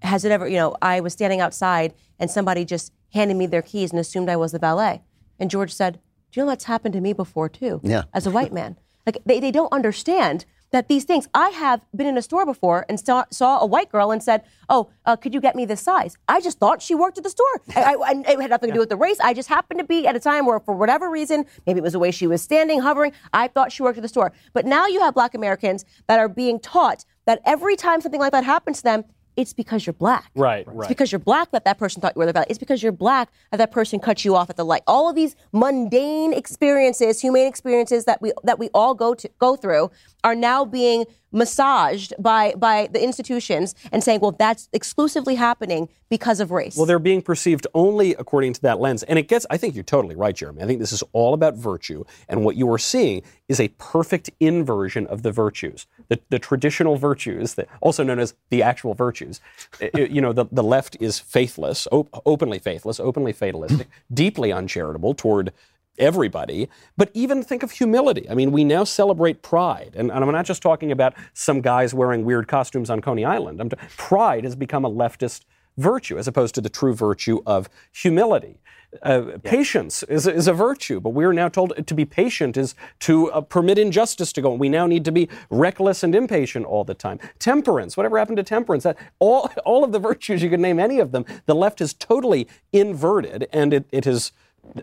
has it ever, you know, I was standing outside and somebody just handed me their keys and assumed I was the valet. And George said, do you know that's happened to me before too? Yeah. As a white man. Like they, they don't understand that these things, I have been in a store before and saw, saw a white girl and said, oh, uh, could you get me this size? I just thought she worked at the store. I, I, it had nothing to do with the race. I just happened to be at a time where, for whatever reason, maybe it was the way she was standing, hovering, I thought she worked at the store. But now you have black Americans that are being taught that every time something like that happens to them, it's because you're black. Right, right. It's because you're black that that person thought you were the valet. It's because you're black that that person cut you off at the light. All of these mundane experiences, humane experiences that we that we all go to go through, are now being massaged by by the institutions and saying, well, that's exclusively happening because of race. Well, they're being perceived only according to that lens. And it gets, I think you're totally right, Jeremy. I think this is all about virtue. And what you are seeing is a perfect inversion of the virtues, the, the traditional virtues, that, also known as the actual virtues. I- I- you know, the, the left is faithless, op- openly faithless, openly fatalistic, *clears throat* deeply uncharitable toward everybody, but even think of humility. I mean, we now celebrate pride. And, and I'm not just talking about some guys wearing weird costumes on Coney Island. I'm t- pride has become a leftist virtue as opposed to the true virtue of humility. Uh, Patience is, is a virtue, but we're now told to be patient is to uh, permit injustice to go on. We now need to be reckless and impatient all the time. Temperance, whatever happened to temperance? That, all, all of the virtues, you could name any of them, the left has totally inverted, and it, it has.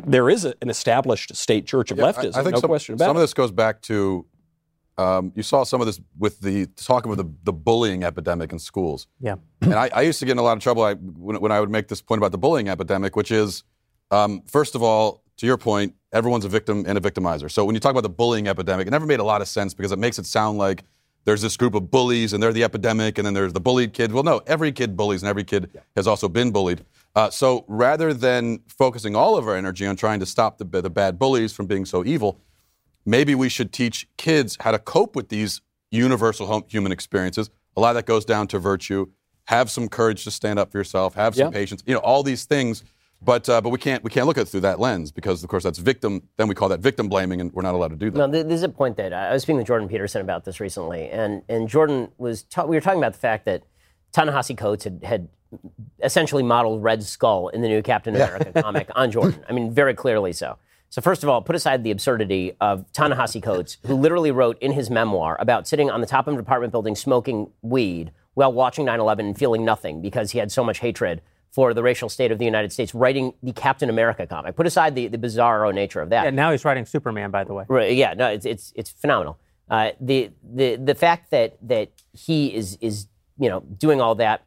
There is a, an established state church of Yeah, leftism, I, think no some, question about it. some it. of this goes back to um, you saw some of this with the talk about the, the bullying epidemic in schools. Yeah. and I, I used to get in a lot of trouble I, when, when I would make this point about the bullying epidemic, which is, um, first of all, to your point, everyone's a victim and a victimizer. So when you talk about the bullying epidemic, it never made a lot of sense because it makes it sound like there's this group of bullies and they're the epidemic, and then there's the bullied kid. Well, no, every kid bullies and every kid has also been bullied. Uh, so rather than focusing all of our energy on trying to stop the, the bad bullies from being so evil, maybe we should teach kids how to cope with these universal human experiences. A lot of that goes down to virtue. Have some courage to stand up for yourself. Have some patience. You know, all these things. But uh, but we can't we can't look at it through that lens because of course that's victim. Then we call that victim blaming, and we're not allowed to do that. No, th- this is a point that I was speaking with Jordan Peterson about this recently, and and Jordan was ta- we were talking about the fact that Ta-Nehisi Coates had, had essentially modeled Red Skull in the new Captain America comic *laughs* on Jordan. I mean, very clearly so. So first of all, put aside the absurdity of Ta-Nehisi Coates, who literally wrote in his memoir about sitting on the top of an apartment building smoking weed while watching 9/11 and feeling nothing because he had so much hatred for the racial state of the United States, writing the Captain America comic. Put aside the, the bizarro nature of that. And now he's writing Superman, by the way. Right, yeah, no, it's it's it's phenomenal. Uh, the the the fact that that he is is you know doing all that,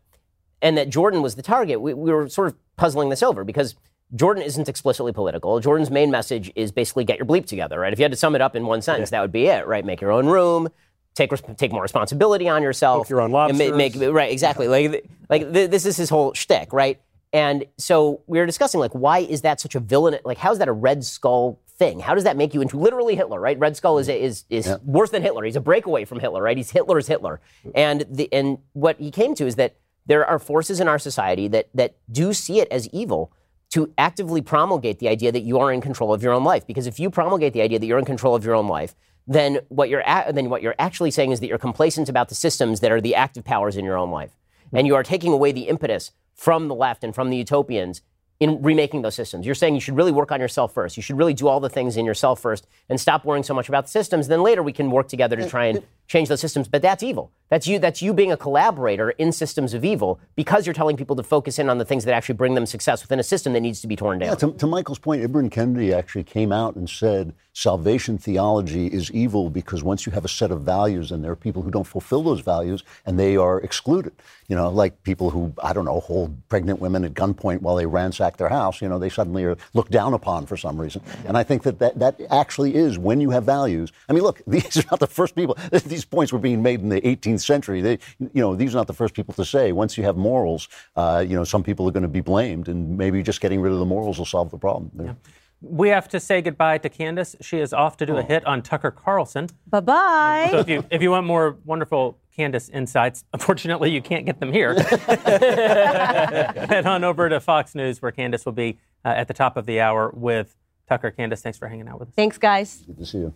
and that Jordan was the target, we, we were sort of puzzling this over because Jordan isn't explicitly political. Jordan's main message is basically get your bleep together, right? If you had to sum it up in one sentence, that would be it, right? Make your own room. Take, take more responsibility on yourself. Cook your own lobsters. Make, right, exactly. Like, like th- this is his whole shtick, right? And so we were discussing, like, why is that such a villain? Like, how is that a Red Skull thing? How does that make you into literally Hitler, right? Red Skull is is is worse than Hitler. He's a breakaway from Hitler, right? He's Hitler's Hitler. And the and what he came to is that there are forces in our society that that do see it as evil to actively promulgate the idea that you are in control of your own life. Because if you promulgate the idea that you're in control of your own life, then what you're a- then what you're actually saying is that you're complacent about the systems that are the active powers in your own life, mm-hmm. and you are taking away the impetus from the left and from the utopians in remaking those systems. You're saying you should really work on yourself first. You should really do all the things in yourself first and stop worrying so much about the systems. Then later we can work together to try and change those systems, but that's evil. That's you. That's you being a collaborator in systems of evil because you're telling people to focus in on the things that actually bring them success within a system that needs to be torn down. Yeah, to, to Michael's point, Ibram Kendi actually came out and said salvation theology is evil because once you have a set of values and there are people who don't fulfill those values and they are excluded. You know, like people who, I don't know, hold pregnant women at gunpoint while they ransack their house, you know, they suddenly are looked down upon for some reason. And I think that that, that actually is when you have values. I mean, look, *laughs* these are not the first people, *laughs* these points were being made in the 18th century. They, you know, these are not the first people to say once you have morals, uh, you know, some people are going to be blamed and maybe just getting rid of the morals will solve the problem. We have to say goodbye to Candace. She is off to do a hit on Tucker Carlson. Bye bye. So if you if you want more wonderful Candace insights, *laughs* unfortunately you can't get them here. *laughs* Head on over to Fox News where Candace will be uh, at the top of the hour with Tucker. Candace, thanks for hanging out with us. Thanks, guys. Good to see you.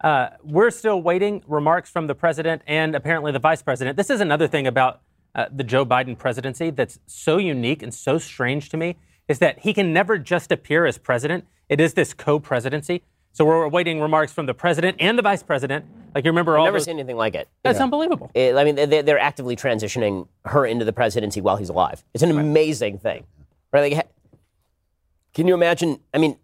Uh, we're still waiting remarks from the president and apparently the vice president. This is another thing about uh, the Joe Biden presidency that's so unique and so strange to me is that he can never just appear as president. It is this co-presidency. So we're awaiting remarks from the president and the vice president. Like you remember I've all never those- seen anything like it. That's unbelievable. It- I mean, they- they're actively transitioning her into the presidency while he's alive. It's an amazing thing, right? Like, can you imagine? I mean,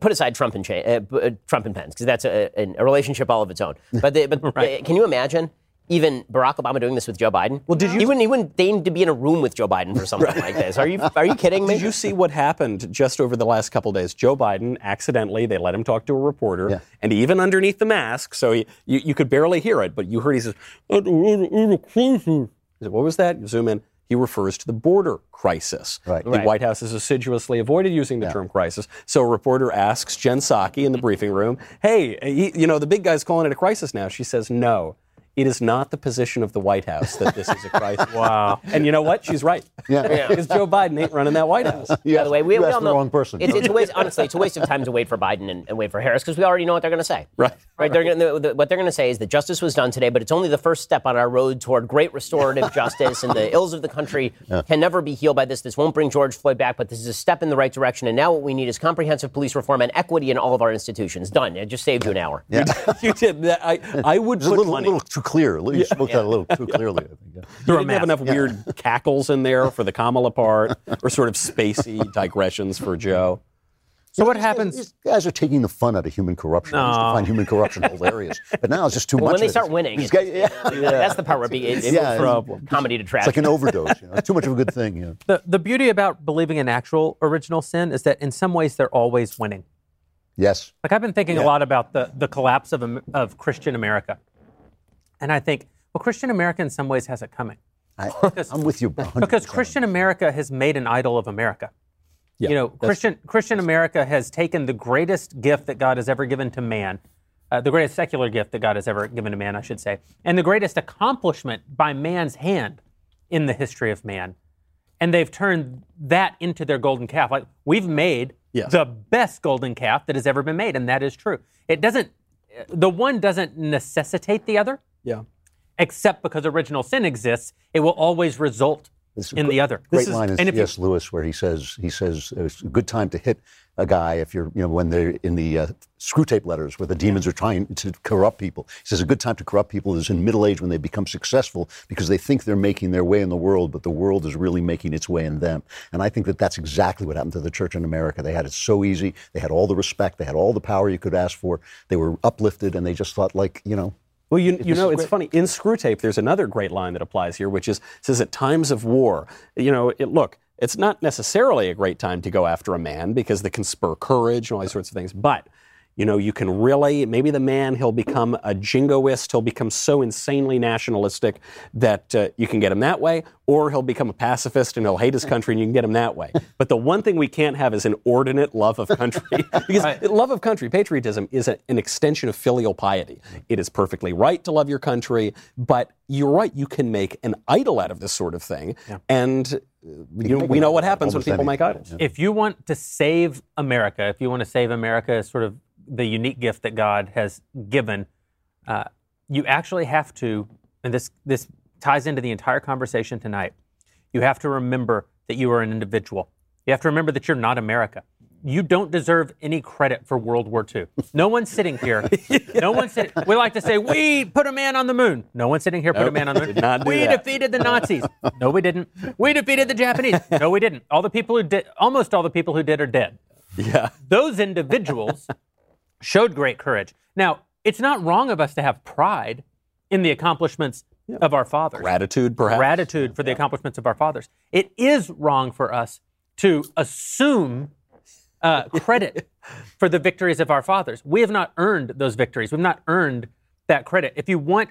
put aside Trump and cha- uh, Trump and Pence because that's a, a, relationship all of its own. But they, but *laughs* uh, can you imagine? Even Barack Obama doing this with Joe Biden. Well, did you? He wouldn't. He wouldn't deign to be in a room with Joe Biden for *laughs* something like this. Are you? Are you kidding me? Did you see what happened just over the last couple days? Joe Biden accidentally, they let him talk to a reporter, and even underneath the mask, so he, you, you could barely hear it, but you heard he says, "Uh, said, What was that? You zoom in. He refers to the border crisis. Right. The Right. White House has assiduously avoided using the term crisis. So a reporter asks Jen Psaki in the briefing room, "Hey, he, you know the big guy's calling it a crisis now." She says, "No." It is not the position of the White House that this is a crisis. *laughs* Wow. And you know what? She's right. *laughs* Yeah. Because Joe Biden ain't running that White House. You By the way, we, you we asked all the wrong person. It's, it's a waste. Honestly, it's a waste of time to wait for Biden and, and wait for Harris because we already know what they're going to say. Right. Right. They're gonna, the, the- what they're going to say is that justice was done today, but it's only the first step on our road toward great restorative *laughs* justice, and the ills of the country can never be healed by this. This won't bring George Floyd back, but this is a step in the right direction. And now what we need is comprehensive police reform and equity in all of our institutions. Done. It just saved you an hour. Yeah. you did that. I, I would It's a put little, money. little too clear. You spoke that a little too *laughs* clearly, I think. yeah. You didn't have enough weird *laughs* cackles in there for the Kamala part, or sort of spacey *laughs* digressions for Joe. So what These happens? guys are taking the fun out of human corruption. I used to find human corruption hilarious, but now it's just too Well, much. when they of start winning, These guys- yeah, That's the part where it, be- it, it Yeah, moves it's- from comedy to it's like an overdose. You know? Too much of a good thing. You know? The, the beauty about believing in actual original sin is that in some ways they're always winning. Yes. Like I've been thinking a lot about the, the collapse of, of Christian America. And I think, well, Christian America in some ways has it coming. I, *laughs* I'm with you. *laughs* 100%. Because Christian America has made an idol of America. Yeah, you know, Christian Christian America has taken the greatest gift that God has ever given to man, uh, the greatest secular gift that God has ever given to man, I should say, and the greatest accomplishment by man's hand in the history of man, and they've turned that into their golden calf. Like we've made Yes. the best golden calf that has ever been made, and that is true. It doesn't. The one doesn't necessitate the other, Yeah. except because original sin exists. It will always result It's a in gr- the other. Great This line is and if you- C.S. Lewis, where he says he says it's a good time to hit a guy if you're you know when they're in the uh, Screwtape Letters where the demons are trying to corrupt people. He says a good time to corrupt people is in middle age when they become successful because they think they're making their way in the world, but the world is really making its way in them. And I think that that's exactly what happened to the church in America. They had it so easy. They had all the respect. They had all the power you could ask for. They were uplifted, and they just thought like you know. Well, you, you know, it's great. funny. In Screwtape, there's another great line that applies here, which is says at times of war, you know, it, look, it's not necessarily a great time to go after a man because they can spur courage and all these sorts of things. But you know, you can really maybe the man he'll become a jingoist, he'll become so insanely nationalistic that uh, you can get him that way, or he'll become a pacifist and he'll hate his country and you can get him that way. *laughs* But the one thing we can't have is an ordinate love of country *laughs* because love of country, patriotism, is a, an extension of filial piety. It is perfectly right to love your country, but you're right, you can make an idol out of this sort of thing, and uh, you we know what happens when people make idols. if you want to save America, if you want to save America sort of the unique gift that God has given, uh, you actually have to, and this this ties into the entire conversation tonight. You have to remember that you are an individual. You have to remember that you're not America. you don't deserve any credit for World War II. No one's sitting here. *laughs* No one sitting. We like to say we put a man on the moon. No one's sitting here put a man on the moon. did not do we that. defeated the Nazis. No, we didn't. We defeated the Japanese. No, we didn't. All the people who did, almost all the people who did, are dead. Yeah. Those individuals showed great courage. Now, it's not wrong of us to have pride in the accomplishments of our fathers. Gratitude, perhaps. Gratitude for the accomplishments of our fathers. It is wrong for us to assume uh, *laughs* credit for the victories of our fathers. We have not earned those victories. We've not earned that credit. If you want,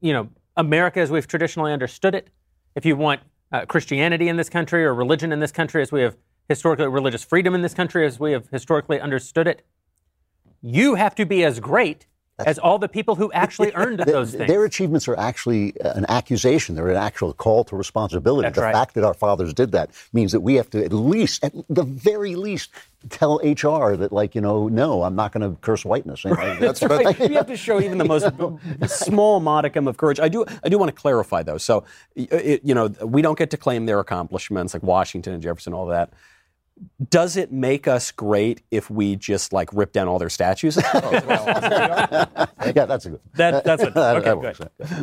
you know, America as we've traditionally understood it, if you want uh, Christianity in this country or religion in this country as we have historically religious freedom in this country as we have historically understood it, you have to be as great as all the people who actually earned those things. Their achievements are actually uh, an accusation. They're an actual call to responsibility. That's the right. fact that our fathers did that means that we have to at least, at the very least, tell HR that, like, you know, no, I'm not going to curse whiteness. *laughs* That's right. you have to show even the most *laughs* small modicum of courage. I do. I do want to clarify though. So, it, you know, we don't get to claim their accomplishments like Washington and Jefferson, all that. Does it make us great if we just like rip down all their statues? *laughs* Oh, *laughs* yeah, that's a good. That- that's what- *laughs* okay, that works.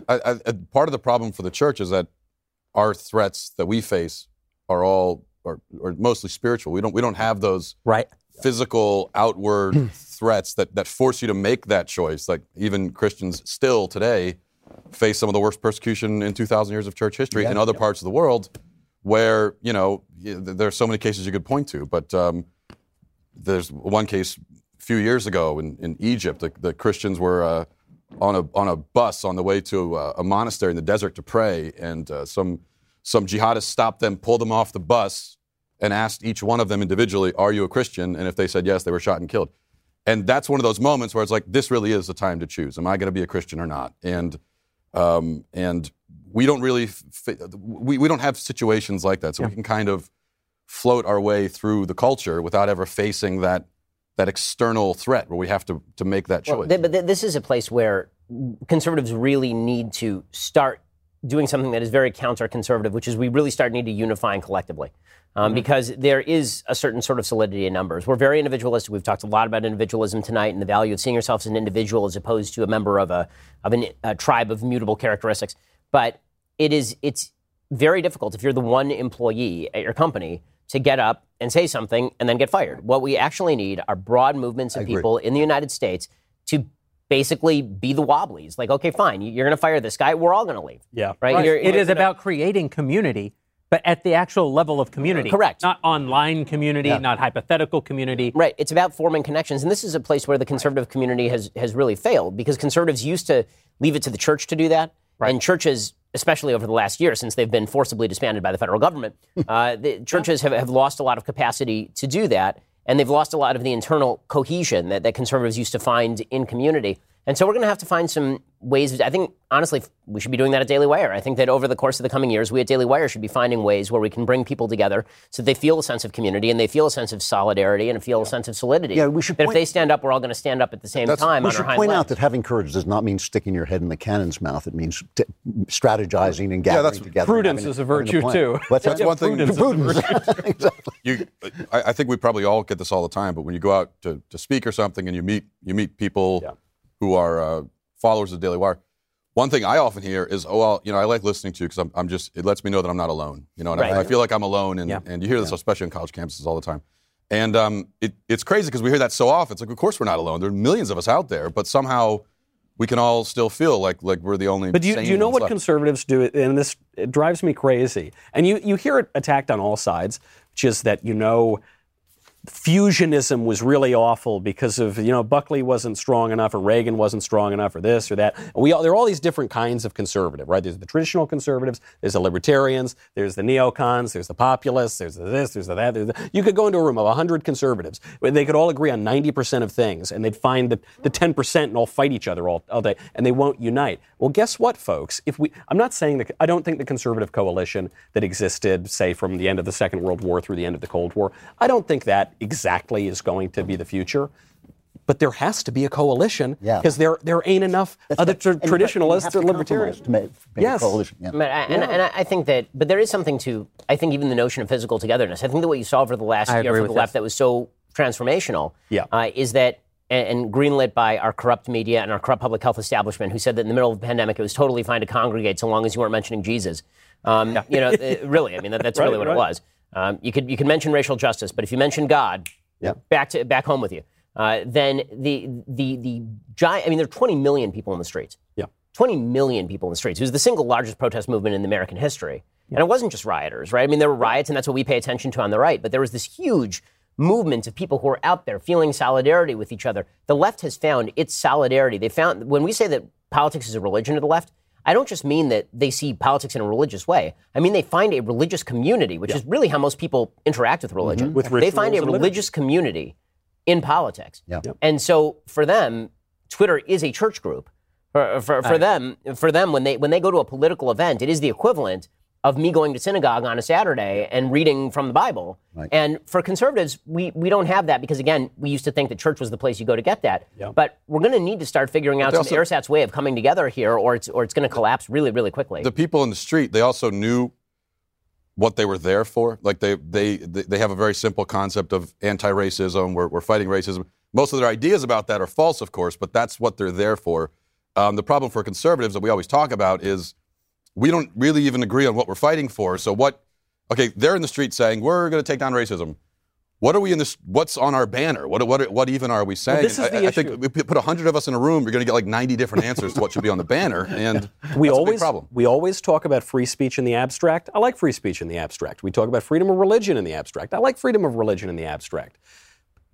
I, I, I- part of the problem for the church is that our threats that we face are all are, are mostly spiritual. We don't we don't have those right physical outward hmm. threats that that force you to make that choice. Like even Christians still today face some of the worst persecution in 2,000 years of church history in other parts of the world, where you know there are so many cases you could point to, but. Um, there's one case a few years ago in, in Egypt. The, the Christians were uh, on a on a bus on the way to uh, a monastery in the desert to pray, and uh, some some jihadists stopped them, pulled them off the bus, and asked each one of them individually, "Are you a Christian?" And if they said yes, they were shot and killed. And that's one of those moments where it's like, this really is the time to choose. Am I going to be a Christian or not? And um, and we don't really f- we, we don't have situations like that, so we can kind of float our way through the culture without ever facing that that external threat where we have to to make that choice. Well, th- but th- this is a place where conservatives really need to start doing something that is very counter-conservative, which is we really start need to unifying collectively. Um, Because there is a certain sort of solidity in numbers. We're very individualistic. We've talked a lot about individualism tonight and the value of seeing yourself as an individual as opposed to a member of a of an, a tribe of mutable characteristics. But it is it's very difficult if you're the one employee at your company to get up and say something and then get fired. What we actually need are broad movements of people in the United States to basically be the wobblies. Like, okay, fine, you- you're going to fire this guy. We're all going to leave. Yeah. Right? Right. You're- It is you know- about creating community, but at the actual level of community. Correct. Not online community, not hypothetical community. Right. It's about forming connections. And this is a place where the conservative community has, has really failed because conservatives used to leave it to the church to do that. And churches, especially over the last year, since they've been forcibly disbanded by the federal government, *laughs* uh, the churches have, have lost a lot of capacity to do that. And they've lost a lot of the internal cohesion that, that conservatives used to find in community. And so we're going to have to find some ways. I think, honestly, we should be doing that at Daily Wire. I think that over the course of the coming years, we at Daily Wire should be finding ways where we can bring people together so that they feel a sense of community and they feel a sense of solidarity and feel a sense of solidity. Yeah, we should That if they stand up, we're all going to stand up at the same time we on our should hind point out that having courage does not mean sticking your head in the cannon's mouth. It means t- strategizing and gathering that's- together. Prudence is a virtue, too. What's That's that? one thing- Prudence is *laughs* Prudence. exactly. you, I, I think we probably all get this all the time. But when you go out to, to speak or something and you meet you meet people Yeah. Who are uh, followers of Daily Wire, one thing I often hear is, "Oh well, you know, I like listening to you because I'm, I'm just it lets me know that I'm not alone. You know, and I, Right. I feel like I'm alone, and, Yeah. and you hear this especially on college campuses all the time. And um, it, it's crazy because we hear that so often. It's like, of course we're not alone. There are millions of us out there, but somehow we can all still feel like like we're the only. But do you, do you know what left. conservatives do? And this it drives me crazy. And you, you hear it attacked on all sides, which is that, you know, fusionism was really awful because of, you know, Buckley wasn't strong enough or Reagan wasn't strong enough or this or that. We all, there are all these different kinds of conservative, right? There's the traditional conservatives, there's the libertarians, there's the neocons, there's the populists, there's the this, there's the that. There's the, you could go into a room of 100 conservatives, they could all agree on 90% of things, and they'd find the, the 10% and all fight each other all, all day, and they won't unite. Well, guess what, folks? If we, I'm not saying that, I don't think the conservative coalition that existed, say, from the end of the Second World War through the end of the Cold War, I don't think that exactly is going to be the future. But there has to be a coalition Yeah. because there there ain't enough other tra- And you have- and you traditionalists or libertarians. To make, make Yes. a coalition. Yeah. But I, and, and I- I think that, but there is something to, I think even the notion of physical togetherness. I think that what you saw over the last I year agree for the this. left that was so transformational Yeah. uh, is that and, and greenlit by our corrupt media and our corrupt public health establishment, who said that in the middle of the pandemic it was totally fine to congregate so long as you weren't mentioning Jesus. Um, You know, *laughs* really, I mean that, that's Right, really what right. it was. Um, you could you could mention racial justice, but if you mention God, Yeah. back to back home with you, uh, then the the the giant. I mean, there are 20 million people in the streets. Yeah. 20 million people in the streets. It was the single largest protest movement in American history. And it wasn't just rioters, right? I mean, there were riots, and that's what we pay attention to on the right. But there was this huge movement of people who are out there feeling solidarity with each other. The left has found its solidarity. They found, when we say that politics is a religion to the left, I don't just mean that they see politics in a religious way. I mean, they find a religious community, which is really how most people interact with mm-hmm. religion. With they find a and liturgy. religious community in politics. Yeah. Yep. And so for them, Twitter is a church group. For, for, for them, for them, when they when they go to a political event, it is the equivalent of me going to synagogue on a Saturday and reading from the Bible. Right. And for conservatives, we, we don't have that because again, we used to think that church was the place you go to get that. Yeah. But we're going to need to start figuring out they some also- ersatz way of coming together here, or it's or it's going to collapse really really quickly. the people in the street, they also knew what they were there for. Like they they they they have a very simple concept of anti-racism. We're, we're fighting racism. Most of their ideas about that are false, of course, but that's what they're there for. Um, the problem for conservatives that we always talk about is we don't really even agree on what we're fighting for. So what? Okay, they're in the street saying we're going to take down racism. What are we in this? What's on our banner? What what what even are we saying? this is I, the I issue. think we put a hundred of us in a room. You're going to get like 90 different answers to what should be on the banner, and *laughs* we always we always talk about free speech in the abstract. I like free speech in the abstract. We talk about freedom of religion in the abstract. I like freedom of religion in the abstract.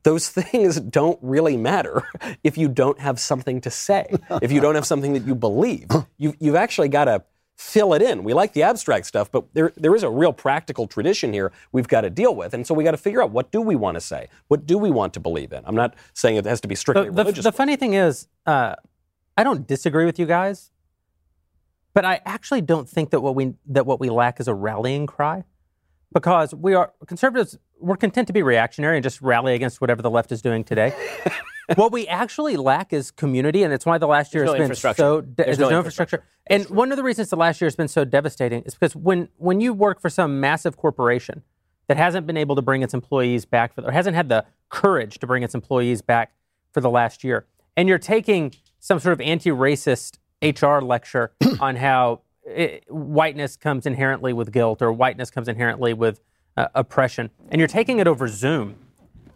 Those *laughs* things don't really matter if you don't have something to say. if you don't have something that you believe, you've, you've actually got to fill it in. We like the abstract stuff, but there, there is a real practical tradition here we've got to deal with. And so we got to figure out what do we want to say? What do we want to believe in? I'm not saying it has to be strictly The, the, religious. the funny thing is, uh, I don't disagree with you guys, but I actually don't think that what we that what we lack is a rallying cry, because we are conservatives. We're content to be reactionary and just rally against whatever the left is doing today. *laughs* what we actually lack is community, and it's why the last year There's has no been infrastructure. so. De- There's there's, no no infrastructure, and one of the reasons the last year has been so devastating is because when when you work for some massive corporation that hasn't been able to bring its employees back for, or hasn't had the courage to bring its employees back for the last year, and you're taking some sort of anti-racist HR lecture *coughs* on how it, whiteness comes inherently with guilt or whiteness comes inherently with uh, oppression, and you're taking it over Zoom.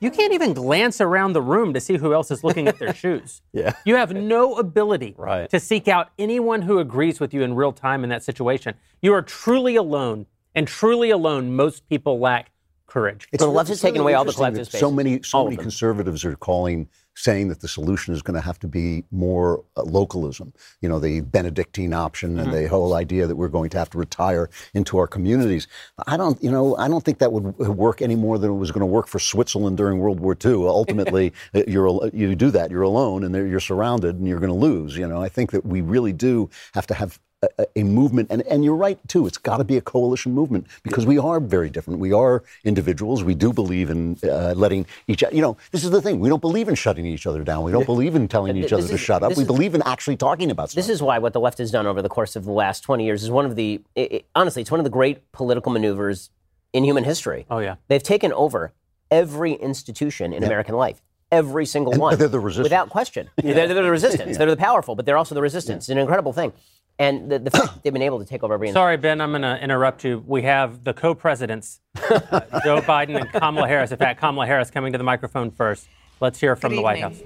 You can't even glance around the room to see who else is looking at their *laughs* shoes. Yeah. You have no ability Right. to seek out anyone who agrees with you in real time in that situation. You are truly alone, and truly alone, most people lack courage. the left has taken away all the interesting collective space. So many, so All many conservatives are calling, saying that the solution is going to have to be more uh, localism. You know, the Benedictine option and Mm-hmm. the whole idea that we're going to have to retire into our communities. I don't, you know, I don't think that would work any more than it was going to work for Switzerland during World War II. *laughs* Ultimately, uh, you're you do that, you're alone, and you're surrounded, and you're going to lose. You know, I think that we really do have to have a, a- a movement, and, and you're right too. It's got to be a coalition movement because we are very different. We are individuals. We do believe in uh, letting each. You know, this is the thing. We don't believe in shutting each other down. We don't believe in telling each other this to shut up. We is- believe in actually talking about stuff. This is why what the left has done over the course of the last 20 years is one of the, i i honestly, it's one of the great political maneuvers in human history. Oh, yeah. They've taken over every institution in American life. Every single And one. they're the resistance. Without question. *laughs* they're, they're the resistance. They're the powerful, but they're also the resistance. It's an incredible thing. And the, the fact they've been able to take over every Sorry, Ben, I'm going to interrupt you. We have the co-presidents, uh, Joe Biden and Kamala Harris. In fact, Kamala Harris coming to the microphone first. Let's hear from Good the White. House.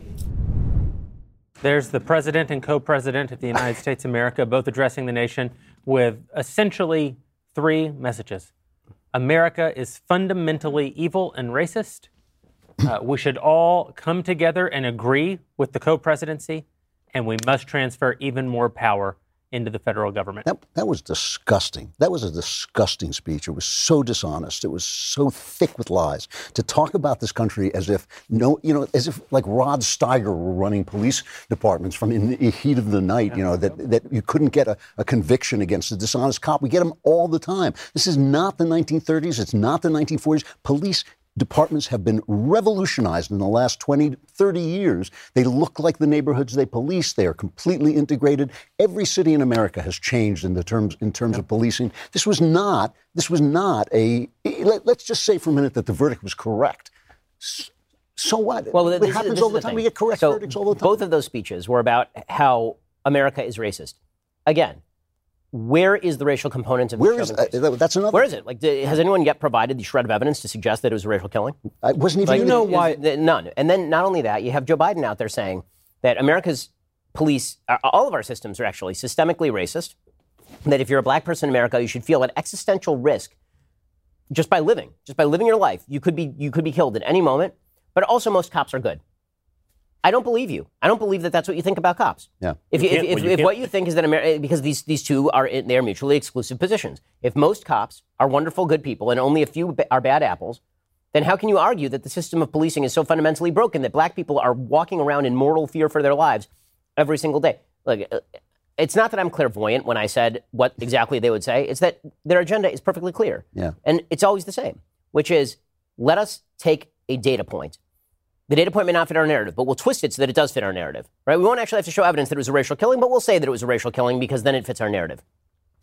There's the president and co-president of the United States of America, both addressing the nation with essentially three messages. America is fundamentally evil and racist. Uh, we should all come together and agree with the co-presidency, and we must transfer even more power into the federal government. That, that was disgusting. That was a disgusting speech. It was so dishonest. It was so thick with lies. To talk about this country as if no, you know, as if like Rod Steiger were running police departments from in the heat of the night. You know that that you couldn't get a, a conviction against a dishonest cop. We get them all the time. This is not the 1930s. It's not the 1940s. Police departments have been revolutionized in the last 20, 30 years. They look like the neighborhoods they police. They are completely integrated. Every city in America has changed in the terms in terms of policing. This was not this was not a let, us just say for a minute that the verdict was correct. So what? Well, it this is- happens this all is the time. thing. We get correct so verdicts all the time. Both of those speeches were about how America is racist. Again, where is the racial component of the Where is shoving uh, that's another? Where is it? Like, d- has anyone yet provided the shred of evidence to suggest that it was a racial killing? I wasn't even. Like, in the- is- th- None. And then not only that, you have Joe Biden out there saying that America's police, all of our systems are actually systemically racist. That if you're a black person in America, you should feel an existential risk just by living, just by living your life. You could be you could be killed at any moment. But also, most cops are good. I don't believe you. I don't believe that that's what you think about cops. Yeah. If, You you, if, can't- if, well, you if what you think is that America, because these, these two are in, they are mutually exclusive positions. If most cops are wonderful, good people, and only a few are bad apples, then how can you argue that the system of policing is so fundamentally broken that black people are walking around in mortal fear for their lives every single day? Look, uh, it's not that I'm clairvoyant when I said what exactly they would say. It's that their agenda is perfectly clear. Yeah. And it's always the same, which is let us take a data point. The data point may not fit our narrative, but we'll twist it so that it does fit our narrative. Right? We won't actually have to show evidence that it was a racial killing, but we'll say that it was a racial killing because then it fits our narrative.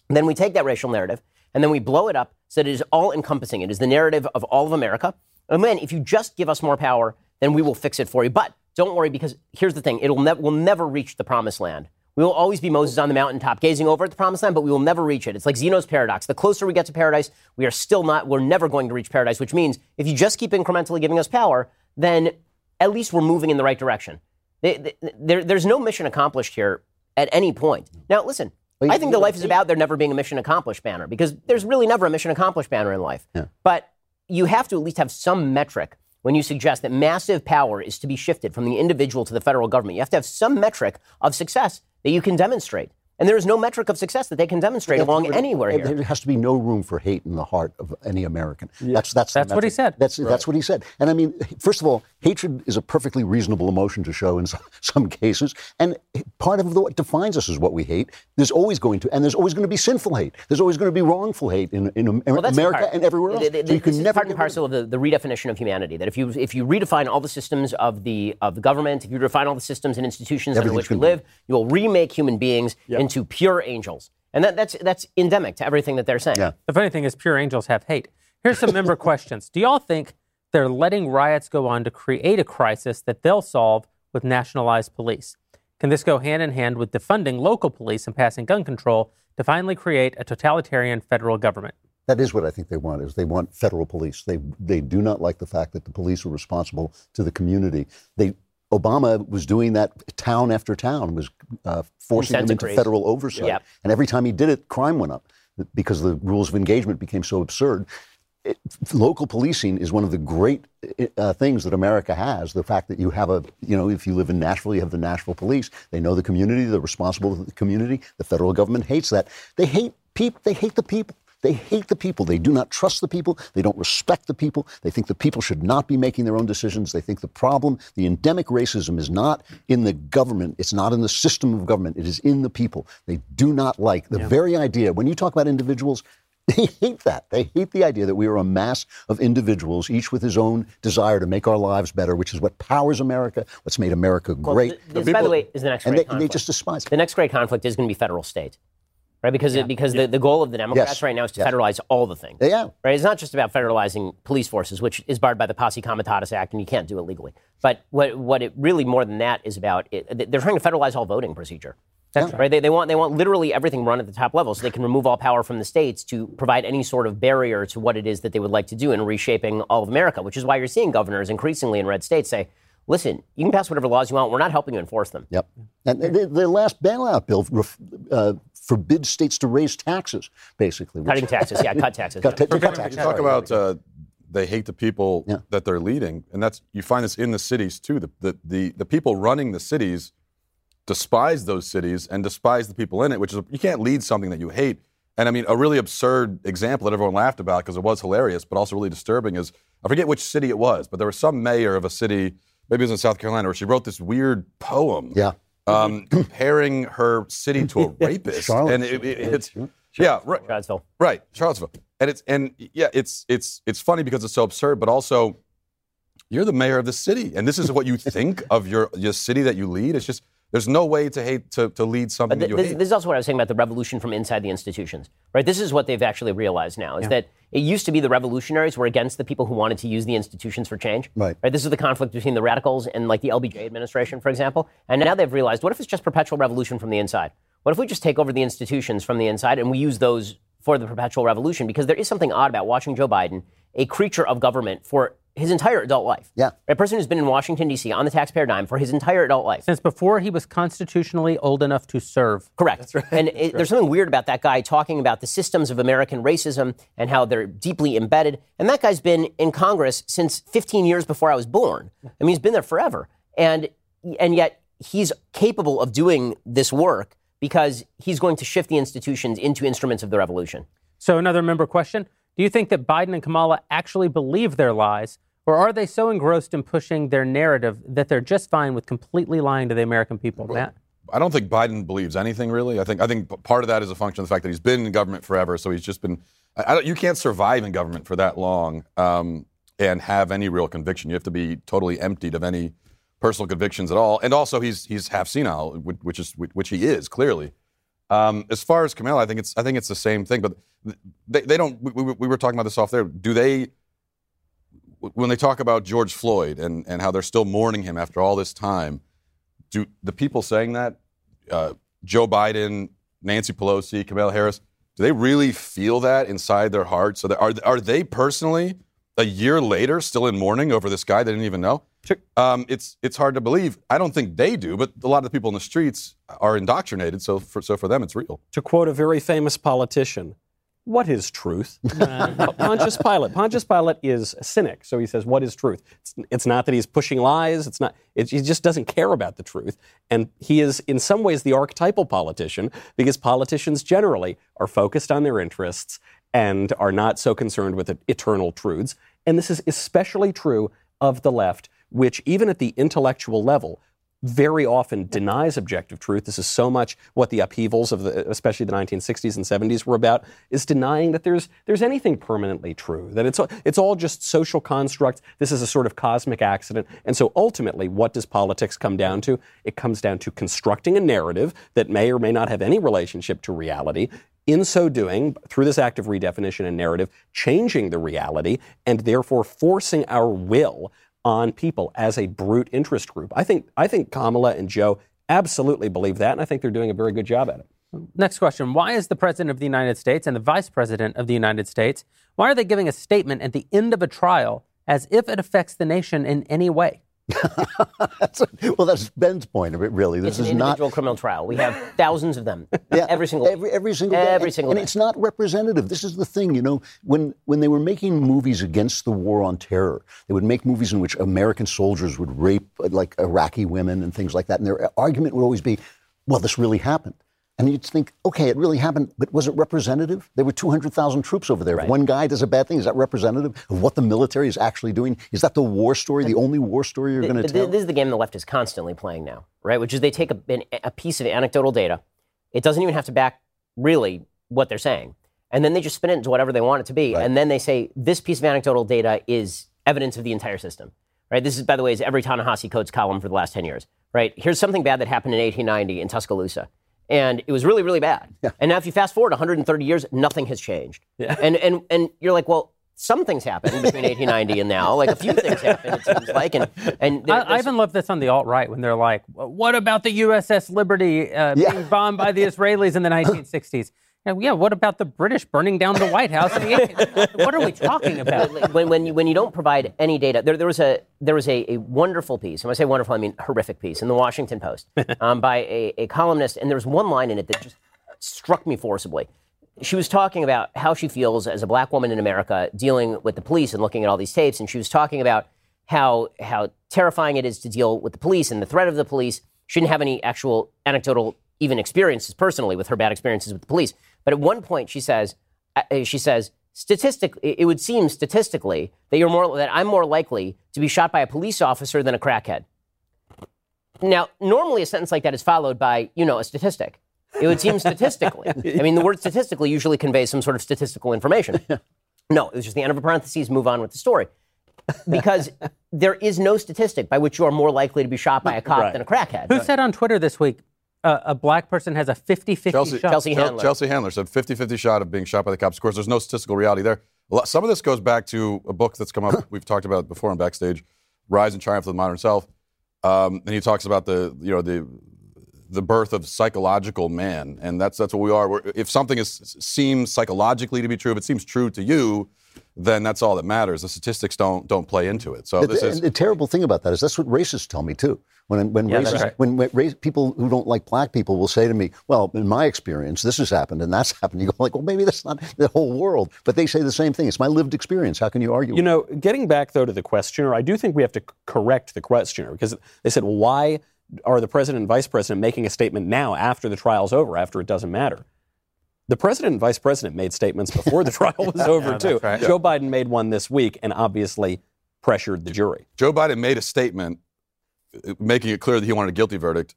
And then we take that racial narrative and then we blow it up so that it is all encompassing. It is the narrative of all of America. And then if you just give us more power, then we will fix it for you. But don't worry because here's the thing it'll never we'll never reach the promised land. We will always be Moses on the mountaintop gazing over at the promised land, but we will never reach it. It's like Zeno's paradox. The closer we get to paradise, we are still not, we're never going to reach paradise, which means if you just keep incrementally giving us power, then at least we're moving in the right direction. They- they- there- there's no mission accomplished here at any point. Now, listen, Well, you- I think the life is about there never being a mission accomplished banner because there's really never a mission accomplished banner in life. But you have to at least have some metric when you suggest that massive power is to be shifted from the individual to the federal government. You have to have some metric of success that you can demonstrate. And there is no metric of success that they can demonstrate along anywhere here. There has to be no room for hate in the heart of any American. That's that's That's what he said. That's that's what he said. And I mean, first of all, hatred is a perfectly reasonable emotion to show in some, *laughs* some cases, and part of the, what defines us is what we hate. There's always going to, and there's always going to be sinful hate. There's always going to be wrongful hate in, in Well, America part- and everywhere else. th- th- so you this can is never part and get rid of parcel of the, the redefinition of humanity. That if you if you redefine all the systems of the of the government, if you redefine all the systems and institutions under which we gonna be- live, you will remake human beings into pure angels, and that, that's that's endemic to everything that they're saying. Yeah. The funny thing is, pure angels have hate. Here's some member *laughs* questions. Do y'all think they're letting riots go on to create a crisis that they'll solve with nationalized police? Can this go hand in hand with defunding local police and passing gun control to finally create a totalitarian federal government? That is what I think they want. Is they want federal police. They they do not like the fact that the police are responsible to the community. They Obama was doing that town after town was uh, forcing them into federal oversight, Yep. and every time he did it, crime went up because the rules of engagement became so absurd. It, local policing is one of the great uh, things that America has. The fact that you have a, you know, if you live in Nashville, you have the Nashville police. They know the community. They're responsible to the community. The federal government hates that. They hate people. They hate the people. They hate the people. They do not trust the people. They don't respect the people. They think the people should not be making their own decisions. They think the problem, the endemic racism, is not in the government. It's not in the system of government. It is in the people. They do not like the very idea. When you talk about individuals, *laughs* they hate that. They hate the idea that we are a mass of individuals, each with his own desire to make our lives better, which is what powers America, what's made America Well, great. th- this, by the way, is the next and great they, and they just despise it. the next great conflict is going to be federal state, right? Because it, because the, the goal of the Democrats Yes. right now is to Yes. federalize all the things. Yeah. Right? It's not just about federalizing police forces, which is barred by the Posse Comitatus Act, and you can't do it legally. But what what it really more than that is about, it, they're trying to federalize all voting procedure. That's right. They, they want they want literally everything run at the top level, so they can remove all power from the states to provide any sort of barrier to what it is that they would like to do in reshaping all of America. Which is why you're seeing governors increasingly in red states say, "Listen, you can pass whatever laws you want. We're not helping you enforce them." Yep. And the, the last bailout bill ref, uh, forbids states to raise taxes, basically. Cutting taxes, yeah, cut taxes. Cut- yeah. to cut You taxes. talk about uh, they hate the people Yeah. that they're leading, and that's you find this in the cities too. The, the the the people running the cities despise those cities and despise the people in it, which is you can't lead something that you hate. And I mean, a really absurd example that everyone laughed about because it was hilarious, but also really disturbing is I forget which city it was, but there was some mayor of a city, maybe it was in South Carolina, where she wrote this weird poem, Yeah. Um, comparing her city to a *laughs* rapist, and it, it, it's yeah, right, Charlottesville. Right, Charlottesville. And it's and yeah, it's it's it's funny because it's so absurd, but also you're the mayor of the city, and this is what you think of your your city that you lead. It's just There's no way to hate to, to lead something But that you this, hate. this is also what I was saying about the revolution from inside the institutions, right? This is what they've actually realized now is that it used to be the revolutionaries were against the people who wanted to use the institutions for change. Right. Right. This is the conflict between the radicals and like the LBJ administration, for example. And now they've realized, what if it's just perpetual revolution from the inside? What if we just take over the institutions from the inside and we use those for the perpetual revolution? Because there is something odd about watching Joe Biden, a creature of government for his entire adult life. Yeah. A person who's been in Washington, D.C. on the taxpayer dime for his entire adult life. Since before he was constitutionally old enough to serve. Correct. That's right. And it, there's something weird about that guy talking about the systems of American racism and how they're deeply embedded. And that guy's been in Congress since 15 years before I was born. I mean, he's been there forever. And and yet he's capable of doing this work because he's going to shift the institutions into instruments of the revolution. So, another member question Do you think that Biden and Kamala actually believe their lies, or are they so engrossed in pushing their narrative that they're just fine with completely lying to the American people? Matt? I don't think Biden believes anything really. I think I think part of that is a function of the fact that he's been in government forever. So he's just been. I, I don't, you can't survive in government for that long um, and have any real conviction. You have to be totally emptied of any personal convictions at all. And also, he's he's half senile, which, which is which he is clearly. Um, as far as Kamala, I think it's I think it's the same thing. But they, they don't. We, we, we were talking about this off there. Do they? When they talk about George Floyd and, and how they're still mourning him after all this time, do the people saying that, uh, Joe Biden, Nancy Pelosi, Kamala Harris, do they really feel that inside their hearts? So are are they personally a year later still in mourning over this guy they didn't even know? Um, it's it's hard to believe. I don't think they do, but a lot of the people in the streets are indoctrinated. So for so for them, it's real. To quote a very famous politician, what is truth? *laughs* Pontius Pilate. Pontius Pilate is a cynic, so he says, "What is truth?" It's, it's not that he's pushing lies. It's not. It, he just doesn't care about the truth, and he is, in some ways, the archetypal politician because politicians generally are focused on their interests and are not so concerned with eternal truths. And this is especially true of the left, which even at the intellectual level very often denies objective truth. This is so much what the upheavals of the, especially the 1960s and 70s were about, is denying that there's there's anything permanently true. That it's it's all just social constructs. This is a sort of cosmic accident. And so ultimately, what does politics come down to? It comes down to constructing a narrative that may or may not have any relationship to reality. In so doing, through this act of redefinition and narrative, changing the reality and therefore forcing our will on people as a brute interest group. I think I think Kamala and Joe absolutely believe that, and I think they're doing a very good job at it. Next question. Why is the President of the United States and the Vice President of the United States, why are they giving a statement at the end of a trial as if it affects the nation in any way? *laughs* that's, well, that's Ben's point of it, really. This It's an is not individual criminal trial. We have thousands of them *laughs* Yeah, every single every every single day. Every and, single and day. it's not representative. This is the thing, you know, when when they were making movies against the war on terror, they would make movies in which American soldiers would rape like Iraqi women and things like that, and their argument would always be, "Well, this really happened." And you'd think, okay, it really happened, but was it representative? There were 200,000 troops over there. If one guy does a bad thing, is that representative of what the military is actually doing? Is that the war story, the only war story you're going to tell? This is the game the left is constantly playing now, right? Which is they take a, an, a piece of anecdotal data. It doesn't even have to back really what they're saying. And then they just spin it into whatever they want it to be. And then they say, this piece of anecdotal data is evidence of the entire system, right? This is, by the way, is every Ta-Nehisi Coates column for the last 10 years, right? Here's something bad that happened in 1890 in Tuscaloosa. And it was really, really bad. And now if you fast forward 130 years, nothing has changed. And, and, and you're like, well, some things happened between 1890 and now. Like a few things happened, it seems like. And, and there- I, I even love this on the alt right when they're like, "What about the USS Liberty uh, Yeah. being bombed by the *laughs* Israelis in the 1960s?" Yeah, yeah, what about the British burning down the White House? the 18- what are we talking about? when, when, you, when you don't provide any data, there, there was, a, there was a, a wonderful piece, and when I say wonderful, I mean horrific piece, in the Washington Post *laughs* um, by a, a columnist, and there was one line in it that just struck me forcibly. She was talking about how she feels as a black woman in America dealing with the police and looking at all these tapes, and she was talking about how, how terrifying it is to deal with the police and the threat of the police. She didn't have any actual anecdotal even experiences personally with her bad experiences with the police. But at one point, she says, uh, she says, statistic, it it would seem statistically that you're more that I'm more likely to be shot by a police officer than a crackhead. Now, normally a sentence like that is followed by, you know, a statistic. It would seem statistically. *laughs* I mean, the word statistically usually conveys some sort of statistical information. *laughs* No, it was just the end of a parenthesis, move on with the story. because *laughs* there is no statistic by which you are more likely to be shot by a cop Right. than a crackhead. Who said on Twitter this week uh, a black person has a 50 50 Chelsea, shot? Chelsea Handler. Chelsea Handler said 50 50 shot of being shot by the cops. Of course, there's no statistical reality there. Some of this goes back to a book that's come up, *laughs* we've talked about it before on Backstage Rise and Triumph of the Modern Self. Um, and he talks about the, you know, the, the birth of psychological man. And that's, that's what we are. We're, if something is, seems psychologically to be true, if it seems true to you, then that's all that matters. The statistics don't, don't play into it. So The, this the- is. the terrible thing about that is that's what racists tell me too. When when Yeah, racists, right. when, when race, people who don't like black people will say to me, "Well, in my experience, this has happened and that's *laughs* happened." You go like, "Well, maybe that's not the whole world," but they say the same thing. It's my lived experience. How can you argue? You know, getting back though to the questioner, I do think we have to correct the questioner because they said, well, why are the president and vice president making a statement now after the trial's over, after it doesn't matter? The president and vice president made statements before the trial was over, too. right. Joe Biden made one this week and obviously pressured the jury. Joe Biden made a statement making it clear that he wanted a guilty verdict,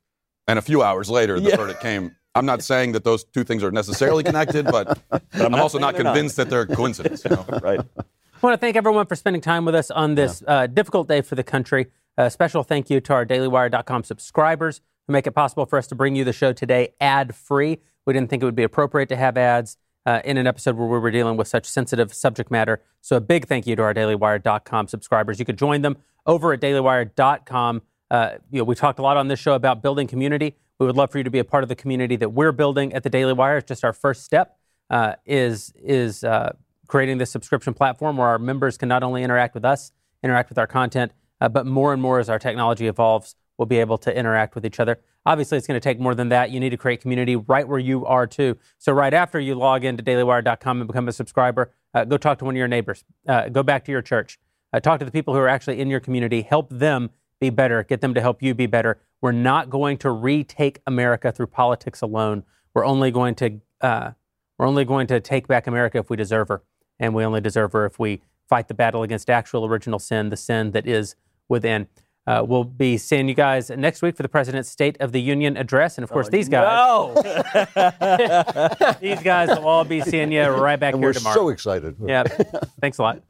and a few hours later, the Yeah. verdict came. I'm not saying that those two things are necessarily connected, but, *laughs* I'm, not also not they're not. convinced that they're a coincidence. You know? *laughs* Right. I want to thank everyone for spending time with us on this uh, difficult day for the country. A special thank you to our dailywire.com subscribers who make it possible for us to bring you the show today ad free. We didn't think it would be appropriate to have ads uh, in an episode where we were dealing with such sensitive subject matter. So a big thank you to our dailywire.com subscribers. You could join them over at dailywire.com. Uh, you know, we talked a lot on this show about building community. We would love for you to be a part of the community that we're building at the Daily Wire. It's just our first step uh, is is uh, creating this subscription platform where our members can not only interact with us, interact with our content, uh, but more and more as our technology evolves, we'll be able to interact with each other. Obviously, it's going to take more than that. You need to create community right where you are too. So right after you log into dailywire.com and become a subscriber, uh, go talk to one of your neighbors. Uh, go back to your church. Uh, talk to the people who are actually in your community. Help them be better. Get them to help you be better. We're not going to retake America through politics alone. We're only going to uh, we're only going to take back America if we deserve her, and we only deserve her if we fight the battle against actual original sin, the sin that is within. Uh, we'll be seeing you guys next week for the President's State of the Union address, and of course, these guys, No! *laughs* *laughs* these guys will all be seeing you right back and here we're tomorrow. so excited. yeah, thanks a lot.